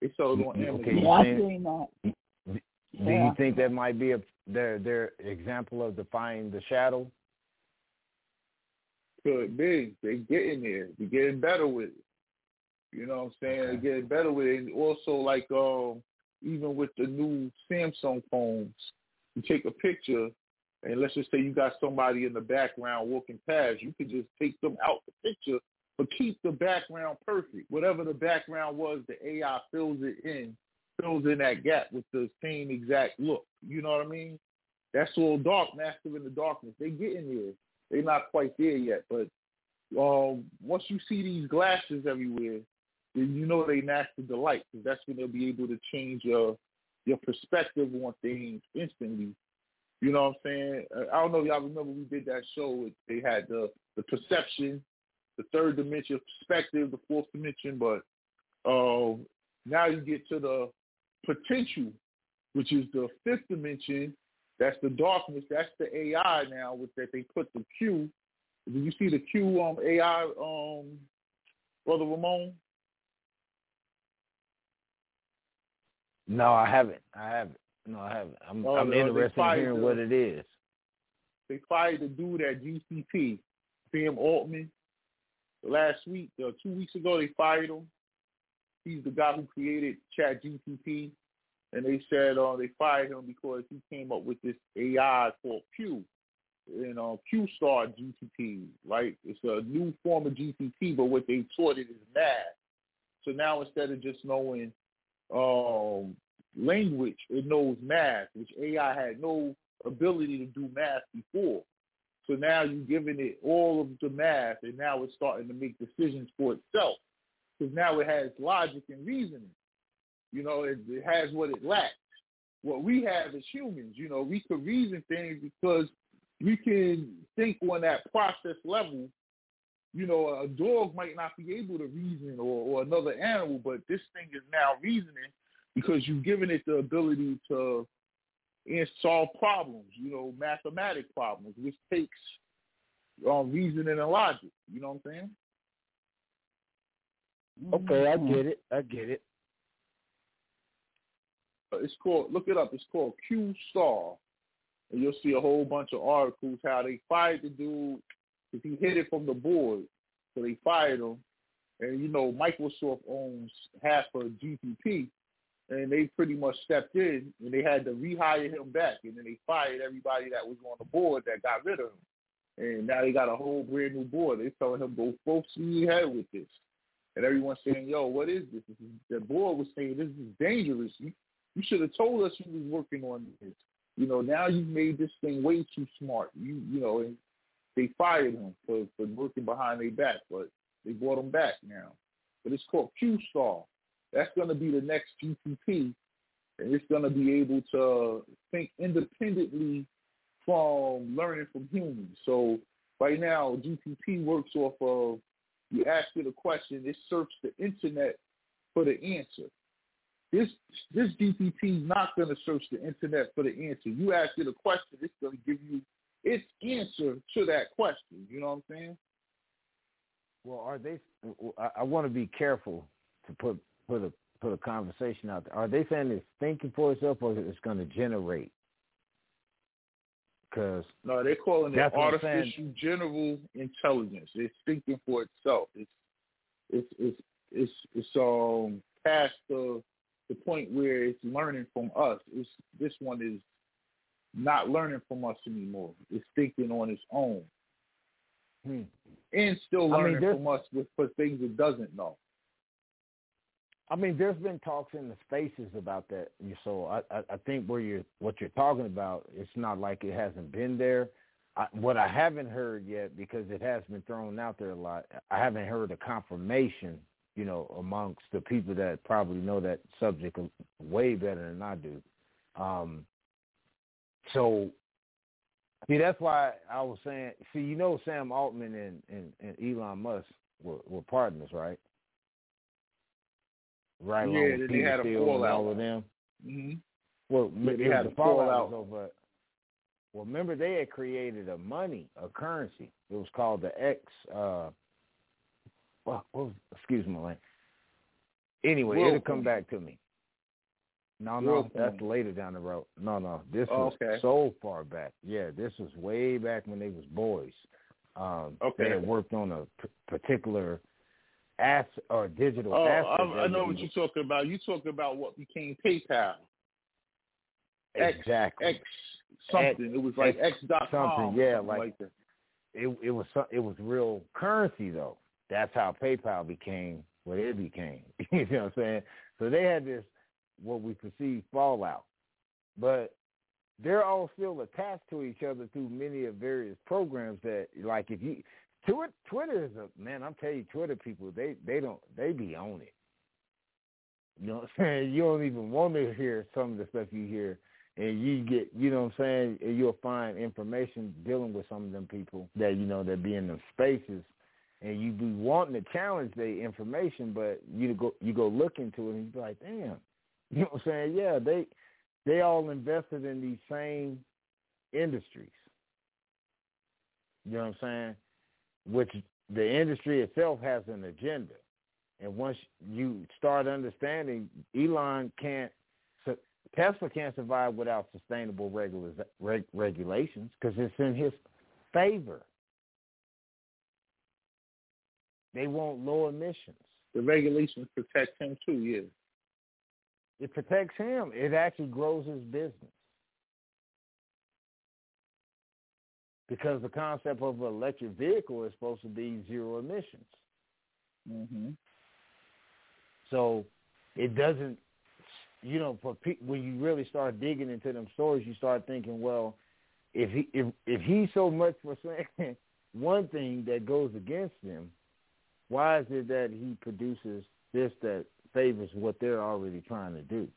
They sold it on You- Amazon. okay, Yeah, I've saying- seen that. Do Yeah. you think that might be a their their example of defying the shadow? Could be. They getting there. They getting better with it. You know what I'm saying? They getting better with it. And also like um even with the new Samsung phones, you take a picture and let's just say you got somebody in the background walking past, you could just take them out the picture, but keep the background perfect. Whatever the background was, the AI fills it in, fills in that gap with the same exact look. You know what I mean? That's all dark, mastering the darkness. They getting there. They're not quite there yet, but um, once you see these glasses everywhere, then you know they mastered the light because that's when they'll be able to change your your perspective on things instantly. You know what I'm saying? Uh, I don't know if y'all remember we did that show. They had the the perception, the third dimension perspective, the fourth dimension, but uh, now you get to the potential, which is the fifth dimension. That's the darkness. That's the AI now with that they put the Q. Did you see the Q um AI um brother Ramon? No, I haven't. I haven't. No, I haven't. I'm Oh, I'm interested in hearing the- what it is. They fired the dude at GPT, Sam Altman. Last week, uh, two weeks ago, they fired him. He's the guy who created Chat GPT, and they said uh, they fired him because he came up with this AI called Q. And uh, Q Star GPT, right? It's a new form of GPT, but what they taught it is math. So now instead of just knowing um, language, it knows math, which AI had no ability to do math before. So now you're giving it all of the math, and now it's starting to make decisions for itself. Because now it has logic and reasoning. You know, it, it has what it lacks. What we have as humans, you know, we can reason things because we can think on that process level. You know, a dog might not be able to reason or, or another animal, but this thing is now reasoning because you've given it the ability to and solve problems, you know, mathematic problems, which takes um, reasoning and logic. You know what I'm saying? Okay, I get it. I get it. Uh, It's called. Look it up. It's called Q Star. and you'll see a whole bunch of articles how they fired the dude because he hit it from the board, so they fired him. And you know, Microsoft owns half of GPT, and they pretty much stepped in and they had to rehire him back, and then they fired everybody that was on the board that got rid of him. And now they got a whole brand new board. They telling him go full speed ahead with this, and everyone's saying, "Yo, what is this?" this is, the board was saying, "This is dangerous. You, you should have told us you was working on this. You know, now you've made this thing way too smart. You, you know." And they fired him for for working behind their back, but they brought him back now. But it's called QStar. That's going to be the next GPT, and it's going to be able to think independently from learning from humans. So right now, GPT works off of you ask it a question, it searches the internet for the answer. This this GPT is not going to search the internet for the answer. You ask it a question, it's going to give you its answer to that question. You know what I'm saying? Well, are they? I, I want to be careful to put put a put a conversation out there. Are they saying it's thinking for itself, or it's going to generate? Because no, they're calling it artificial general intelligence. It's thinking for itself. It's it's it's it's it's um past the the point where it's learning from us. It's this one is not learning from us anymore. It's thinking on its own. Hmm. And still learning I mean, from us with for things it doesn't know. I mean, there's been talks in the spaces about that. So I, I, I think where you're, what you're talking about, it's not like it hasn't been there. I, what I haven't heard yet, because it has been thrown out there a lot, I haven't heard a confirmation, you know, amongst the people that probably know that subject way better than I do. Um, so, see, that's why I was saying, see, you know, Sam Altman and, and, and Elon Musk were, were partners, right? right yeah, along with they had a fallout. all of them. Mm-hmm. Well, Yeah, they had a fallout over. Well, remember they had created a money, a currency. It was called the X. Uh, well, excuse me, language. Anyway, it'll come back to me. No, no, that's later down the road. No, no, this Oh, was okay. so far back. Yeah, this was way back when they was boys. Um, Okay. They had worked on a p- particular ass or digital Oh. I, I know what you're talking about. You're talking about what became PayPal. X, Exactly. X something. it was like X dot com. something, yeah, something like- like that. it it was it was real currency though. That's how PayPal became what it became. (laughs) you know what I'm saying? So they had this what we perceive fallout, but they're all still attached to each other through many of various programs that like if you Twitter Twitter is a man. I'm telling you, Twitter people they they don't they be on it. You know what I'm saying? You don't even want to hear some of the stuff you hear and you get, you know what I'm saying, and you'll find information dealing with some of them people that, you know, that be in them spaces and you be wanting to challenge their information, but you go you go look into it and you be like, damn. You know what I'm saying? Yeah, they they all invested in these same industries. You know what I'm saying? Which the industry itself has an agenda. And once you start understanding, Elon can't Tesla can't survive without sustainable regula- reg, regulations because it's in his favor. They want low emissions. The regulations protect him too. Yeah. It protects him. It actually grows his business. Because the concept of an electric vehicle is supposed to be zero emissions. Mm-hmm. So it doesn't, you know, for pe- when you really start digging into them stories, you start thinking, well, if he if if he's so much for saying (laughs) one thing that goes against him, why is it that he produces this that favors what they're already trying to do?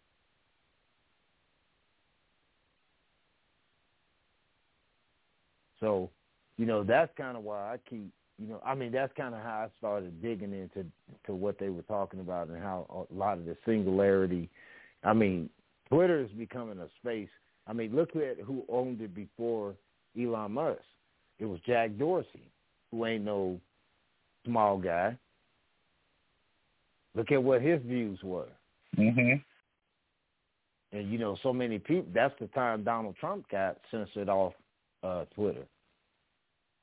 So, you know, that's kind of why I keep, you know, I mean, that's kind of how I started digging into to what they were talking about and how a lot of the singularity. I mean, Twitter is becoming a space. I mean, look at who owned it before Elon Musk. It was Jack Dorsey, who ain't no small guy. Mm-hmm. Mm-hmm. Mm-hmm. Look at what his views were. Mhm. And you know, so many people. That's the time Donald Trump got censored off uh, Twitter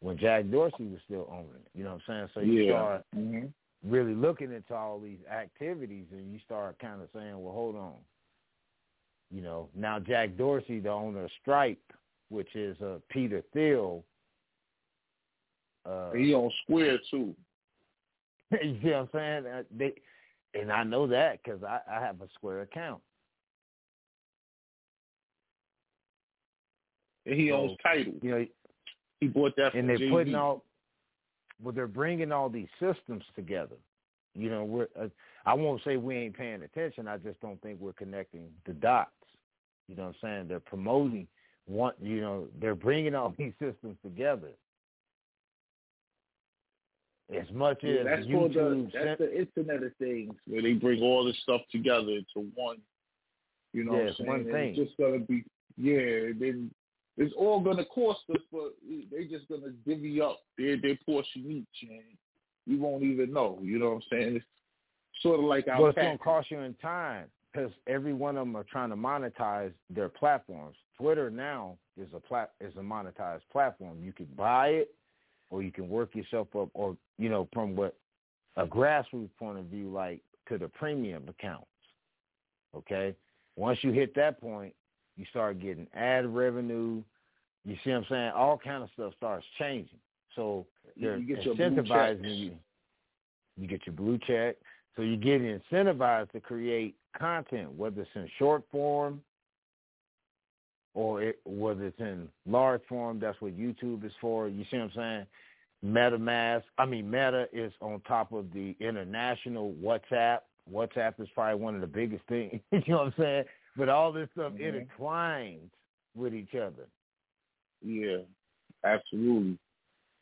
when Jack Dorsey was still owning it. You know what I'm saying? So you yeah. start hmm really looking into all these activities, and you start kind of saying, "Well, hold on." You know, now Jack Dorsey, the owner of Stripe, which is uh, Peter Thiel. Uh, He on Square too. (laughs) you see what I'm saying? Uh, they, and I know that because I, I have a Square account. And he So, owns Tidal. You know, He bought that and they're putting all well they're bringing all these systems together. You know we're uh, i won't say we ain't paying attention. I just don't think we're connecting the dots. You know what i'm saying? They're promoting one you know they're bringing all (laughs) these systems together as much Yeah, as that's for the that's the Internet of Things where they bring all this stuff together into one. You know, Yeah, it's one? And thing. It's just gonna be yeah. Then it's all gonna cost us, but they just gonna divvy up their their portion each, and you won't even know. You know what I'm saying? It's sort of like our well, it's to cost you in time because every one of them are trying to monetize their platforms. Twitter now is a plat is a monetized platform. You can buy it, or you can work yourself up, or you know, from what a grassroots point of view, like to the premium accounts. Okay, once you hit that point, you start getting ad revenue. You see what I'm saying? All kind of stuff starts changing. So You- they're you get your blue incentivizing you. You get your blue check. So you get incentivized to create content, whether it's in short form or it, whether it's in large form. That's what YouTube is for. You see what I'm saying? MetaMask, I mean Meta is on top of the international WhatsApp. WhatsApp is probably one of the biggest (laughs) things. you know what I'm saying? But all this stuff Mhm. intertwines with each other. Yeah, absolutely.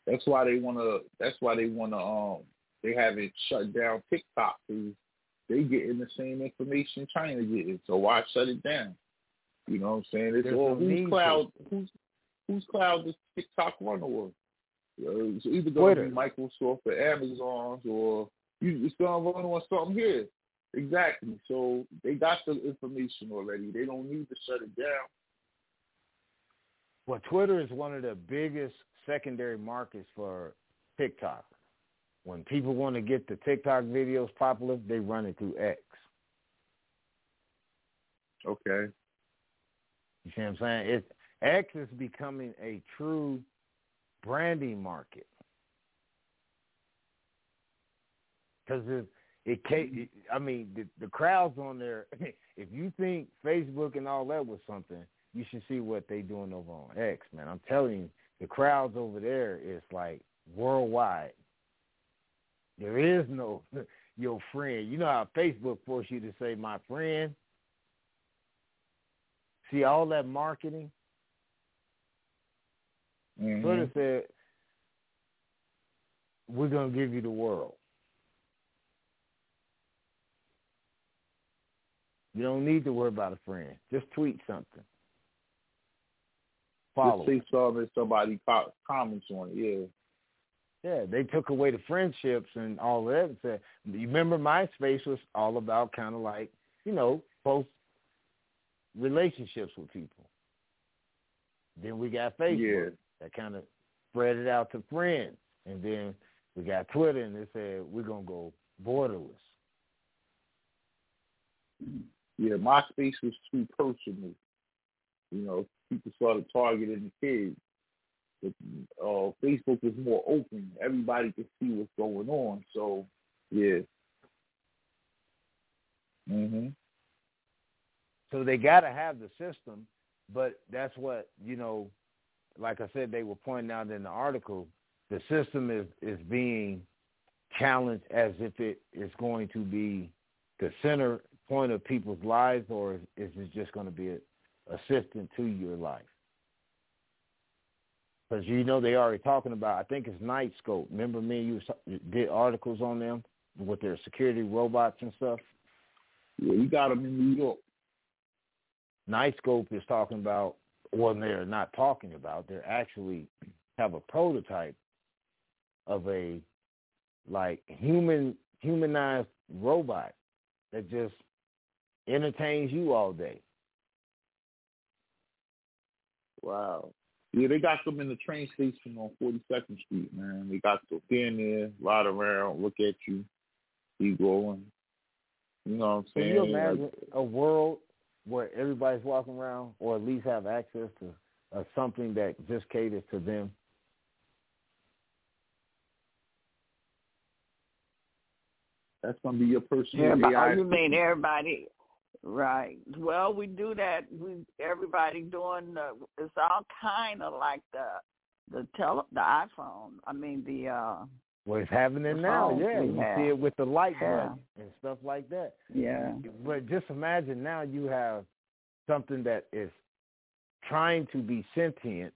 That's why they wanna. That's why they wanna. Um, they haven't shut down TikTok because they getting the same information China getting. So why shut it down? You know what I'm saying? It's There's all whose cloud? Whose whose cloud does TikTok run on? Uh, It's either going to be Microsoft or Amazon's, or you, it's going to run on something here. Exactly. So they got the information already. They don't need to shut it down. Well, Twitter is one of the biggest secondary markets for TikTok. When people want to get the TikTok videos popular, they run it through X. Okay. You see what I'm saying? It X is becoming a true branding market because it it ca- mm-hmm. I mean the the crowds on there. (laughs) If you think Facebook and all that was something, you should see what they doing over on X, man. I'm telling you, the crowds over there is like worldwide. There is no (laughs) your friend. You know how Facebook force you to say my friend. See all that marketing. Mhm. Twitter said, "We're gonna give you the world. You don't need to worry about a friend. Just tweet something. Follow. Just and somebody comments on it. Yeah. Yeah, they took away the friendships and all that. And said, you remember MySpace was all about kind of like, you know, close relationships with people. Then we got Facebook Yeah. that kind of spread it out to friends, and then we got Twitter, and they said we're gonna go borderless. Yeah, MySpace was too personal. You know, people started targeting the kids. But, uh, Facebook was more open. Everybody could see what's going on. So, yeah. Mhm. So they got to have the system, but that's what you know. Like I said, they were pointing out in the article, the system is is being challenged as if it is going to be the center point of people's lives, or is it just going to be an assistant to your life? Because you know they already talking about. I think it's Knightscope. Remember me? You did articles on them with their security robots and stuff. Yeah, you got them in New York. Knightscope is talking about, well, they're not talking about, they actually have a prototype of a like human humanized robot that just entertains you all day. Wow. Yeah, they got them in the train station on 42nd Street, man. They got them in there, ride around, look at you, keep going. You know what I'm saying? Can you imagine Like, a world where everybody's walking around, or at least have access to uh, something that just caters to them? that's gonna be your personal Everybody, AI. you mean everybody? Right. Well, we do that. We everybody doing the. It's all kind of like the the tele the iPhone. I mean the. uh Well, it's happening now. phones Yeah, you see it with the light Yeah. and stuff like that. Yeah. But just imagine now you have something that is trying to be sentient,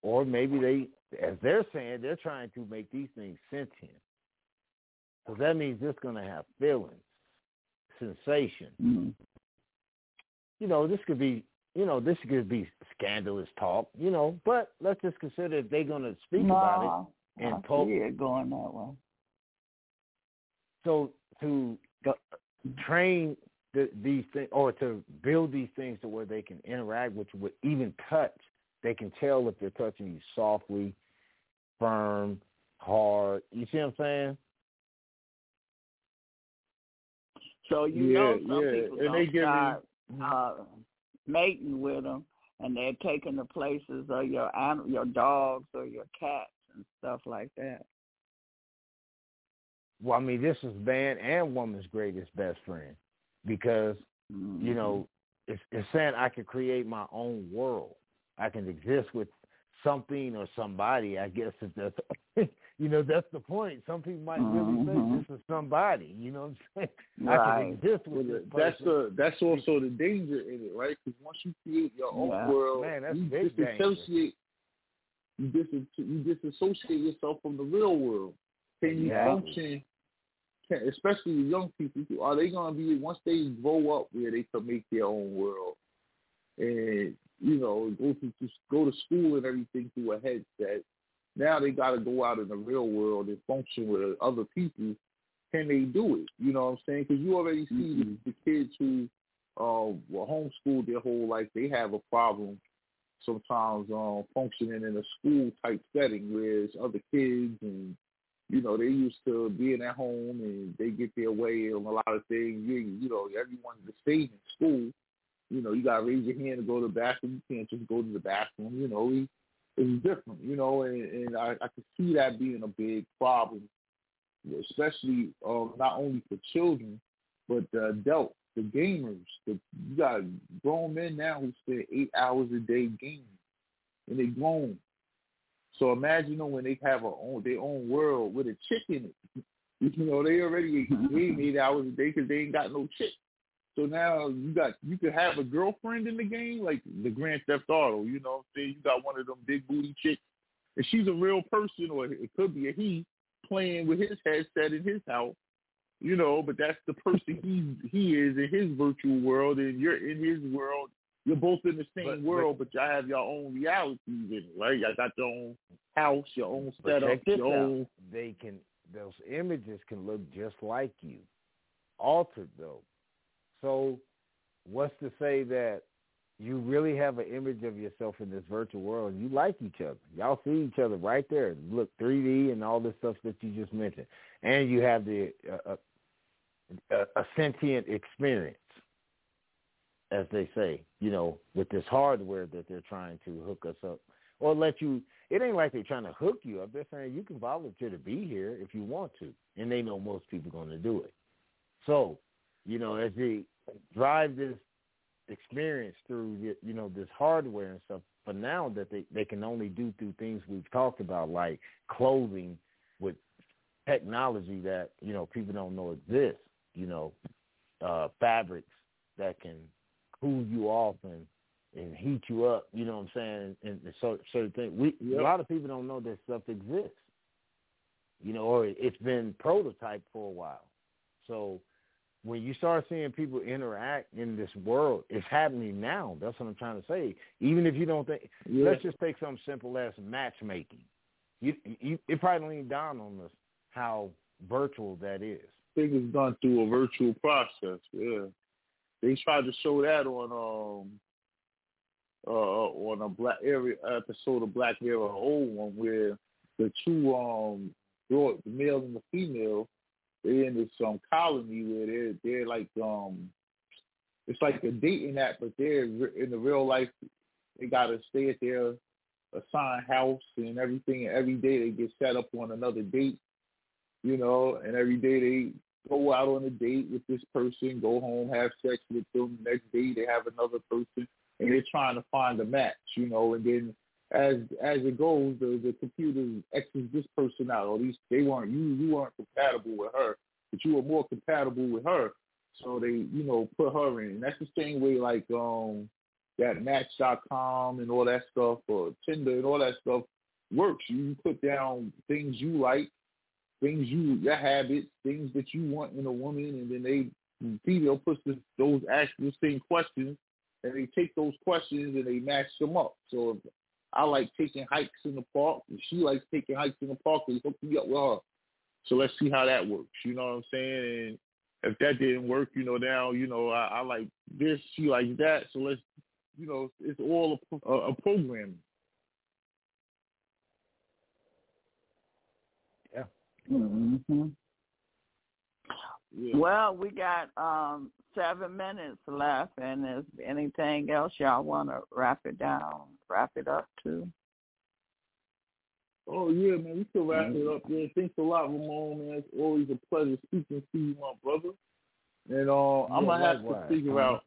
or maybe they, as they're saying, they're trying to make these things sentient. So that means it's going to have feelings, sensation. Mm. You know, this could be, you know, this could be scandalous talk, you know, but let's just consider if they're going to speak about it and I poke. see it going that way. So to train the, these things, or to build these things to where they can interact with you, with even touch, they can tell if they're touching you softly, firm, hard. You see what I'm saying? So you Yeah, know some yeah, people and gonna give me- start uh, mating with them, and they're taking the places of your anim- your dogs or your cats and stuff like that. Well, I mean, this is man and woman's greatest best friend because Mm-hmm. you know it's, it's saying I can create my own world. I can exist with something or somebody. I guess if that's (laughs) you know that's the point. Some people might really Mhm. say this is somebody. You know what I'm saying? (laughs) I Right. can exist with Well, this that's the that's also the danger in it, right? Because once you create your own Yeah. world, Man, that's you big danger. You, dis- you disassociate yourself from the real world. Can you Yeah. function? Can, especially the young people, are they gonna be once they grow up where they can make their own world, and you know go to just go to school and everything through a headset? Now they got to go out in the real world and function with other people. Can they do it? You know what I'm saying? Because you already see the, the kids who uh, were homeschooled their whole life. They have a problem sometimes um, functioning in a school type setting, whereas other kids and you know they used to being at home and they get their way on a lot of things. You, you know, everyone's the same in school. You know, you got to raise your hand to go to the bathroom. You can't just go to the bathroom. You know, it's different. You know, and, and I, I can see that being a big problem, especially um, not only for children but the adults, the gamers. The, you got grown men now who spend eight hours a day gaming, and they grown. So imagine them when they have a own their own world with a chick in it. (laughs) You know, they already (laughs) game eight hours a day because they ain't got no chick. So now you got you could have a girlfriend in the game, like the Grand Theft Auto. You know, what I'm saying you got one of them big booty chicks, and she's a real person, or it could be a he playing with his headset in his house. You know, but that's the person he he is in his virtual world, and you're in his world. You're both in the same But- world, but y'all have your own realities in it, right? Y'all got your own house, your own But setup, your out. own. They can those images can look just like you, altered though. So, what's to say that you really have an image of yourself in this virtual world? You like each other. Y'all see each other right there. Look, 3D and all this stuff that you just mentioned, and you have the uh, uh, a, a sentient experience, as they say. You know, with this hardware that they're trying to hook us up or let you. It ain't like they're trying to hook you up. They're saying you can volunteer to be here if you want to, and they know most people are going to do it. So, you know, as they drive this experience through, you know, this hardware and stuff, but now that they they can only do through things we've talked about, like clothing with technology that you know people don't know exists. You know, uh, fabrics that can cool you off and and heat you up. You know what I'm saying? And, and so certain things. We Yep. a lot of people don't know that stuff exists. You know, or it's been prototyped for a while. So when you start seeing people interact in this world, it's happening now. That's what I'm trying to say. Even if you don't think, Yeah. let's just take something simple as matchmaking. You, you, it probably don't even dawn on us how virtual that is. Thing is done through a virtual process. Yeah, they tried to show that on um uh, on a black area episode of Black Mirror, old one where the two um the male and the female they're in this um colony where they're they're like um it's like a dating app, but they're in the real life they gotta stay at their assigned house and everything. And every day they get set up on another date, you know, and every day they go out on a date with this person, go home, have sex with them. The next day they have another person, and they're trying to find a match, you know. And then as as it goes, the the computer X's this person out. Or these they weren't you you weren't compatible with her, but you were more compatible with her. So they you know put her in. And that's the same way like um that Match.com and all that stuff, or Tinder and all that stuff works. You put down things you like, things you your habits, things that you want in a woman, and then they female puts the, those ask the same questions, and they take those questions and they match them up. So if I like taking hikes in the park, and she likes taking hikes in the park, they hook me up with her. So let's see how that works. You know what I'm saying? And if that didn't work, you know, now you know I, I like this, she likes that. So let's you know, it's all a, a, a program. Mm-hmm. Yeah. Well, we got um seven minutes left, and is anything else y'all want to wrap it down, wrap it up to? Oh yeah, man, we can wrap it up. Yeah, thanks a lot, Ramon. Man, it's always a pleasure speaking to you, my brother. And uh, I'm gonna have likewise. to figure out.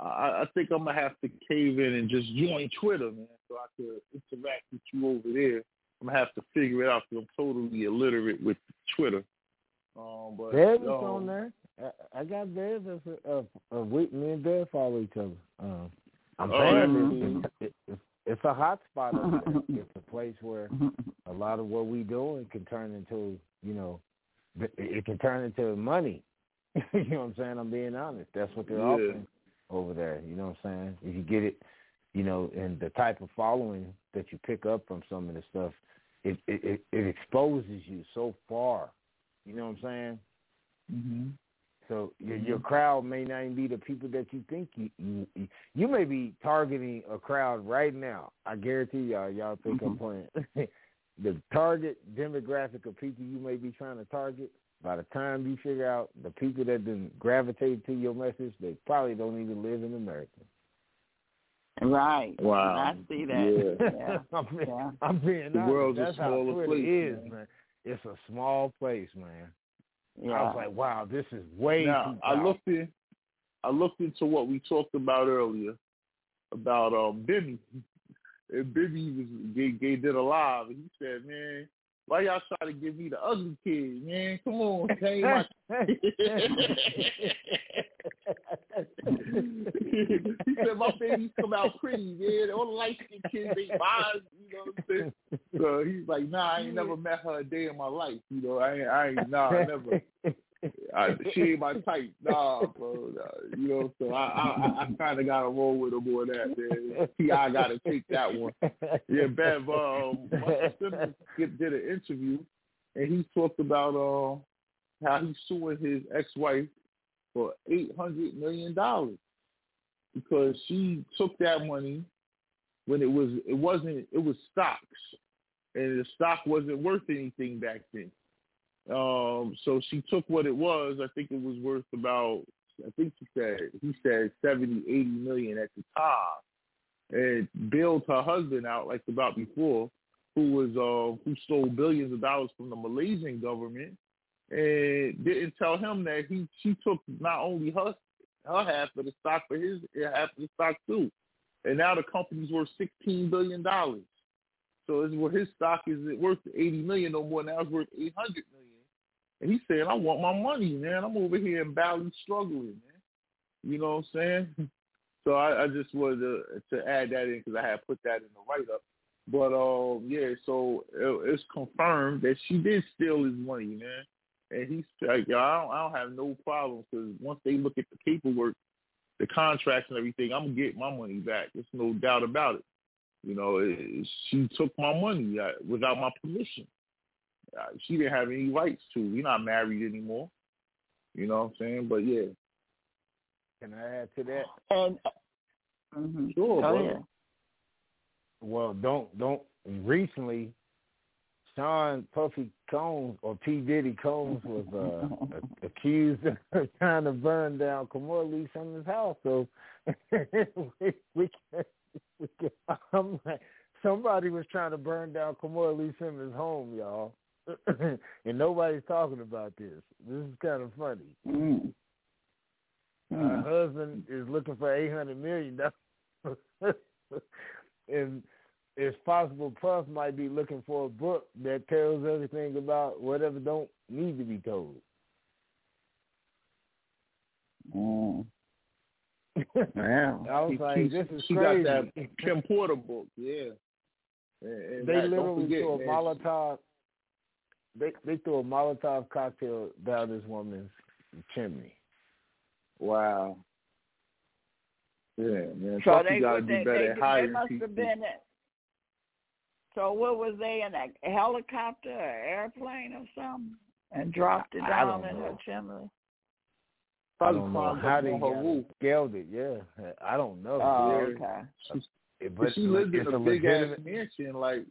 I, I think I'm gonna have to cave in and just join Twitter, man, so I could interact with you over there. I'm gonna have to figure it out because I'm totally illiterate with Twitter. Um, but Bev is um, on there. I, I got Bev as a, a, a we, me and Bev follow each other. Um, I'm Oh, saying that's it's, it's, it's, it's a hot spot over there. (laughs) It's a place where a lot of what we doing can turn into, you know, it, it can turn into money. (laughs) you know what I'm saying? I'm being honest. That's what they're Yeah. offering over there. You know what I'm saying? If you get it, you know, and the type of following that you pick up from some of the stuff, it it, it, exposes you so far. You know what I'm saying? hmm So your your crowd may not even be the people that you think you you you- may be targeting a crowd right now. I guarantee y'all y'all think I'm playing. (laughs) the target demographic of people you may be trying to target. By the time you figure out the people that then gravitate to your message, they probably don't even live in America. Right. Wow. I see that. Yeah. (laughs) (laughs) Yeah. I'm, being, Yeah. I'm being The honest. world's a That's how smaller Twitter place, is, man. man. It's a small place, man. I was like, wow, this is way Now too I looked in, I looked into what we talked about earlier about um Bibby, and Bibby was gave, gave did a live, and he said, "Man, why y'all try to give me the ugly kid, man? Come on, (laughs) change my." He said, "My babies come out pretty, man. All the light skinned kids ain't mine." You know what I'm saying? So he's like, "Nah, I ain't never met her a day in my life. You know, I ain't, I ain't, nah, I never." I, she ain't my type, nah, bro. Nah, you know, so I I, I kind of got to roll with him on that, man. Ti got to take that one. Yeah, Bev. Um, Simmons did did an interview, and he talked about uh, how he's suing his ex-wife for eight hundred million dollars because she took that money when it was it wasn't it was stocks, and the stock wasn't worth anything back then. Um, so she took what it was. I think it was worth about. I think he said he said seventy, eighty million at the time, and bailed her husband out like about before, who was uh who stole billions of dollars from the Malaysian government, and didn't tell him that he she took not only her her half of the stock, but his half of the stock too, and now the company's worth sixteen billion dollars. So it's where his stock is it worth eighty million no more. Now it's worth eight hundred million. And he's saying, I want my money, man. I'm over here in Bali struggling, man. You know what I'm saying? (laughs) So I, I just wanted to, to add that in because I had put that in the write up. But um, yeah, so it, it's confirmed that she did steal his money, man. And he's like, yo, I don't, I don't have no problems because once they look at the paperwork, the contracts and everything, I'm gonna get my money back. There's no doubt about it. You know, it, she took my money uh, without my permission. Uh, she didn't have any rights to. We're not married anymore. You know what I'm saying? But yeah, Can I add to that? And Mm-hmm. Sure, Go brother. ahead. Well, don't don't. Recently, Sean Puffy Combs or P Diddy Combs was uh, (laughs) accused of (laughs) trying to burn down Kimora Lee Simmons' house. So (laughs) we, we, can, we can, I'm like, somebody was trying to burn down Kimora Lee Simmons' home, y'all, (clears throat) and nobody's talking about this. This is kind of funny. Mm. Her Mm. husband is looking for eight hundred million dollars, and it's possible Puff might be looking for a book that tells everything about whatever don't need to be told. Mm. (laughs) Wow. I was She- like, she- this is she crazy. got that Kim Porter book, yeah. And, and they that- literally forget, threw a man, Molotov. They they threw a Molotov cocktail down this woman's chimney. Wow. Yeah, man. So Puffy they gotta would do they, better they, at they hiring must people. have been it. So what was they in a helicopter or airplane or something and dropped it I down don't in her know. chimney? I don't know how up they got scaled it. Yeah, I don't know. Oh, Yeah. okay. She's- It- But she lived in a big ass mansion. Like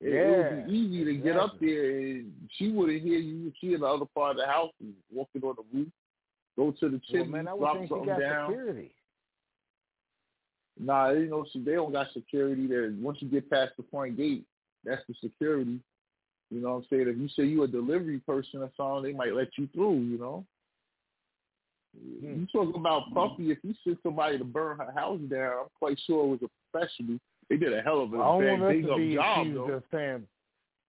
it, it would be easy to get up there, and she wouldn't hear you. She in the other part of the house, walking on the roof, go to the Well, chimney, man, I would drop think she something got down. security. Nah, you know, so they don't got security there. Once you get past the front gate, that's the security. You know what I'm saying? If you say you a delivery person or something, they might let you through, you know? Hmm. You talking about Puffy, if you sent somebody to burn her house down, I'm quite sure it was a professional. They did a hell of a I don't want to be job, though. of saying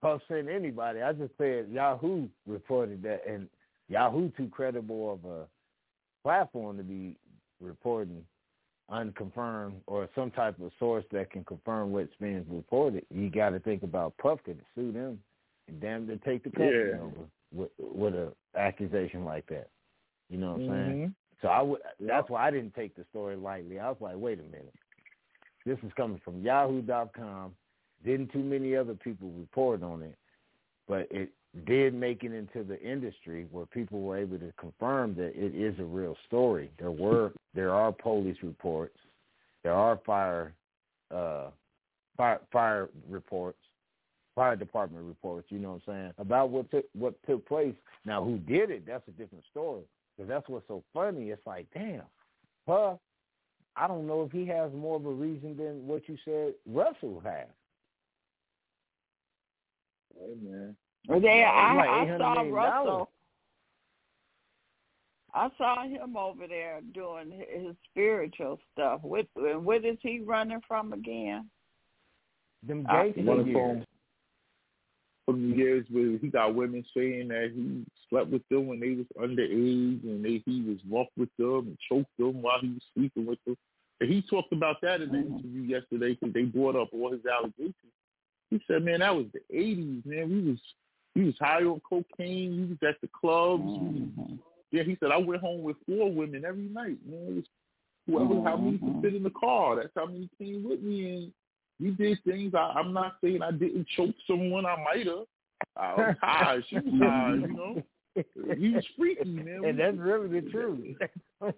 Puff sent anybody. I just said Yahoo reported that, and Yahoo too credible of a platform to be reporting unconfirmed or some type of source that can confirm what's being reported. You got to think about Puff could sue them and damn to take the company Yeah. over with with a accusation like that. You know what I'm saying? Mhm. So I would. That's why I didn't take the story lightly. I was like, wait a minute, this is coming from Yahoo.com. Didn't too many other people report on it, but it did make it into the industry where people were able to confirm that it is a real story. There were there are police reports, there are fire uh, fire fire reports, fire department reports. You know what I'm saying about what took what took place. Now, who did it? That's a different story. Because that's what's so funny. It's like, damn, Puff. I don't know if he has more of a reason than what you said Russell has. Hey, man. Well, they, Yeah, I, like I saw. Russell. I saw him over there doing his spiritual stuff. What what is he running from again? Them I- gangster One years. them from the years where he got women saying that he slept with them when they was underage and they, he was rough with them and choked them while he was sleeping with them. And he talked about that in the Mhm. interview yesterday because they brought up all his allegations. He said, "Man, that was the '80s, man. We was we was high on cocaine. He was at the clubs. Mhm. yeah, he said I went home with four women every night. Man, it was whoever how many could fit in the car. That's how many came with me, and we did things. I, I'm not saying I didn't choke someone. I might have. I was (laughs) high. She was high. You know, he was freaky, man. and that's really the truth. (laughs)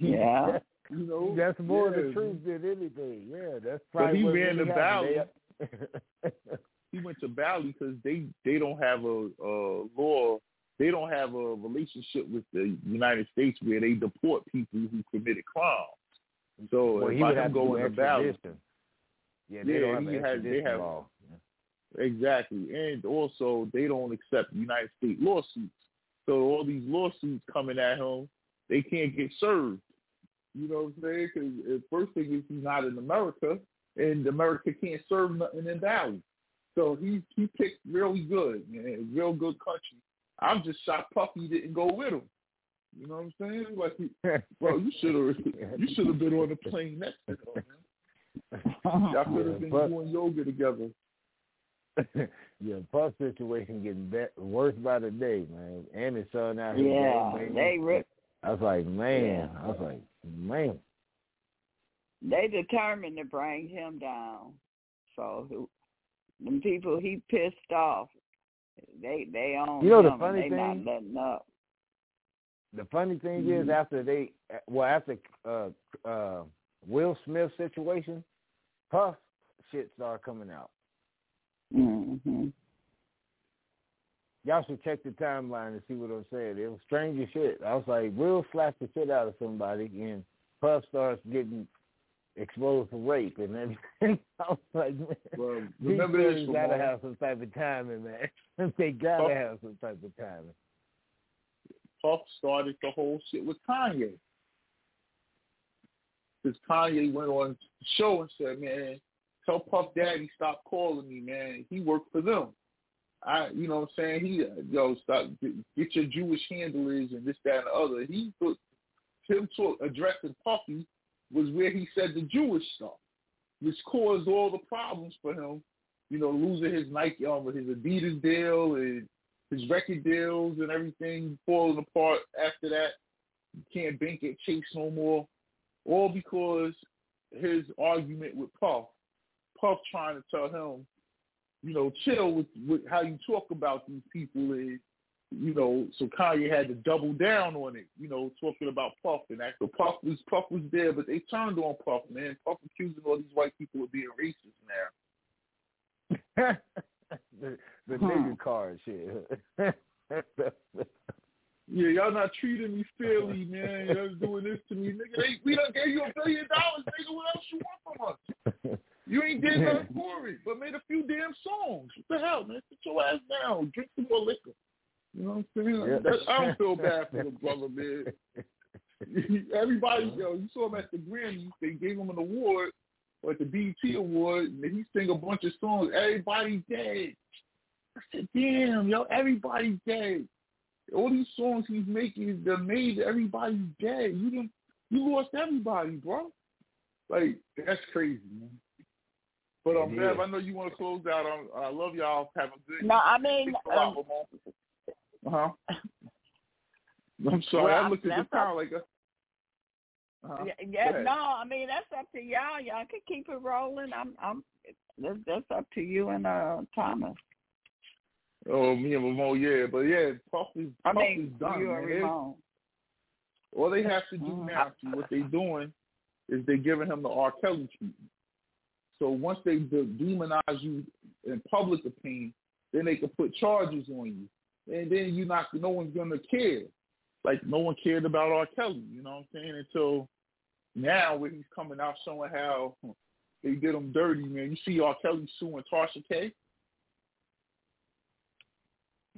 Yeah. You know, That's more yeah. the truth than anything. Yeah, that's But probably he what ran the happened. (laughs) He went to Bali because they they don't have a, a law. They don't have a relationship with the United States where they deport people who committed crimes. So well, he would have going to Bali. Yeah, they Yeah, don't have he has- they have- law. Exactly. And also, they don't accept United States lawsuits. So all these lawsuits coming at him, they can't get served. You know what I'm saying? Because first thing is he's not in America, and America can't serve nothing in Bali. So he he picked really good, man. Real good country. I'm just shocked Puffy didn't go with him. You know what I'm saying? Like, he, (laughs) well, you should have you should have been on the plane next to him. Man. (laughs) Y'all could have been But- doing yoga together. (laughs) yeah, Puff situation getting be- worse by the day, man. And his son out here. Yeah, gang they rip. I was like, man. Yeah. I was like, man. They determined to bring him down. So who, the people he pissed off, they they own You know the funny they thing? not letting up. The funny thing is, Mhm. after they, well, after uh, uh, Will Smith situation, Puff shit started coming out. Mm-hmm. Y'all should check the timeline and see what I'm saying. It was strange as shit. I was like, Will slapped the shit out of somebody, and Puff starts getting exposed for rape, and then (laughs) I was like, man, Well, remember this, gotta Ramon. have some type of timing, man. (laughs) they gotta Puff- have some type of timing. Puff started the whole shit with Kanye. Because Kanye went on the show and said, man, tell Puff Daddy stop calling me, man. He worked for them. I, you know what I'm saying? He, uh, yo, stop, get your Jewish handlers and this, that, and the other. He put, him talk, addressing Puffy was where he said the Jewish stuff, which caused all the problems for him. You know, losing his Nike, um, his Adidas deal and his record deals and everything falling apart after that. You can't bank at Chase no more. All because his argument with Puff. Puff trying to tell him, you know, chill with, with how you talk about these people and you know, so Kanye had to double down on it, you know, talking about Puff and. So Puff was Puff was there, but they turned on Puff, man. Puff accusing all these white people of being racist now. (laughs) the the Huh. nigga card shit. (laughs) Yeah, y'all not treating me fairly, (laughs) man. Y'all doing this to me, nigga. They, we done gave you a billion dollars, nigga. What else you want from us? You ain't did nothing for it, but made a few damn songs. What the hell, man? Sit your ass down. Drink some more liquor. You know what I'm saying? Yeah. That, I don't feel bad for the brother, man. (laughs) Everybody, yo, you saw him at the Grammys. They gave him an award, or at the BET award, and he sang a bunch of songs. Everybody's dead. I said, damn, yo, everybody's dead. All these songs he's making, they're made. Everybody's dead. You didn't, you lost everybody, bro. Like that's crazy, man. But um, Bev. I know you want to close out. Um, I love y'all. Have a good. No, I mean, (laughs) Thanks a lot, um, Ramon. Uh-huh. (laughs) I'm sorry. Well, I looked at the time like a. Uh-huh. yeah, yeah, no, I mean that's up to y'all. Y'all can keep it rolling. I'm, I'm. That's, that's up to you and uh Thomas. Oh, me and Ramon, yeah, but yeah, Puff is, I mean, is done. you and man. Ramon. All they have to do Mhm. now, see what they're doing, is they're giving him the R. Kelly treatment. So once they demonize you in public opinion, then they can put charges on you, and then you not, no one's gonna care. Like no one cared about R. Kelly, you know what I'm saying? Until now, when he's coming out showing how they did him dirty, man. You see R. Kelly suing Tasha K.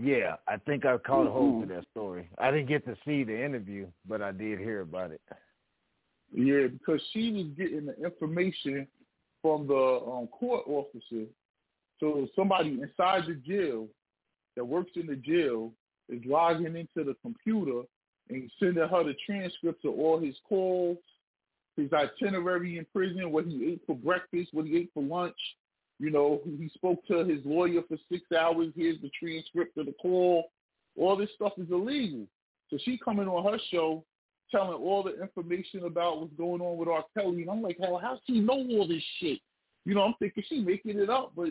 yeah, I think I caught a hold Mhm. of that story. I didn't get to see the interview, but I did hear about it. Yeah, because she was getting the information from the um, court officer. So somebody inside the jail that works in the jail is logging into the computer and sending her the transcripts of all his calls, his itinerary in prison, what he ate for breakfast, what he ate for lunch. You know, he spoke to his lawyer for six hours. Here's the transcript of the call. All this stuff is illegal. So she coming on her show telling all the information about what's going on with R. Kelly, and I'm like, hell, how does she know all this shit? You know, I'm thinking she making it up, but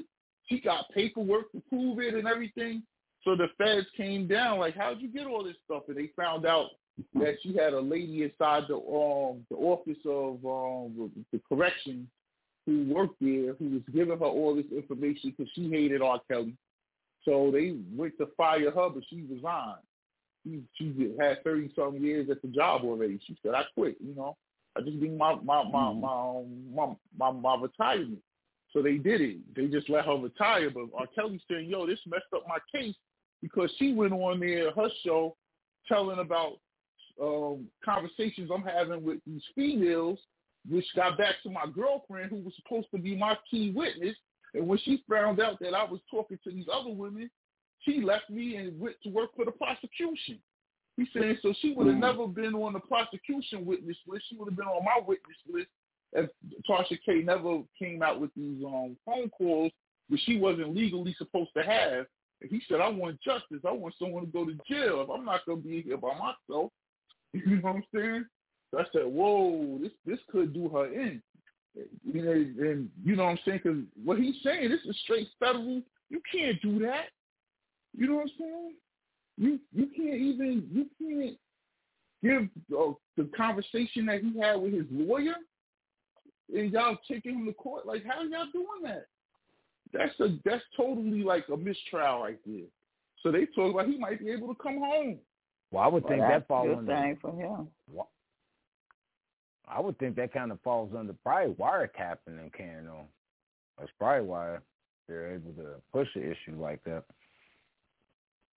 she got paperwork to prove it and everything. So the feds came down, like, how'd you get all this stuff? And they found out that she had a lady inside the um the office of um the correction who worked there who was giving her all this information because she hated R. Kelly. So they went to fire her, but she resigned she she had thirty something years at the job already. She said, I quit, you know. I just need my my my my, um, my my my retirement. So they did it. They just let her retire. But R. Kelly saying, yo, this messed up my case because she went on there her show telling about um conversations I'm having with these females, which got back to my girlfriend who was supposed to be my key witness. And when she found out that I was talking to these other women, she left me and went to work for the prosecution. He saying so she would have never been on the prosecution witness list. She would have been on my witness list if Tasha K never came out with these um phone calls which she wasn't legally supposed to have. He said, I want justice. I want someone to go to jail. If I'm not gonna be here by myself. (laughs) You know what I'm saying? So I said, Whoa, this this could do her in. You know, and you know what I'm saying? Because what he's saying, this is straight federal. You can't do that. You know what I'm saying? You you can't even you can't give uh, the conversation that he had with his lawyer. and y'all taking him to court. Like, how are y'all doing that? That's a that's totally like a mistrial right there. So they talk about he might be able to come home. Well, I would Well, think that's that falls a good under. thing for him. I would think that kind of falls under probably wiretapping and carrying on. That's probably why they're able to push an issue like that.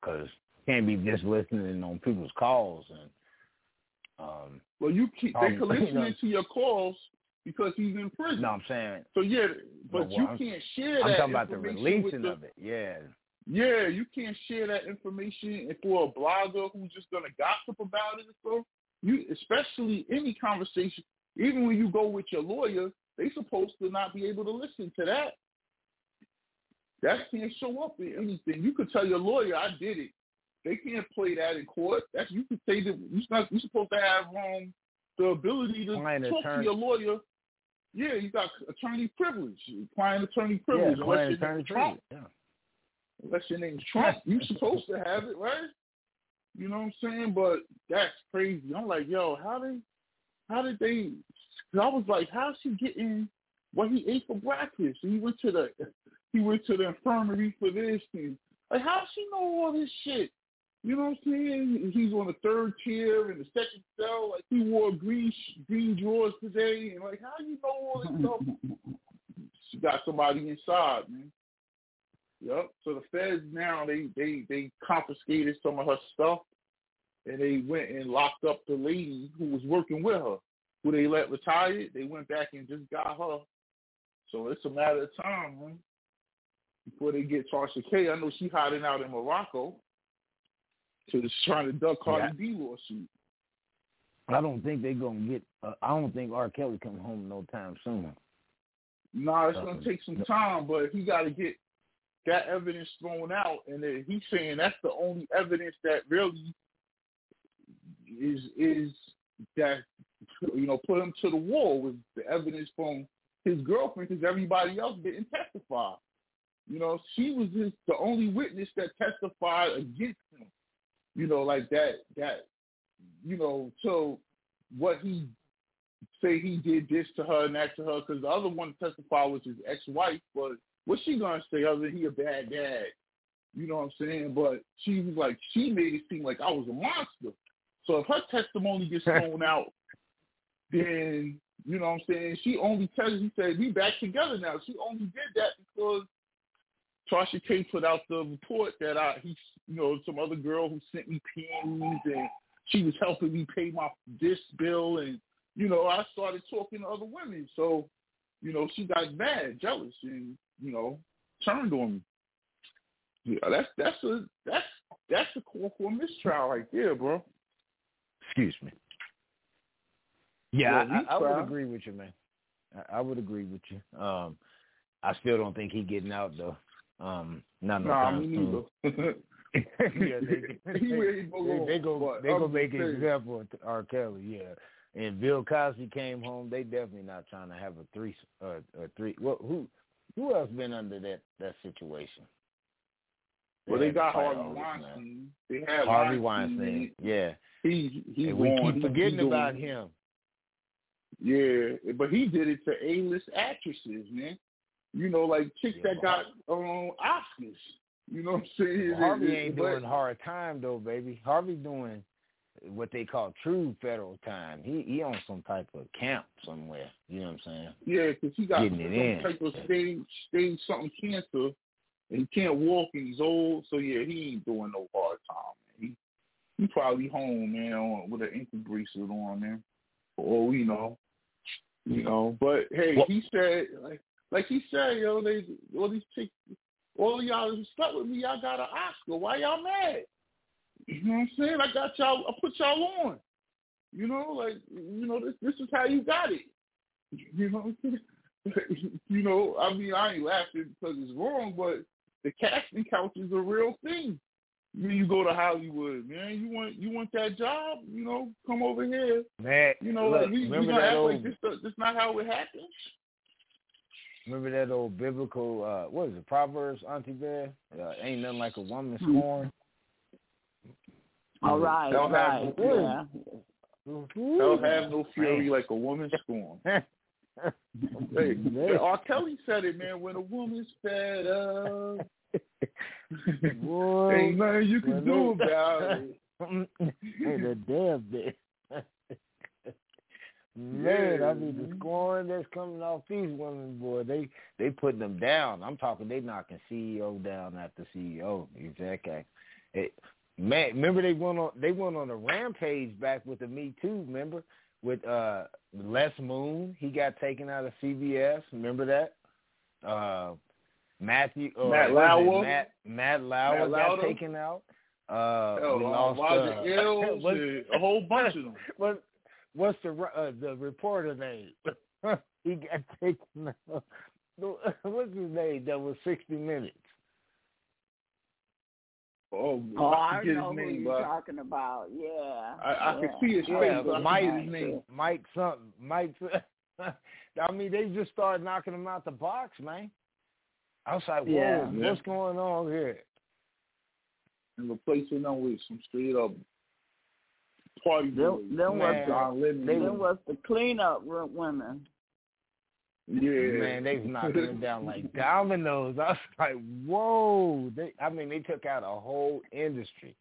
Because can't be just listening on people's calls and um Well, you keep Um, they (laughs) can you listen know- to your calls because he's in prison. no, I'm saying So yeah, but Well, you I'm- can't share that. I'm talking about the releasing the, of it. Yeah. Yeah, you can't share that information for a blogger who's just gonna gossip about it. So you, especially any conversation, even when you go with your lawyer, they supposed to not be able to listen to that. That can't show up in anything. You could tell your lawyer, "I did it." They can't play that in court. That's you could say that you're not. You're supposed to have um the ability to talk attorney. to your lawyer. Yeah, you got attorney privilege, client attorney privilege. yeah, unless client your attorney name's Trump. privilege, Yeah. Unless your name's Trump, you supposed to have it, right? You know what I'm saying? But that's crazy. I'm like, yo, how did, how did they? Cause I was like, how's he getting what he ate for breakfast? He went to the, he went to the infirmary for this thing. Like, how does he know all this shit? You know what I'm saying? He's on the third tier in the second cell. Like he wore green sh- green drawers today, and like, how do you know all this stuff? (laughs) She got somebody inside, man. Yep. So the feds now they they they confiscated some of her stuff, and they went and locked up the lady who was working with her, who they let retired. They went back and just got her. So it's a matter of time, man, before they get Tasha K. I know she hiding out in Morocco, so they're trying to duck Cardi B lawsuit. I don't think they're gonna get. Uh, I don't think R. Kelly come home no time soon. Nah, it's Uh-uh. gonna take some time, but he got to get that evidence thrown out, and then he's saying that's the only evidence that really is is that you know put him to the wall was the evidence from his girlfriend because everybody else didn't testify. You know, she was just the only witness that testified against him. You know, like that that you know, so what he say he did this to her and that to her because the other one to testify was his ex-wife, but what's she gonna say other than he a bad dad? You know what I'm saying? But she was like, she made it seem like I was a monster. So if her testimony gets (laughs) thrown out, then you know what I'm saying? She only tells he said we back together now. She only did that because Tasha K put out the report that I he you know some other girl who sent me pins and she was helping me pay my this bill and you know I started talking to other women so you know she got mad jealous and you know turned on me yeah that's that's a that's that's a call for a mistrial right there bro Excuse me. Yeah, Yeah, I, I would agree with you, man. I, I would agree with you. Um, I still don't think he getting out though. Um, not no nah time me soon. neither (laughs) yeah, they, (laughs) he ready to go they, go they go make an example of R. Kelly, yeah. And Bill Cosby came home. They definitely not trying to have a three uh, a three. Well, who who else been under that that situation? well they had got Harvey all man. Weinstein they had Harvey Weinstein, Weinstein, yeah. he he and we gone. keep forgetting he about doing- him. Yeah, but he did it to A-list actresses, man. You know, like chicks Yeah, that got um Oscars. You know what I'm saying? Well, Harvey ain't But- doing hard time though, baby. Harvey doing what they call true federal time. He he on some type of camp somewhere. You know what I'm saying? Yeah, because he got Getting some it in. type of stage stage something cancer, and he can't walk, and he's old. So yeah, he ain't doing no hard time. Man. He he probably home, man, on, with an ankle bracelet on, man. For you know, you know. But hey, Well- he said like like he said, yo, they all these chicks, all y'all who slept with me, y'all got an Oscar. Why y'all mad? You know what I'm saying? I got y'all. I put y'all on. You know, like you know, this this is how you got it. (laughs) You know, what I'm saying? (laughs) you know. I mean, I ain't laughing because it's wrong, but the casting couch is a real thing. When you go to Hollywood, man, you want you want that job, you know, come over here. Man, You know, look, like we, we remember gonna that act old like this. This not how it happens. Remember that old biblical uh what is it, Proverbs, Auntie Bear? Uh, ain't nothing like a woman Hmm. scorn. All right, They'll have no- yeah. They'll have no fury like a woman scorn. (laughs) Hey, hey, R. Kelly said it, man. When a woman's fed up, (laughs) Boy, ain't nothing you can do about it. (laughs) Ain't a damn bit. Man, I mean the Yeah. scoring that's coming off these women, boy, they they putting them down. I'm talking they knocking CEO down after CEO. Exactly. It, man, remember they went on they went on a rampage back with the Me Too. Remember with uh Les Moon, he got taken out of CBS. Remember that? Uh Matthew uh, Matt? Lauer? Matt Matt Lauer got taken out. Uh, Hell, we uh, lost uh, (laughs) a whole bunch of them. (laughs) what what's the uh, the reporter name? (laughs) he got taken (laughs) out. What's his name? That was sixty minutes. Oh, Oh, I forget know his who name, you're but talking about. Yeah. I, I yeah. can see his face, but but I Mike- forget his name. Mike something. Mike. (laughs) I mean, they just started knocking him out the box, man. I was like, whoa, Yeah. what's going on here? And replacing them with some straight up party boys. Them, them was Man, John Lennon. they- them was the cleanup room women. yeah. Man, they was knocking them down like (laughs) dominoes. I was like, whoa. They, I mean, they took out a whole industry.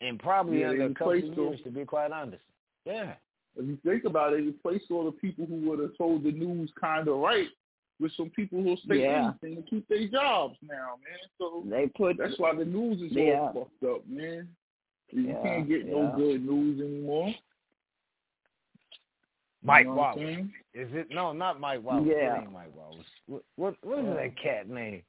And probably Yeah, under a couple of years, to be quite honest. Yeah. If you think about it, you place all the people who would have told the news kind of right with some people who'll say Yeah. anything to keep their jobs now, man. So They put that's why the news is Yeah. all fucked up, man. You Yeah, can't get no good news anymore. Mike You know Wallace. Is it? No, not Mike Wallace. Yeah. It Mike Wallace. What, what, what is that cat name?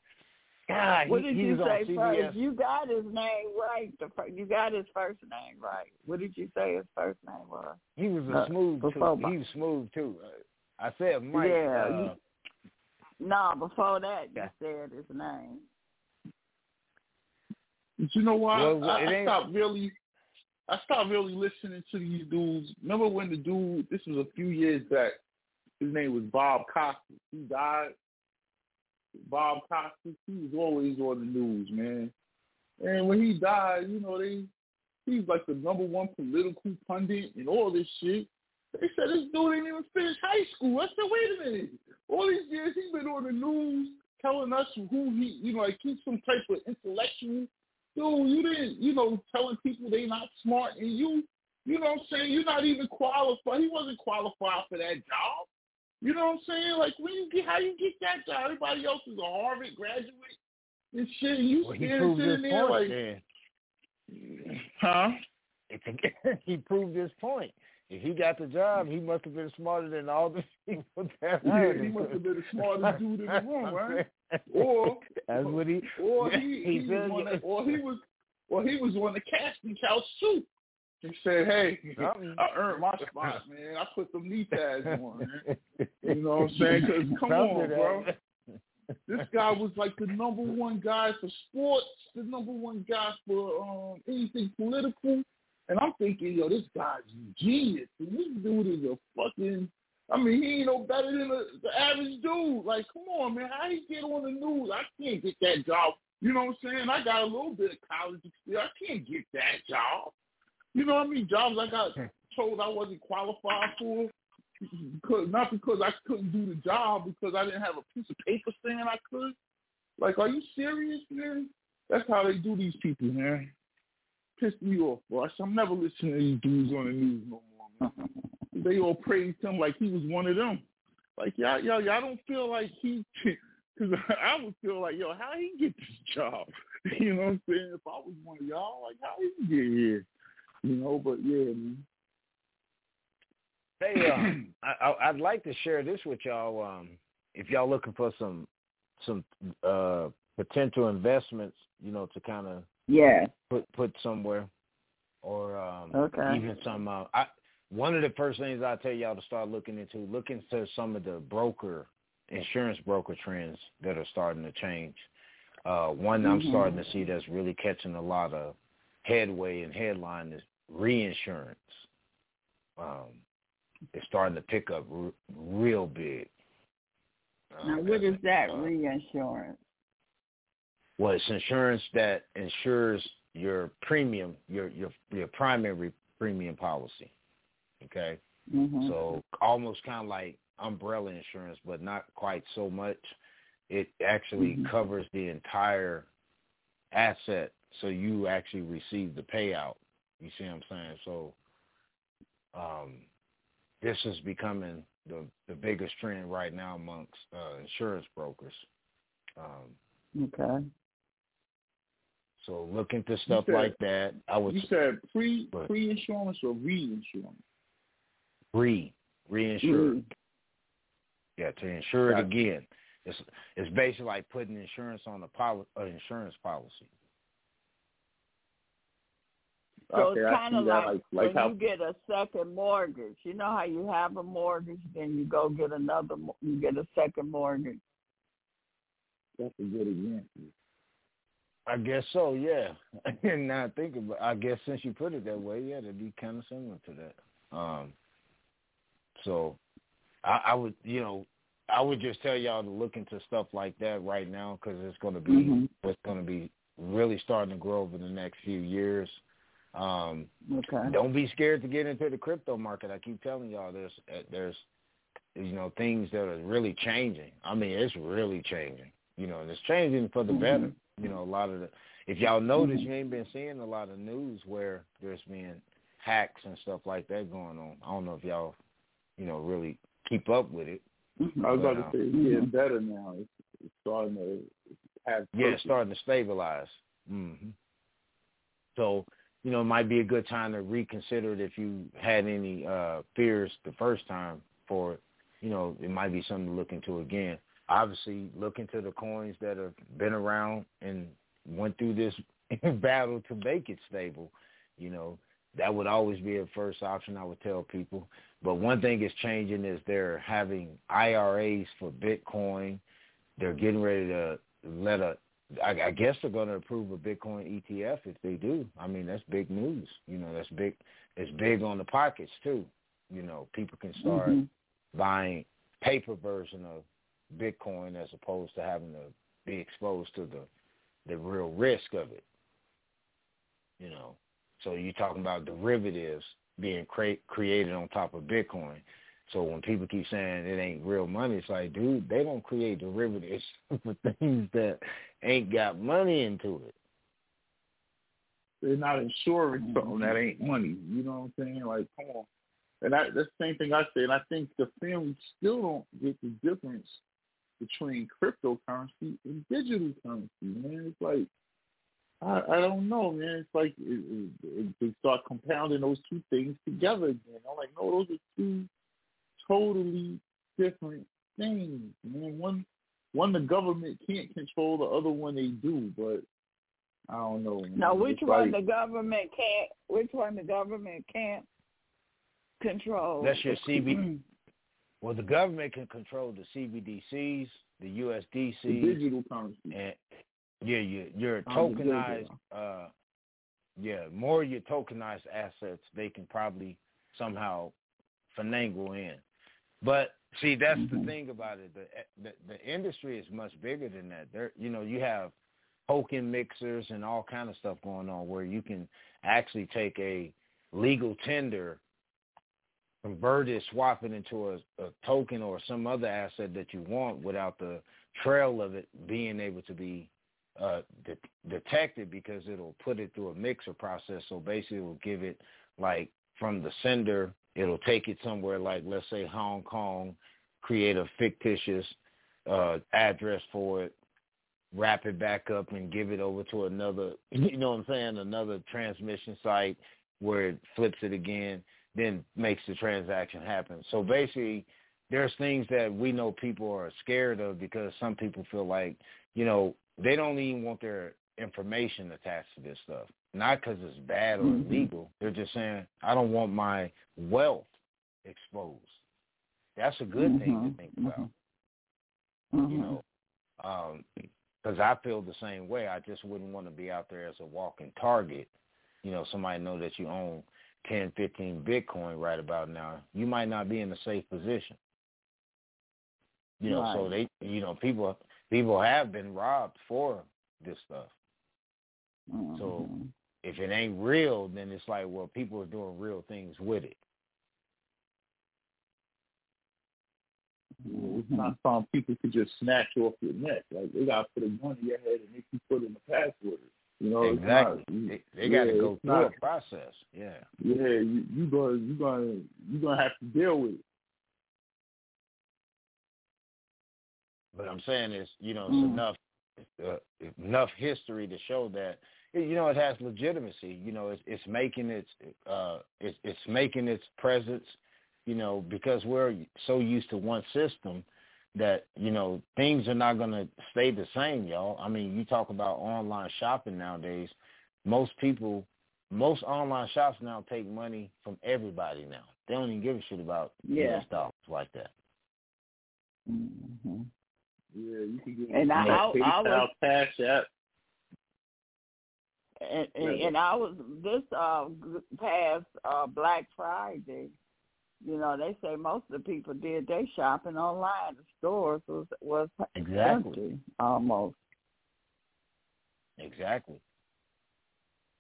God, What he, did you was say first? You got his name right. The fir- you got his first name right. What did you say his first name was? He was a Uh, smooth before too. Mike. He was smooth too. I said Mike. Yeah, uh, No, before that you Yeah. said his name. But you know why? Well, I, I stopped really. I stopped really listening to these dudes. Remember when the dude? This was a few years back. His name was Bob Costas. He died. Bob Costas. He was always on the news, man. And when he died, you know they. He was like the number one political pundit and all this shit. They said this dude didn't even finish high school. I said, wait a minute. All these years he's been on the news telling us who he, you know, like he's some type of intellectual dude, you didn't, you know, telling people they not smart, and you, you know what I'm saying, you're not even qualified. He wasn't qualified for that job. You know what I'm saying? Like, when you get, how you get that job? Everybody else is a Harvard graduate and shit. And you well, he standing proved his sitting there point. like, then. huh? A, (laughs) he proved his point. If he got the job, he must have been smarter than all the (laughs) people that Yeah, he must have been the smartest dude in the room, (laughs) right? Or, (laughs) that's what he. or he, he he was the, or he was, or he was on the casting couch too. He said, "Hey, I earned my spot, man. I put some knee pads on, man. You know what I'm saying? Because come on, bro. This guy was like the number one guy for sports, the number one guy for um, anything political. And I'm thinking, yo, this guy's genius. This dude is a fucking. I mean, he ain't no better than the, the average dude. Like, come on, man. How he get on the news? I can't get that job. You know what I'm saying? I got a little bit of college experience. I can't get that job. You know what I mean? Jobs I got hmm. told I wasn't qualified for. Because not because I couldn't do the job, because I didn't have a piece of paper saying I could. Like, are you serious, man? That's how they do these people, man. Pissed me off, said, I'm never listening to these dudes on the news no more, man. (laughs) They all praised him like he was one of them. Like, y'all, y'all, y'all don't feel like he, (laughs) because I would feel like, yo, how he get this job? (laughs) You know what I'm saying? If I was one of y'all, like, how he get here? You know, but yeah, man. Hey, um, (clears throat) I, I, I'd like to share this with y'all. Um, if y'all looking for some some uh, potential investments, you know, to kind of Yeah. put put somewhere, or um, Okay. even some. Uh, I one of the first things I tell y'all to start looking into, look into some of the broker insurance broker trends that are starting to change. Uh, one I'm Mhm. starting to see that's really catching a lot of headway and headline is reinsurance. Um, it's starting to pick up r- real big. Uh, Now, what is that uh, reinsurance? Well, it's insurance that insures your premium, your your your primary premium policy. Okay. Mhm. So almost kind of like umbrella insurance, but not quite so much. It actually Mhm. covers the entire asset, so you actually receive the payout. You see what I'm saying? So um, this is becoming the the biggest trend right now amongst uh, insurance brokers. Um, Okay. So look into stuff said- like that. I would You said pre pre insurance or reinsurance? re reinsure. Mm. Yeah, to insure it again. It's it's basically like putting insurance on a poli- an insurance policy. So okay, it's kind of like, Like like when how you get a second mortgage. You know how you have a mortgage, then you go get another. mo- You get a second mortgage. that's a good example. I guess so, yeah. (laughs) and now think about I guess since you put it that way, yeah, that'd be kind of similar to that. Um, so I, I would, you know, I would just tell y'all to look into stuff like that right now because it's going to be Mhm. what's going to be really starting to grow over the next few years. Um, Okay. don't be scared to get into the crypto market. I keep telling y'all there's there's you know things that are really changing. I mean, it's really changing. You know, and it's changing for the Mhm. better. You know, a lot of the if y'all notice, Mhm. you ain't been seeing a lot of news where there's been hacks and stuff like that going on. I don't know if y'all, you know, really keep up with it. Mhm. I was But, about um, to say it's Mhm. getting better now. It's, it's starting to have Yeah, it's starting to stabilize. hmm So, you know, it might be a good time to reconsider it if you had any uh fears the first time for it. You know, it might be something to look into again. Obviously, look into the coins that have been around and went through this (laughs) battle to make it stable. You know, that would always be a first option I would tell people. But one thing is changing is they're having IRAs for Bitcoin. They're getting ready to let a I, I guess they're going to approve a Bitcoin ETF if they do. I mean, that's big news. You know, that's big. It's big on the pockets too. You know, people can start Mhm. buying paper version of Bitcoin as opposed to having to be exposed to the the real risk of it. You know, so you're talking about derivatives being cre- created on top of Bitcoin. So when people keep saying it ain't real money, it's like, dude, they don't create derivatives (laughs) for things that ain't got money into it. They're not insuring something that ain't money. You know what I'm saying? Like, come on. And that, that's the same thing I say. And I think the family still don't get the difference between cryptocurrency and digital currency, man. It's like, I, I don't know, man. It's like it, it, it, they start compounding those two things together again. I'm like, no, those are two totally different things, man. One, one the government can't control, the other one they do. But I don't know. Man. Now, which It's one like- the government can't? Which one the government can't control? That's your CB. (clears throat) Well, the government can control the CBDCs, the the USDCs, digital currency. and yeah, your your tokenized, uh, yeah, more your tokenized assets they can probably somehow finagle in. But see, that's the Mhm. thing about it. The, the the industry is much bigger than that. There, you know, you have token mixers and all kind of stuff going on where you can actually take a legal tender, convert it, swap it into a, a token or some other asset that you want without the trail of it being able to be uh, de- detected because it'll put it through a mixer process. So basically, it will give it like from the sender, it'll take it somewhere like let's say Hong Kong, create a fictitious uh, address for it, wrap it back up, and give it over to another. (laughs) You know what I'm saying? Another transmission site where it flips it again, then makes the transaction happen. So basically, there's things that we know people are scared of because some people feel like, you know, they don't even want their information attached to this stuff. Not because it's bad or Mhm. illegal. They're just saying, I don't want my wealth exposed. That's a good thing Mhm. to think about, Mhm. you know. Um, because I feel the same way. I just wouldn't want to be out there as a walking target. You know, somebody know that you own 10, 15 Bitcoin right about now. You might not be in a safe position. You know, so they, you know, people people have been robbed for this stuff. So Mhm. if it ain't real, then it's like, well, people are doing real things with it. It's not something people could just snatch off your neck. Like they got to put a gun in your head and make you put in the password. You know, exactly. Not, they, they got to go through not- a process. Yeah. Yeah, you, you gonna you gonna you gonna have to deal with it. But I'm saying is, you know, it's Mm. enough uh, enough history to show that you know it has legitimacy. You know, it's it's making its uh it's it's making its presence. You know, because we're so used to one system that you know things are not going to stay the same, y'all. I mean, you talk about online shopping nowadays. Most people, most online shops now take money from everybody now. They don't even give a shit about Yeah. US dollars like that. hmm Yeah, you can get And I- you know, I- I PayPal, was- Cash App. And, and, Yeah. and I was this uh past uh Black Friday. You know, they say most of the people did their shopping online. The stores was was Exactly. empty almost. Exactly.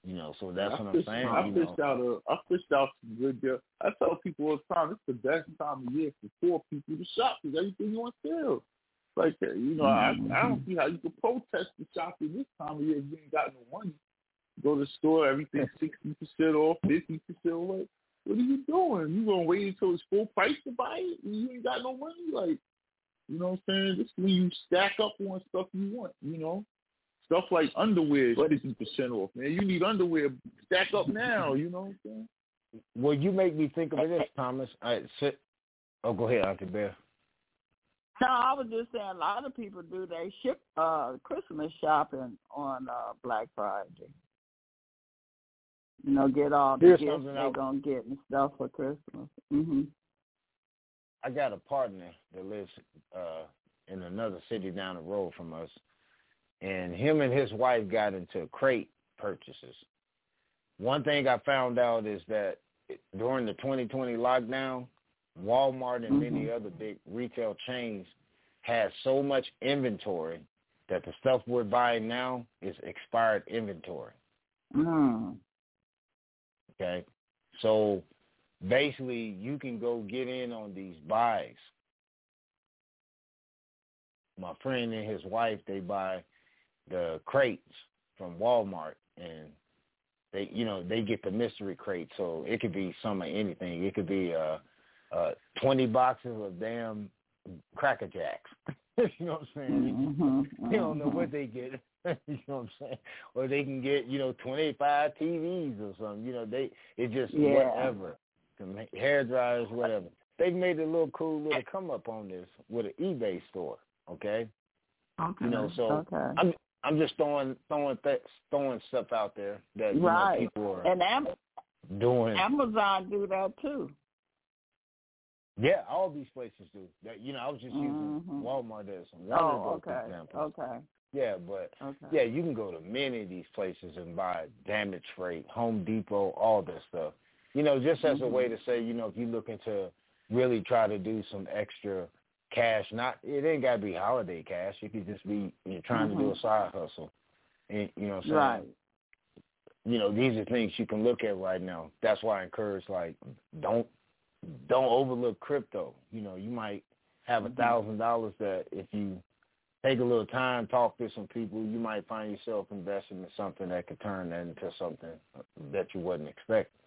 You know, so that's I what I'm saying. I you fished know. out a I fished out some good deals. I tell people all the time, it's the best time of year for poor people to shop because everything on sale. Like uh, you know, I I don't see how you can protest the shopping this time of year if you ain't got no money. Go to the store, everything's (laughs) sixty percent off, fifty percent off. What are you doing? You gonna wait until it's full price to buy it? You ain't got no money, like you know what I'm saying? This is when you stack up on stuff you want, you know. Stuff like underwear is fifty percent off, man. You need underwear, stack up now, you know what I'm saying? Well, you make me think of this, Thomas. I sit. Oh, go ahead, Auntie Bear. No, I was just saying a lot of people do they ship uh Christmas shopping on uh Black Friday. You know, get all the Here's gifts they're gonna get and stuff for Christmas. Mhm. I got a partner that lives uh in another city down the road from us, and him and his wife got into crate purchases. One thing I found out is that during the 2020 lockdown, Walmart and many Mhm. other big retail chains had so much inventory that the stuff we're buying now is expired inventory. Mm. Okay. So basically you can go get in on these buys. My friend and his wife, they buy the crates from Walmart and they you know, they get the mystery crate. So it could be some of anything. It could be uh uh twenty boxes of damn cracker jacks. (laughs) you know what I'm saying? (laughs) Mhm. They don't know mhm. what they get. (laughs) you know what I'm saying? Or they can get, you know, 25 TVs or something. You know, they it just Yeah. whatever. Hair dryers, whatever. They've made a little cool little come up on this with an eBay store. Okay, Okay. you know, so okay. I'm I'm just throwing throwing th- throwing stuff out there that you right. know people are And Am- doing. Amazon do that too. Yeah, all these places do. That you know, I was just using Mhm. Walmart as one Oh, okay. Okay. Yeah, but Okay. Yeah, you can go to many of these places and buy damage freight, Home Depot, all this stuff. You know, just as a way to say, you know, if you're looking to really try to do some extra cash, not it ain't gotta be holiday cash. It could just be you're trying to do a Mhm. side hustle. And you know what I'm saying? Right. You know, these are things you can look at right now. That's why I encourage like don't don't overlook crypto. You know, you might have a thousand dollars that if you take a little time, talk to some people, you might find yourself investing in something that could turn that into something that you wasn't expecting.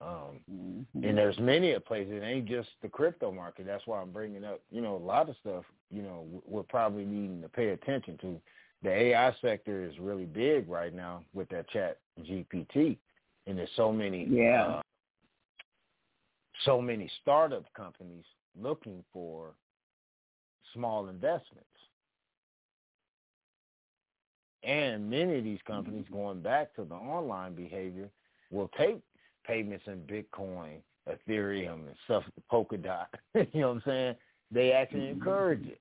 Um, Mhm. and there's many a places. It ain't just the crypto market. That's why I'm bringing up, you know, a lot of stuff. You know, we're probably needing to pay attention to. The AI sector is really big right now with that Chat GPT, and there's so many, Yeah. uh, so many startup companies looking for small investments. And many of these companies, mm-hmm. going back to the online behavior, will take payments in Bitcoin, Ethereum, and stuff, Polkadot. (laughs) you know what I'm saying? They actually mm-hmm. encourage it.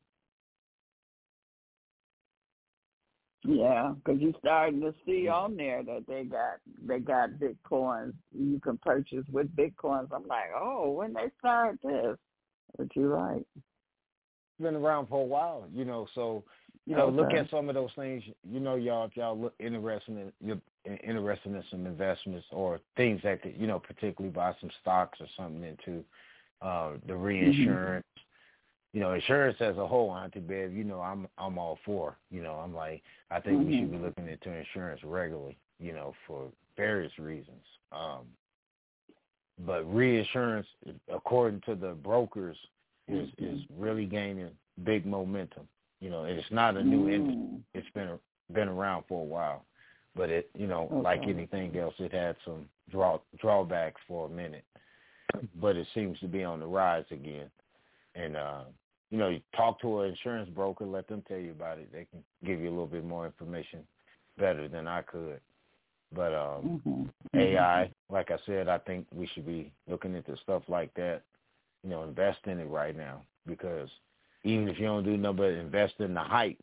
Yeah, because you're starting to see mm-hmm. on there that they got they got bitcoins you can purchase with bitcoins. I'm like, oh, when they start this, but you're right. Been around for a while, you know. So, you know, look at some of those things. You know, y'all, if y'all look interested in you're interested in some investments or things that could, you know, particularly buy some stocks or something into. uh, the reinsurance. You know, insurance as a whole, Auntie Bev, you know, I'm I'm all for. You know, I'm like I think we should be looking into insurance regularly. You know, for various reasons. Um, but reinsurance, according to the brokers, is is really gaining big momentum. You know, it's not a new industry. It's been been around for a while, but it you know like anything else, it had some draw drawbacks for a minute, but it seems to be on the rise again. And uh, you know, you talk to an insurance broker, let them tell you about it. They can give you a little bit more information better than I could. But um, Mm-hmm. AI, like I said, I think we should be looking into stuff like that. You know, invest in it right now because even if you don't do nothing but invest in the hype,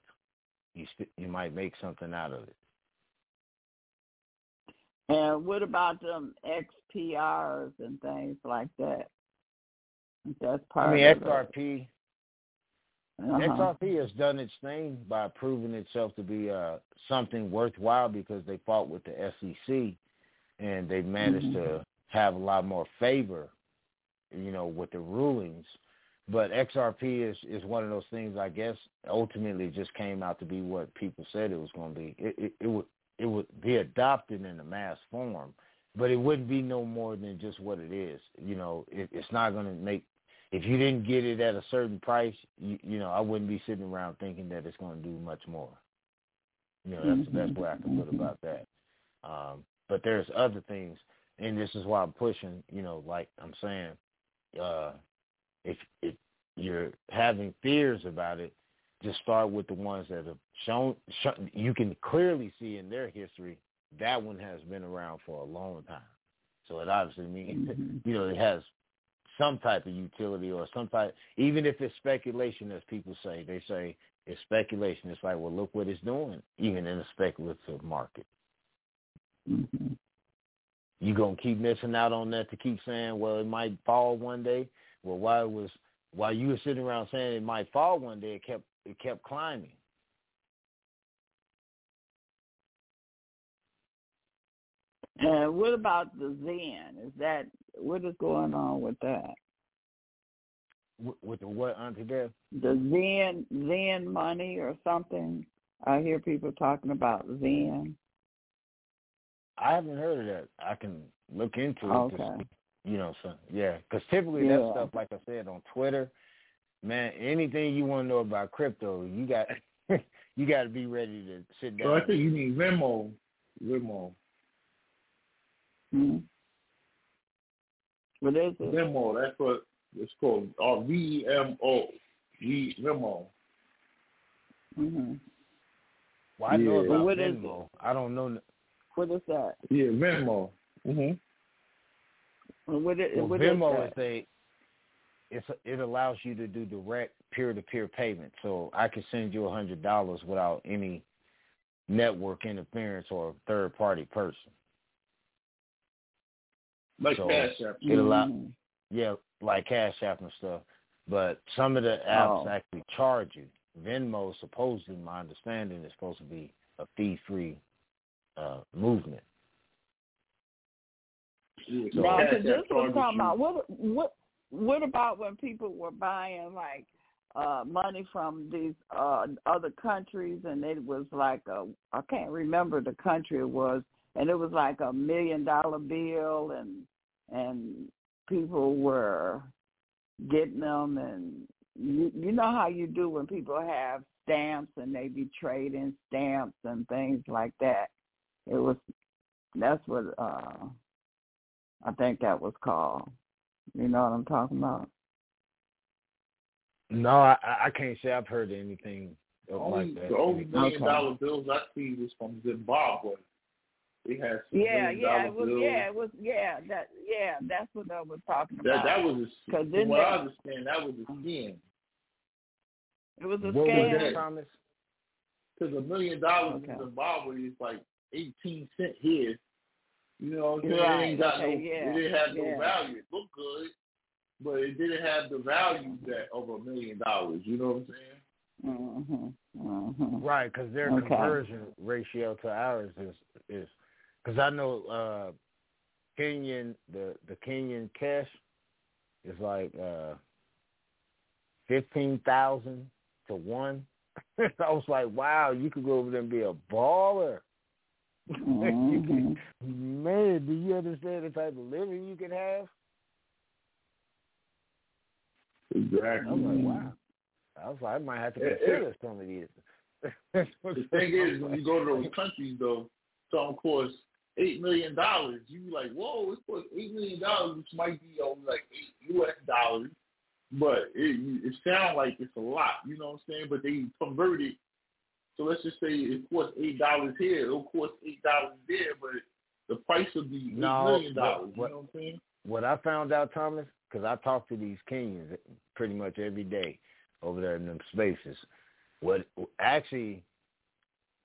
you st- you might make something out of it. And what about them XPRs and things like that? That's part I mean, of the- XRP uh-huh. XRP has done its thing by proving itself to be uh, something worthwhile because they fought with the SEC and they managed to have a lot more favor, you know, with the rulings. But XRP is is one of those things. I guess ultimately just came out to be what people said it was going to be. It, it, it would it would be adopted in a mass form, but it wouldn't be no more than just what it is. You know, it, it's not going to make if you didn't get it at a certain price, you, you know, I wouldn't be sitting around thinking that it's going to do much more. You know, that's the best way I can put about that. Um, but there's other things, and this is why I'm pushing. You know, like I'm saying, uh, if if you're having fears about it, just start with the ones that have shown, shown you can clearly see in their history that one has been around for a long time. So it obviously means (laughs) you know it has some type of utility or some type even if it's speculation as people say they say it's speculation it's like well look what it's doing even in a speculative market Mm-hmm. You gonna keep missing out on that to keep saying well it might fall one day well why was while you were sitting around saying it might fall one day it kept it kept climbing And what about the Zen? Is that what is going on with that? with, with the what auntie Bev? The Zen Zen money or something? I hear people talking about Zen. I haven't heard of that. I can look into it. Okay. see, you know, so yeah, because typically Yeah. that stuff, like I said on Twitter, man, anything you want to know about crypto, you got (laughs) you got to be ready to sit down. So I think you mean Venmo. Venmo. Hmm? What is it? Venmo. That's what it's called. Or V E M O. V Venmo. hmm well, I know about What is Venmo. I don't know. N- What is that? Yeah, Venmo. Mhm. What is, Well, what Venmo is is a it's a, it allows you to do direct peer to peer payment. So I can send you a hundred dollars without any network interference or third party person. Like So, Cash App. It allow Mhm. yeah, like Cash App and stuff. But some of the apps Oh. actually charge you. Venmo, supposedly, my understanding, is supposed to be a fee-free uh, movement. Yeah, So- Now, Cash because this App was talking about what what what about when people were buying like uh money from these uh other countries and it was like a I can't remember the country it was and it was like a million dollar bill and and people were getting them and you you know how you do when people have stamps and they be trading stamps and things like that. It was that's what uh I think that was called. You know what I'm talking about? No, I, I I can't say I've heard anything Only, like that. the only million Okay. dollar bills I see was from Zimbabwe. They had some Yeah, yeah, it was. bills. Yeah, it was. Yeah, that. Yeah, that's what I was talking That about. that was a, 'Cause from then what they- I understand, that was a scam. it was a What was scam. that, Thomas? Because a million dollars Okay. in Zimbabwe is like eighteen cent here. You know what I'm saying? Right, It ain't got no, yeah, it didn't have no yeah. value. It looked good, but it didn't have the value that of a million dollars. You know what I'm saying? Mhm. Mhm. Right, because their Okay. conversion ratio to ours is is because I know uh Kenyan the the Kenyan cash is like uh fifteen thousand to one. (laughs) I was like, wow, you could go over there and be a baller. Mm-hmm. (laughs) Man, do you understand the type of living you can have? Exactly. I was like, wow. I was like, I might have to Yeah, consider some of these. (laughs) The thing is, when you go to those countries, though, something costs eight million dollars. You be like, whoa, it costs eight million dollars, which might be only like eight U.S. dollars, but it it sounds like it's a lot. You know what I'm saying? But they convert it. So let's just say it costs eight dollars here. It'll cost eight dollars there, but the price will be eight No, million dollars. what- You know what I'm saying? what I found out, Thomas, because I talk to these Kenyans pretty much every day over there in them spaces. What actually,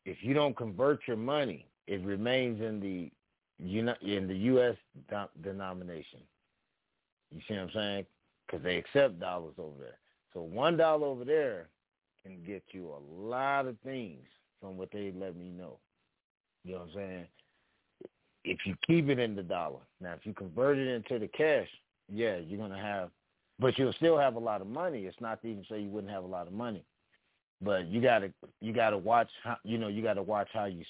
if you don't convert your money, it remains in the uni- in the U.S. denomination. You see what I'm saying? Because they accept dollars over there. So one dollar over there can get you a lot of things from what they let me know. You know what I'm saying? if you keep it in the dollar. Now, if you convert it into the cash, yeah, you're gonna have, but you'll still have a lot of money. It's not to even say you wouldn't have a lot of money, but you gotta you gotta watch how you know you gotta watch how you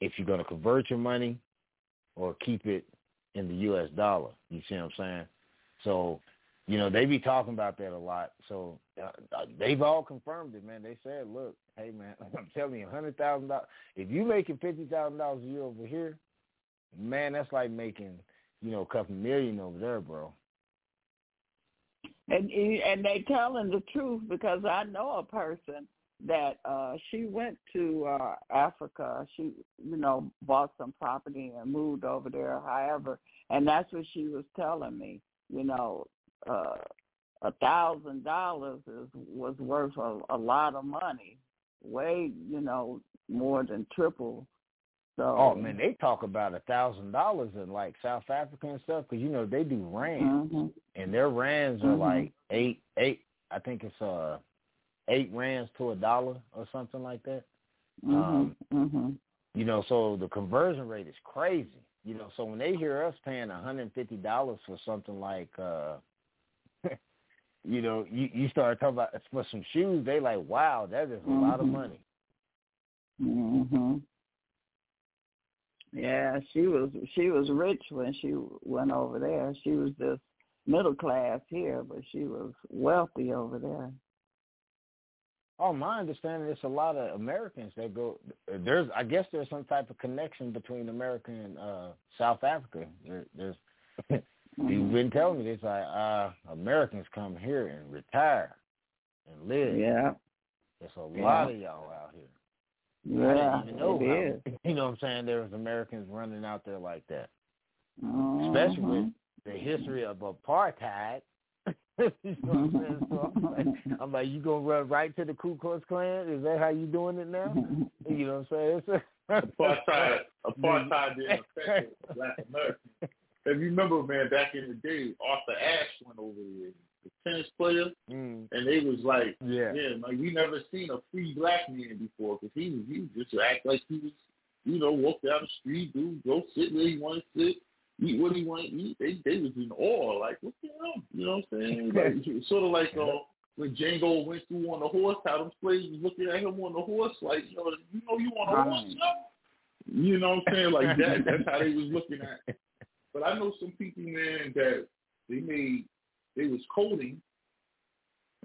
if you're gonna convert your money or keep it in the U.S. dollar. You see what I'm saying? So, you know, they be talking about that a lot. So uh, they've all confirmed it, man. They said, look, hey, man, (laughs) I'm telling you, hundred thousand dollars. If you making fifty thousand dollars a year over here, man, that's like making, you know, a couple million over there, bro. And and they telling the truth because I know a person that uh she went to uh Africa. She you know bought some property and moved over there. However, and that's what she was telling me. You know, uh a thousand dollars is was worth a, a lot of money. Way you know more than triple. So Oh man, they talk about a thousand dollars in like South Africa and stuff because you know they do rands mhm. and their rands are Mhm. like eight eight. I think it's uh eight rands to a dollar or something like that. Mhm. Um, Mhm. You know, so the conversion rate is crazy. You know, so when they hear us paying one hundred and fifty dollars for something like uh you know, you you start talking about for some shoes, they like, wow, that is a lot of money. Mhm. Yeah, she was she was rich when she went over there. She was just middle class here, but she was wealthy over there. Oh, my understanding is a lot of Americans that go. There's, I guess, there's some type of connection between America and uh, South Africa. There, there's, (laughs) you've Mhm. been telling me this. Like, uh, Americans come here and retire and live. Yeah, There's a Yeah. lot of y'all out here. yeah, I didn't even know it how, is. (laughs) You know what I'm saying? There's Americans running out there like that. Especially with Mhm. the history of apartheid. (laughs) you know what I'm saying? So I'm like, I'm like, you gonna run right to the Ku Klux Klan? Is that how you doing it now? (laughs) You know what I'm saying? Apartheid, apartheid didn't affect Black Americans. If you remember, man, back in the day, Arthur Ashe went over there, the tennis player, Mm, and they was like, yeah. yeah, like we never seen a free black man before because he was he just act like he was, you know, walk down the street, do go sit where he want to sit, eat what he want to eat. They they was in awe, like what the hell, you know what I'm saying? (laughs) Like sort of like uh, when Django went through on the horse, how them slaves was looking at him on the horse, like you know, you know, you on a horse, Right. yo? You know what I'm saying? Like that. That's how they was looking at. But I know some people, man, that they made they was coding,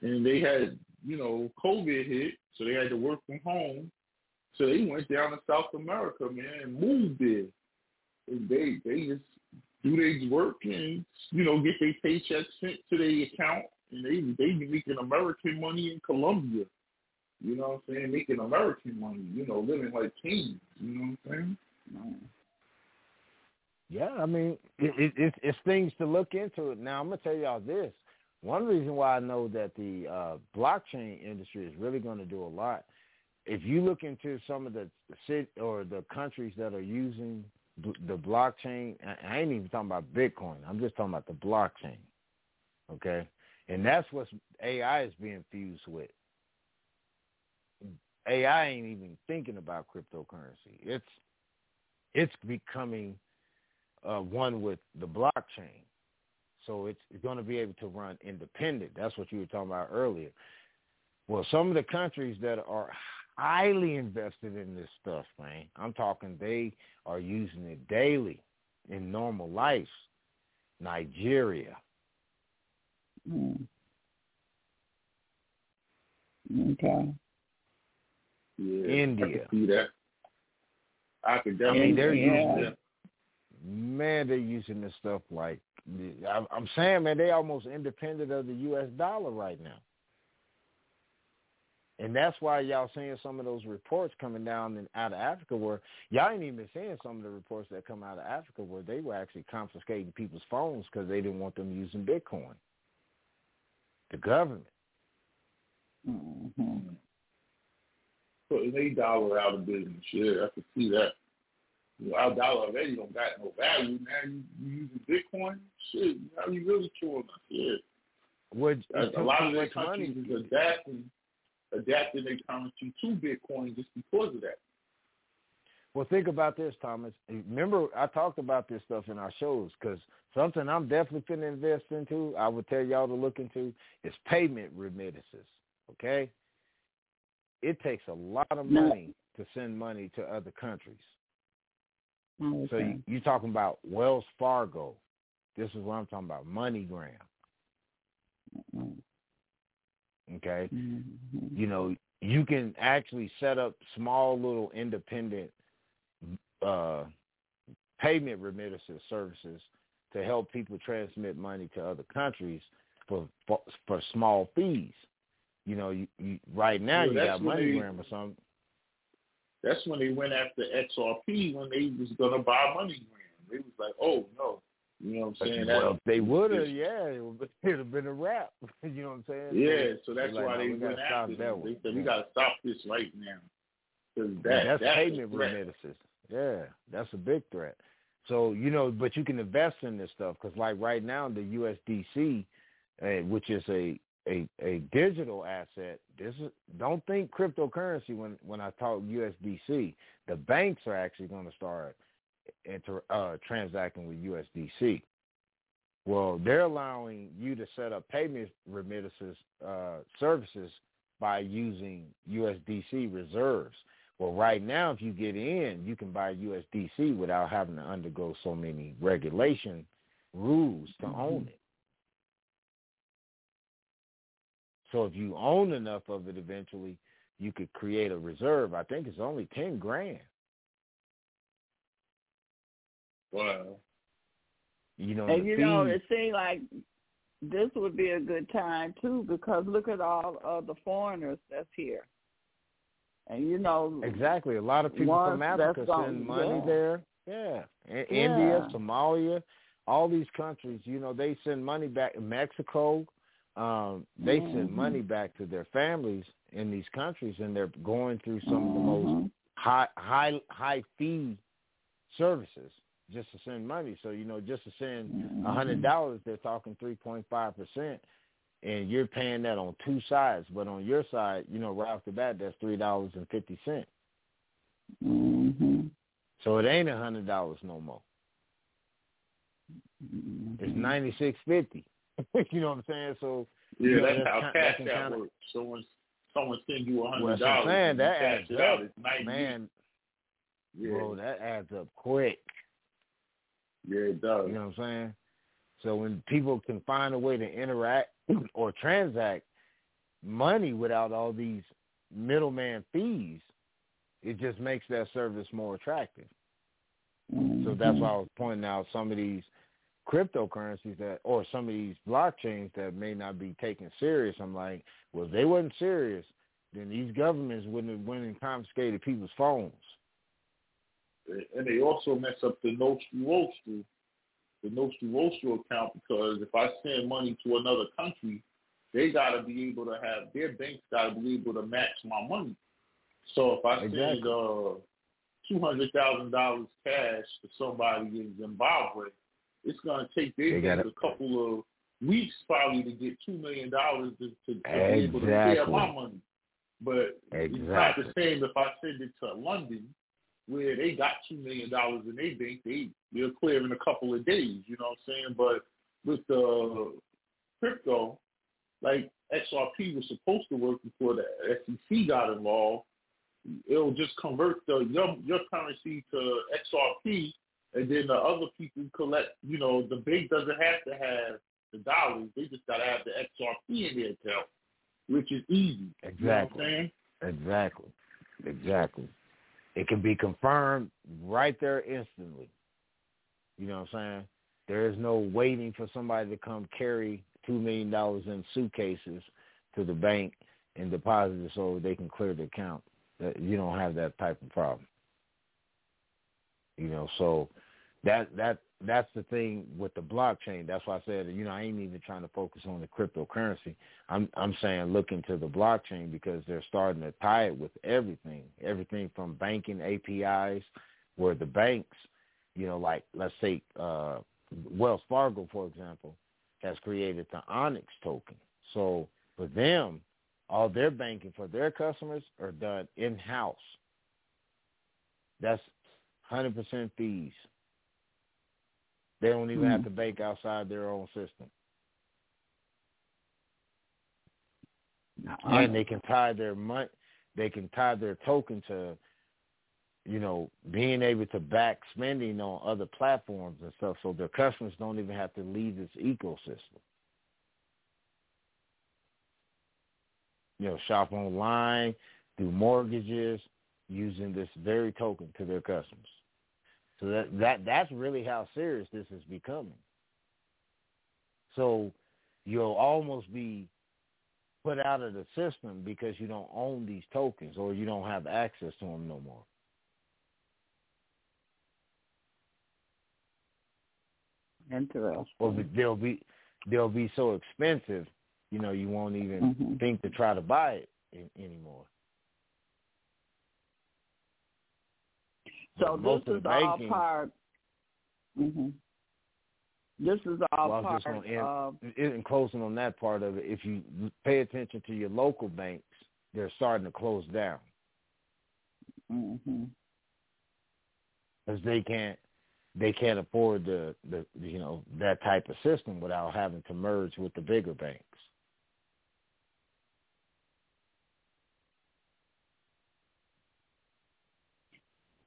and they had you know COVID hit, so they had to work from home. So they went down to South America, man, and moved there. And they they just do their work and you know get their paychecks sent to their account, and they they be making American money in Colombia. You know what I'm saying? Making American money, you know, living like kings. You know what I'm saying? Yeah, I mean, it, it, it's it's things to look into. It now, I'm gonna tell y'all this. One reason why I know that the uh, blockchain industry is really going to do a lot. If you look into some of the city or the countries that are using the blockchain, I- ain't even talking about Bitcoin. I'm just talking about the blockchain. Okay, and that's what AI is being fused with. AI ain't even thinking about cryptocurrency. It's it's becoming uh, one with the blockchain. So it's, it's going to be able to run independent. That's what you were talking about earlier. Well, some of the countries that are highly invested in this stuff, man, I'm talking they are using it daily in normal life. Nigeria. Mm. Okay. Yeah, India. I can see that. I could I mean, they're see using that. Man, they're using this stuff like I'm saying, man, they almost independent of the U.S. dollar right now, and that's why y'all seeing some of those reports coming down in, out of Africa where y'all ain't even seeing some of the reports that come out of Africa where they were actually confiscating people's phones because they didn't want them using Bitcoin. The government. Mm-hmm. Putting they dollar out of business. Yeah, I can see that. You our dollar already don't got no value. Now you, you using Bitcoin? Shit, now you really killing us. Yeah. Would A, a lot of their countries is adapting adapting their currency to Bitcoin just because of that. Well, think about this, Thomas. Remember, I talked about this stuff in our shows because something I'm definitely going to invest into, I would tell y'all to look into, is payment remittances. Okay? It takes a lot of money to send money to other countries. Okay. So you, you're talking about Wells Fargo. This is what I'm talking about, MoneyGram. Mhm. Okay? Mhm. you know, you can actually set up small little independent uh, payment remittances services to help people transmit money to other countries for for, for small fees. You know, you, you right now Well, you got MoneyGram or something. That's when they went after XRP when they was gonna buy MoneyGram. They was like, oh no, you know what I'm saying? well, they would have, yeah, it would (laughs) it'd have been a wrap. (laughs) you know what I'm saying? Yeah, so that's like, why no, they we went after that them. one. They said we got to stop this right now Yeah, that that's, that's a payment remittances. Yeah, that's a big threat. So you know, but you can invest in this stuff because, like right now, the USDC, uh, which is a, a a digital asset. This is don't think cryptocurrency when when I talk USDC. The banks are actually going to start inter, uh, transacting with USDC. Well, they're allowing you to set up payment remittances uh, services by using USDC reserves. Well, right now, if you get in, you can buy USDC without having to undergo so many regulation rules to own it. So if you own enough of it eventually, you could create a reserve. I think it's only 10 grand. Wow. You know, And the you know, it seems like this would be a good time too because look at all of the foreigners that's here. And you know, Exactly. A lot of people from Africa send money yeah. there. Yeah. I- India, Somalia, all these countries, you know, they send money back. To Mexico, um, they send Mhm. money back to their families in these countries, and they're going through some of the most Mhm. high, high, high fee services just to send money. So you know, just to send a hundred dollars, they're talking three point five percent, and you're paying that on two sides. But on your side, you know, right off the bat, that's three dollars and fifty cents. Mhm. So it ain't a hundred dollars no more. It's ninety six fifty. (laughs) you know what I'm saying? So Yeah, you know, that's how ki- cash can app works. Someone someone send you a hundred that's dollars. you That adds up, man. yeah, Bro, that adds up quick. yeah, it does. You know what I'm saying? So when people can find a way to interact (clears throat) or transact money without all these middleman fees, it just makes that service more attractive. So that's mm-hmm. why I was pointing out some of these cryptocurrencies that, or some of these blockchains that may not be taken serious. I'm like, well, if they wasn't serious, then these governments wouldn't have went and confiscated people's phones. and they also mess up the Nostro Vostro, the Nostro Vostro account because if I send money to another country, they got to be able to have their banks got to be able to match my money. So if I Exactly. send uh, two hundred thousand dollars cash to somebody in Zimbabwe, it's going to take They their a couple of weeks probably to get two million dollars to, to, to be able to share my money. But it's not the same if I send it to London, where they got two million dollars in their bank. They they're clear in a couple of days. You know what I'm saying? But with the crypto, like XRP was supposed to work before the SEC got involved. It'll just convert the your your currency to XRP, and then the other people collect. You know, the bank doesn't have to have the dollars; they just gotta have the XRP in their account, which is easy. Exactly. You know exactly. Exactly. It can be confirmed right there instantly. You know what I'm saying? There is no waiting for somebody to come carry two million dollars in suitcases to the bank and deposit it so they can clear the account. You don't have that type of problem. You know, so that that that's the thing with the blockchain. That's why I said, you know, I ain't even trying to focus on the cryptocurrency. I'm I'm saying look into the blockchain because they're starting to tie it with everything, everything from banking APIs, where the banks, you know, like let's say uh, Wells Fargo, for example, has created the Onyx token. So for them, all their banking for their customers are done in house. That's 100% fees. They don't even mm have to bank outside their own system. and they can tie their money, they can tie their token to, you know, being able to back spending on other platforms and stuff, so their customers don't even have to leave this ecosystem. You know, shop online, do mortgages, using this very token to their customers. So that that that's really how serious this is becoming. So you'll almost be put out of the system because you don't own these tokens or you don't have access to them no more. Interesting. Or they'll be they'll be so expensive, you know, you won't even mm-hmm. think to try to buy it in, anymore. So this is all part. Mm-hmm. This is all well, part just end, of. In closing on that part of it, if you pay attention to your local banks, they're starting to close down. Mm-hmm. Because they can't, they can't afford the, the, you know, that type of system without having to merge with the bigger banks.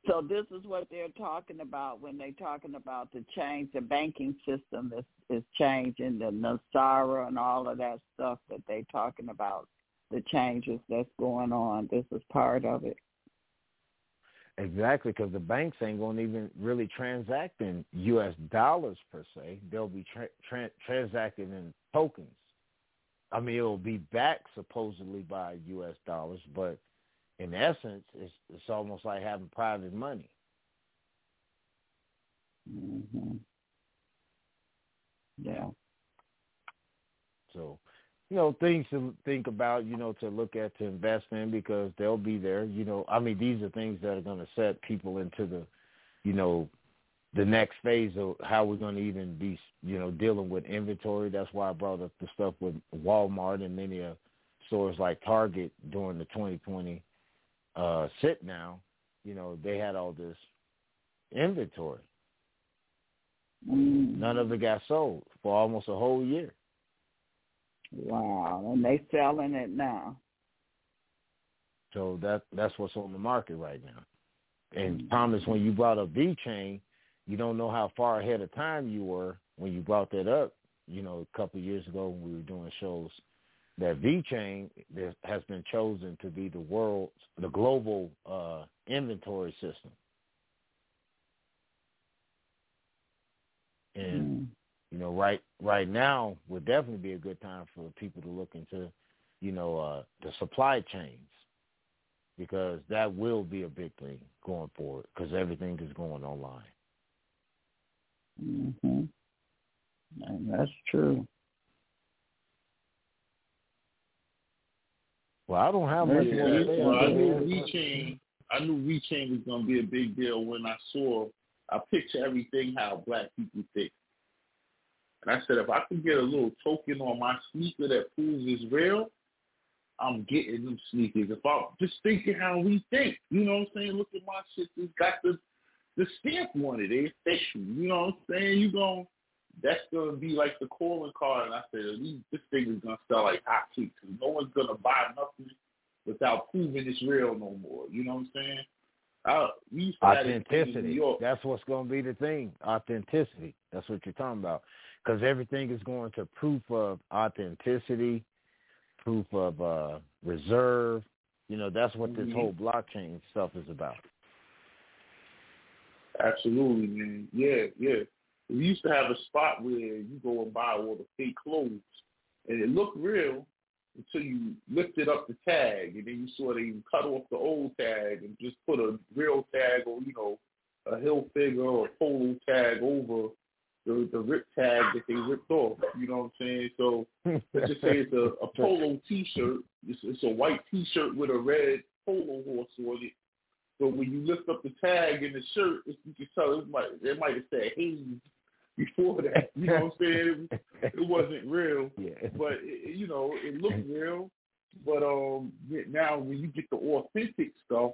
So this is what they're talking about when they're talking about the change. The banking system is is changing. The NESARA and all of that stuff that they're talking about. The changes that's going on. This is part of it. Exactly, because the banks ain't going to even really transact in U.S. dollars per se. They'll be tra- tra- transacting in tokens. I mean, it'll be backed supposedly by U.S. dollars, but in essence, it's it's almost like having private money. Mm-hmm. Yeah. So, you know, things to think about, you know, to look at to invest in because they'll be there. You know, I mean, these are things that are going to set people into the, you know, the next phase of how we're going to even be, you know, dealing with inventory. That's why I brought up the stuff with Walmart and many uh, stores like Target during the 2020 uh, sit now, you know, they had all this inventory. Mm. None of it got sold for almost a whole year. Wow, and they selling it now. So that that's what's on the market right now. And mm Thomas, when you brought up VeChain, you don't know how far ahead of time you were when you brought that up. You know, a couple of years ago when we were doing shows that VeChain has been chosen to be the world's the global uh, inventory system, and mm. you know right right now would definitely be a good time for people to look into you know uh, the supply chains because that will be a big thing going forward because everything is going online. Mhm. And that's true. Well, I don't have much yeah, more to say. Well, I knew VeChain. I knew VeChain was going to be a big deal when I saw. I picture everything how black people think, and I said if I could get a little token on my sneaker that proves it's real, I'm getting them sneakers. If I'm just thinking how we think, you know what I'm saying? Look at my shit. It's got the the stamp on it. They official. You know what I'm saying? You going that's gonna be like the calling card. And I said, this thing is gonna sell like hotcakes. No one's gonna buy nothing without proving it's real no more. You know what I'm saying? I, we used to have this thing in New Authenticity. That's what's going to be the thing. Authenticity. That's what you're talking about. Because everything is going to proof of authenticity, proof of uh, reserve. You know, that's what this Mhm. whole blockchain stuff is about. Absolutely, man. Yeah, yeah. We used to have a spot where you go and buy all the fake clothes, and it looked real until you lifted up the tag, and then you saw they cut off the old tag and just put a real tag or you know a Hilfiger or a polo tag over the the rip tag that they ripped off. You know what I'm saying? So let's just say it's a, a polo T-shirt. It's, it's a white T-shirt with a red polo horse on it. But when you lift up the tag in the shirt, you can tell it might they might have said Hayes before that. You know what I'm saying? It, (laughs) it wasn't real, Yeah. but it, you know it looked real. But um, now when you get the authentic stuff,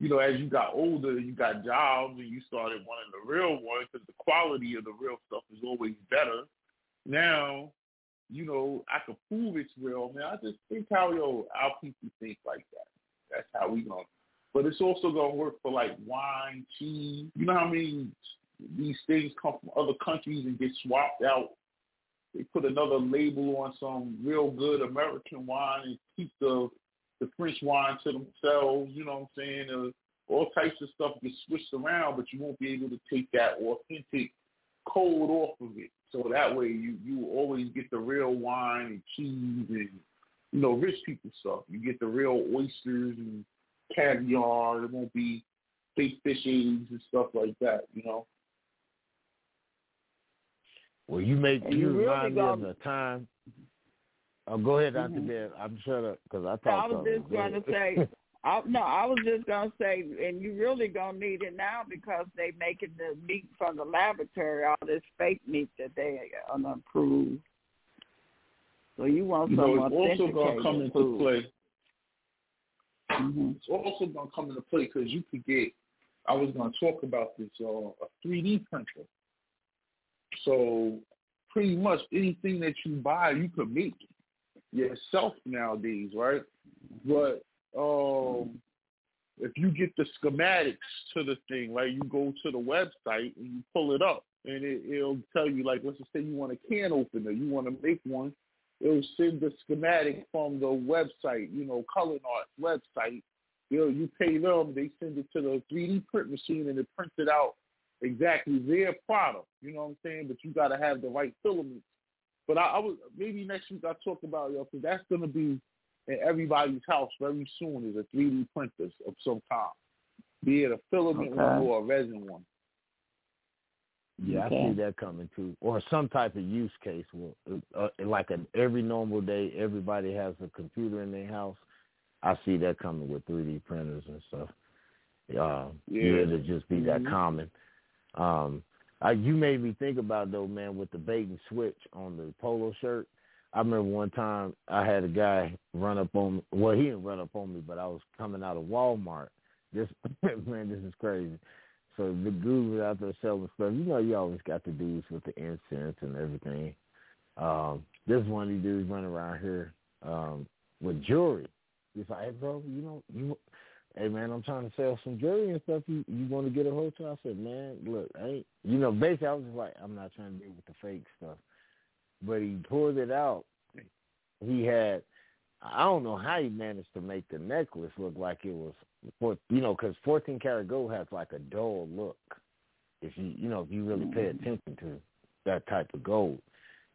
you know, as you got older, you got jobs and you started wanting the real one because the quality of the real stuff is always better. Now, you know, I can prove it's real. Man, I just think how yo our people think like that. That's how we gonna. But it's also gonna work for like wine, cheese. You know how I many these things come from other countries and get swapped out. They put another label on some real good American wine and keep the the French wine to themselves. You know what I'm saying? Uh, all types of stuff gets switched around, but you won't be able to take that authentic code off of it. So that way, you you always get the real wine and cheese and you know rich people stuff. You get the real oysters and caviar. It won't be fake fish eggs and stuff like that. You know. Well, you make And you, you really remind me of gonna- the time. Oh, go ahead, Dr. Mhm. Deb. I'm shut up because I thought I was just going to say, (laughs) I, no, I was just going to say, and you really going to need it now because they making the meat from the laboratory, all this fake meat that they are going to prove. So you want You some know, it's also going to come into food. play. hmm It's also going to come into play because you could get. I was going to talk about this uh, a 3D printer. So pretty much anything that you buy, you could make yourself nowadays, right? But um, if you get the schematics to the thing, like you go to the website and you pull it up, and it, it'll tell you, like, let's just say you want a can opener, you want to make one, it'll send the schematic from the website, you know, Color Arts website. You know, you pay them, they send it to the 3D print machine, and it prints it out exactly their product. You know what I'm saying? But you got to have the right filaments. But I, I was maybe next week I'll talk about yo, because that's gonna be in everybody's house very soon is a 3D printer of some kind, be it a filament Okay. one or a resin one. Yeah, Okay. I see that coming too, or some type of use case. Will uh, like an every normal day, everybody has a computer in their house. I see that coming with 3D printers and stuff. Uh, Yeah. yeah, it'll just be that Mhm. common. Um, I, you made me think about though, man, with the bait and switch on the polo shirt. I remember one time I had a guy run up on me. Well, he didn't run up on me, but I was coming out of Walmart. This (laughs) man, this is crazy. So the dude was out there selling stuff. You know, you always got the dudes with the incense and everything. Um, this one of these dudes running around here um, with jewelry. He's like, hey, bro, you know, you, hey, man, I'm trying to sell some jewelry and stuff. You, you want to get a hotel? I said, man, look, I ain't, you know, basically I was just like, I'm not trying to deal with the fake stuff. But he pulled it out. He had, I don't know how he managed to make the necklace look like it was, for, you know, because 14 karat gold has like a dull look. If you, you know, if you really pay attention to that type of gold,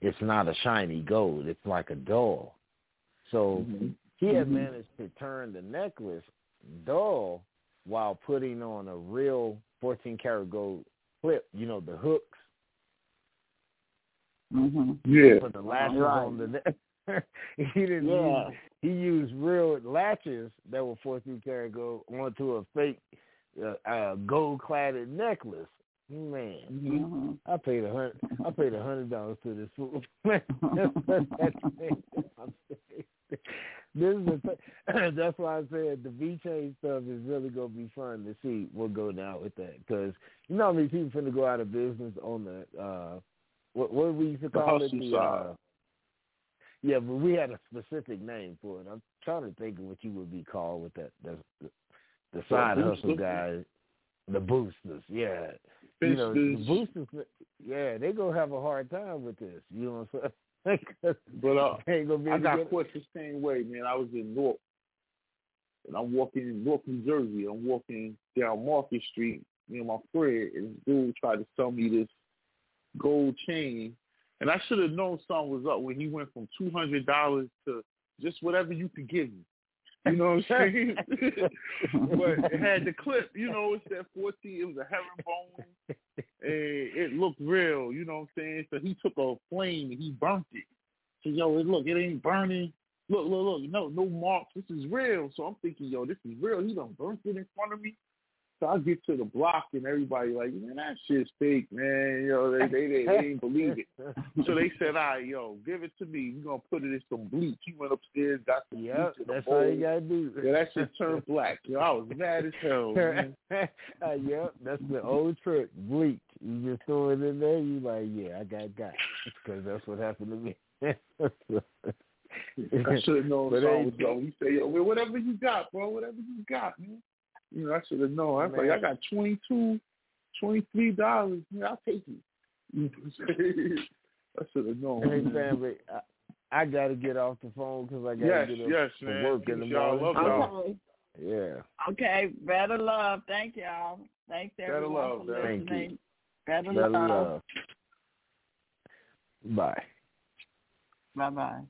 it's not a shiny gold. It's like a dull. So Mhm. he had managed to turn the necklace dull while putting on a real 14 karat gold clip, you know, the hooks hmm Yeah. for the latches Right. on the neck. (laughs) he didn't Yeah. use, he used real latches that were 14 karat gold onto a fake uh, uh, gold cladded necklace. Man, hmm I paid a hundred. I paid a hundred dollars to this fool. (laughs) (laughs) this is the th- (clears throat) that's why I said the VeChain stuff is really gonna be fun to see what go down with that because you know how many people finna go out of business on the uh what what we used to The call it the uh, yeah, but we had a specific name for it. I'm trying to think of what you would be called with that. The the, the side hustle boosters? guys, the boosters. Yeah, you know the Boosters. boosters. Yeah, they gonna have a hard time with this. You know what I'm saying? (laughs) But uh, they ain't gonna be I got caught the same way, man. I was in North, and I'm walking in North New Jersey. I'm walking down Market Street, me and my friend, and this dude tried to sell me this gold chain, and I should have known something was up when he went from two hundred dollars to just whatever you could give me. You know what I'm saying? (laughs) but it had the clip, you know, it said 14, it was a herringbone, and it looked real, you know what I'm saying? So he took a flame and he burnt it. So yo, look, it ain't burning. Look, look, look, no, no marks. This is real. So I'm thinking, yo, this is real. He done burnt it in front of me. So I get to the block and everybody like, man, that shit's fake, man. Yo, they they they, they ain't believe it. (laughs) So they said, all right, yo, give it to me. We're gonna put it in some bleach. He went upstairs, got some Yep, bleach that's how you gotta do. Yeah, that shit turned black. Yo, I was mad as hell, (laughs) man. uh, yep, that's the old trick. Bleach. You just throw it in there. You like, yeah, I got got. Because that's what happened to me. (laughs) I should have known But going. He said, yo, whatever you got, bro, whatever you got, man. You know, I should have known. I was like, I got twenty two, twenty three dollars. Man, I'll take it. You know what I'm saying? (laughs) I should have known. Hey, family, I, I got to get off the phone because I got to yes, get up yes, man. work in the morning. Love y'all. Okay. Yeah. Okay. Better love. Thank y'all. Thanks everybody. Better love, for man. Thank you. Better, Better love. love. Bye. Bye bye.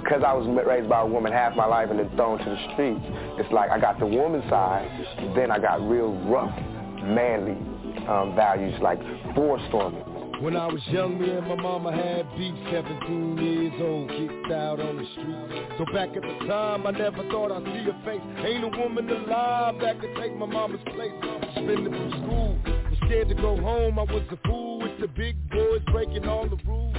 Because I was raised by a woman half my life and then thrown to the streets, it's like I got the woman side, then I got real rough, manly um, values like floor storming. When I was young, me and my mama had beef, 17 years old, kicked out on the street. So back at the time, I never thought I'd see her face. Ain't a woman alive that could take my mama's place. Suspended from school, was scared to go home. I was a fool with the big boys breaking all the rules.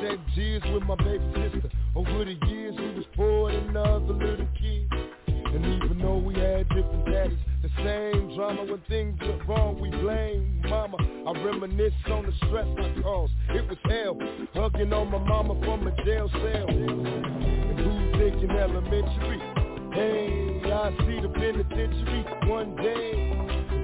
Shed tears with my baby sister. Over the years, we was poor than other little kids. And even though we had different daddies, the same drama when things went wrong, we blame mama. I reminisce on the stress I caused. It was hell, hugging on my mama from a jail cell. And who's thinking elementary? Hey, I see the penitentiary one day.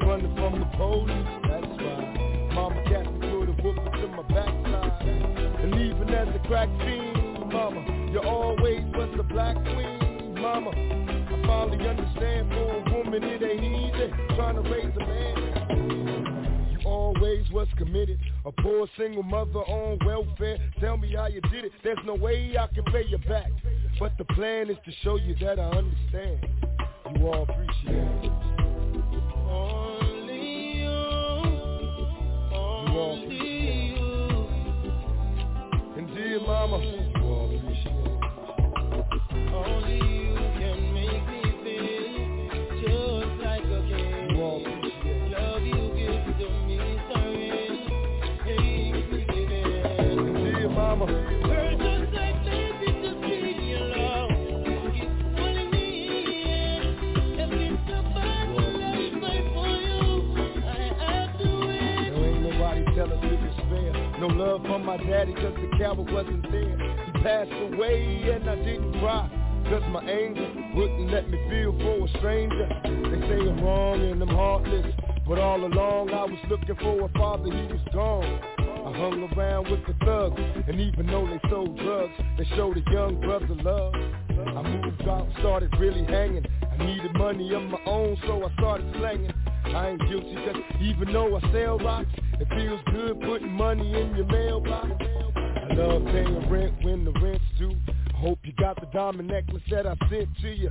Running from the police, that's right. Mama catch me through the whooping to my backside. And even as a crack fiend, mama, you always was the black queen, mama. I finally understand for a woman it ain't easy trying to raise a man. You always was committed, a poor single mother on welfare. Tell me how you did it. There's no way I can pay you back, but the plan is to show you that I understand. You all appreciate it. Only you. You all. And dear mama, No love from my daddy cause the coward wasn't there. He passed away and I didn't cry. Cause my anger wouldn't let me feel for a stranger. They say I'm wrong and I'm heartless. But all along I was looking for a father, he was gone. I hung around with the thugs, and even though they sold drugs, they showed a young brother love. I moved out, started really hanging. Needed money of my own, so I started slanging. I ain't guilty, even though I sell rocks, it feels good putting money in your mailbox. I love paying rent when the rent's due. I hope you got the diamond necklace that I sent to you.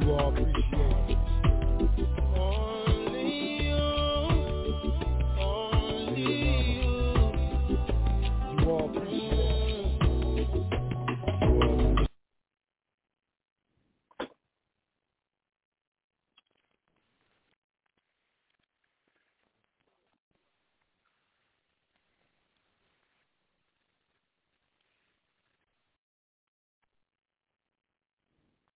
you all appreciate. Only you, only you. You all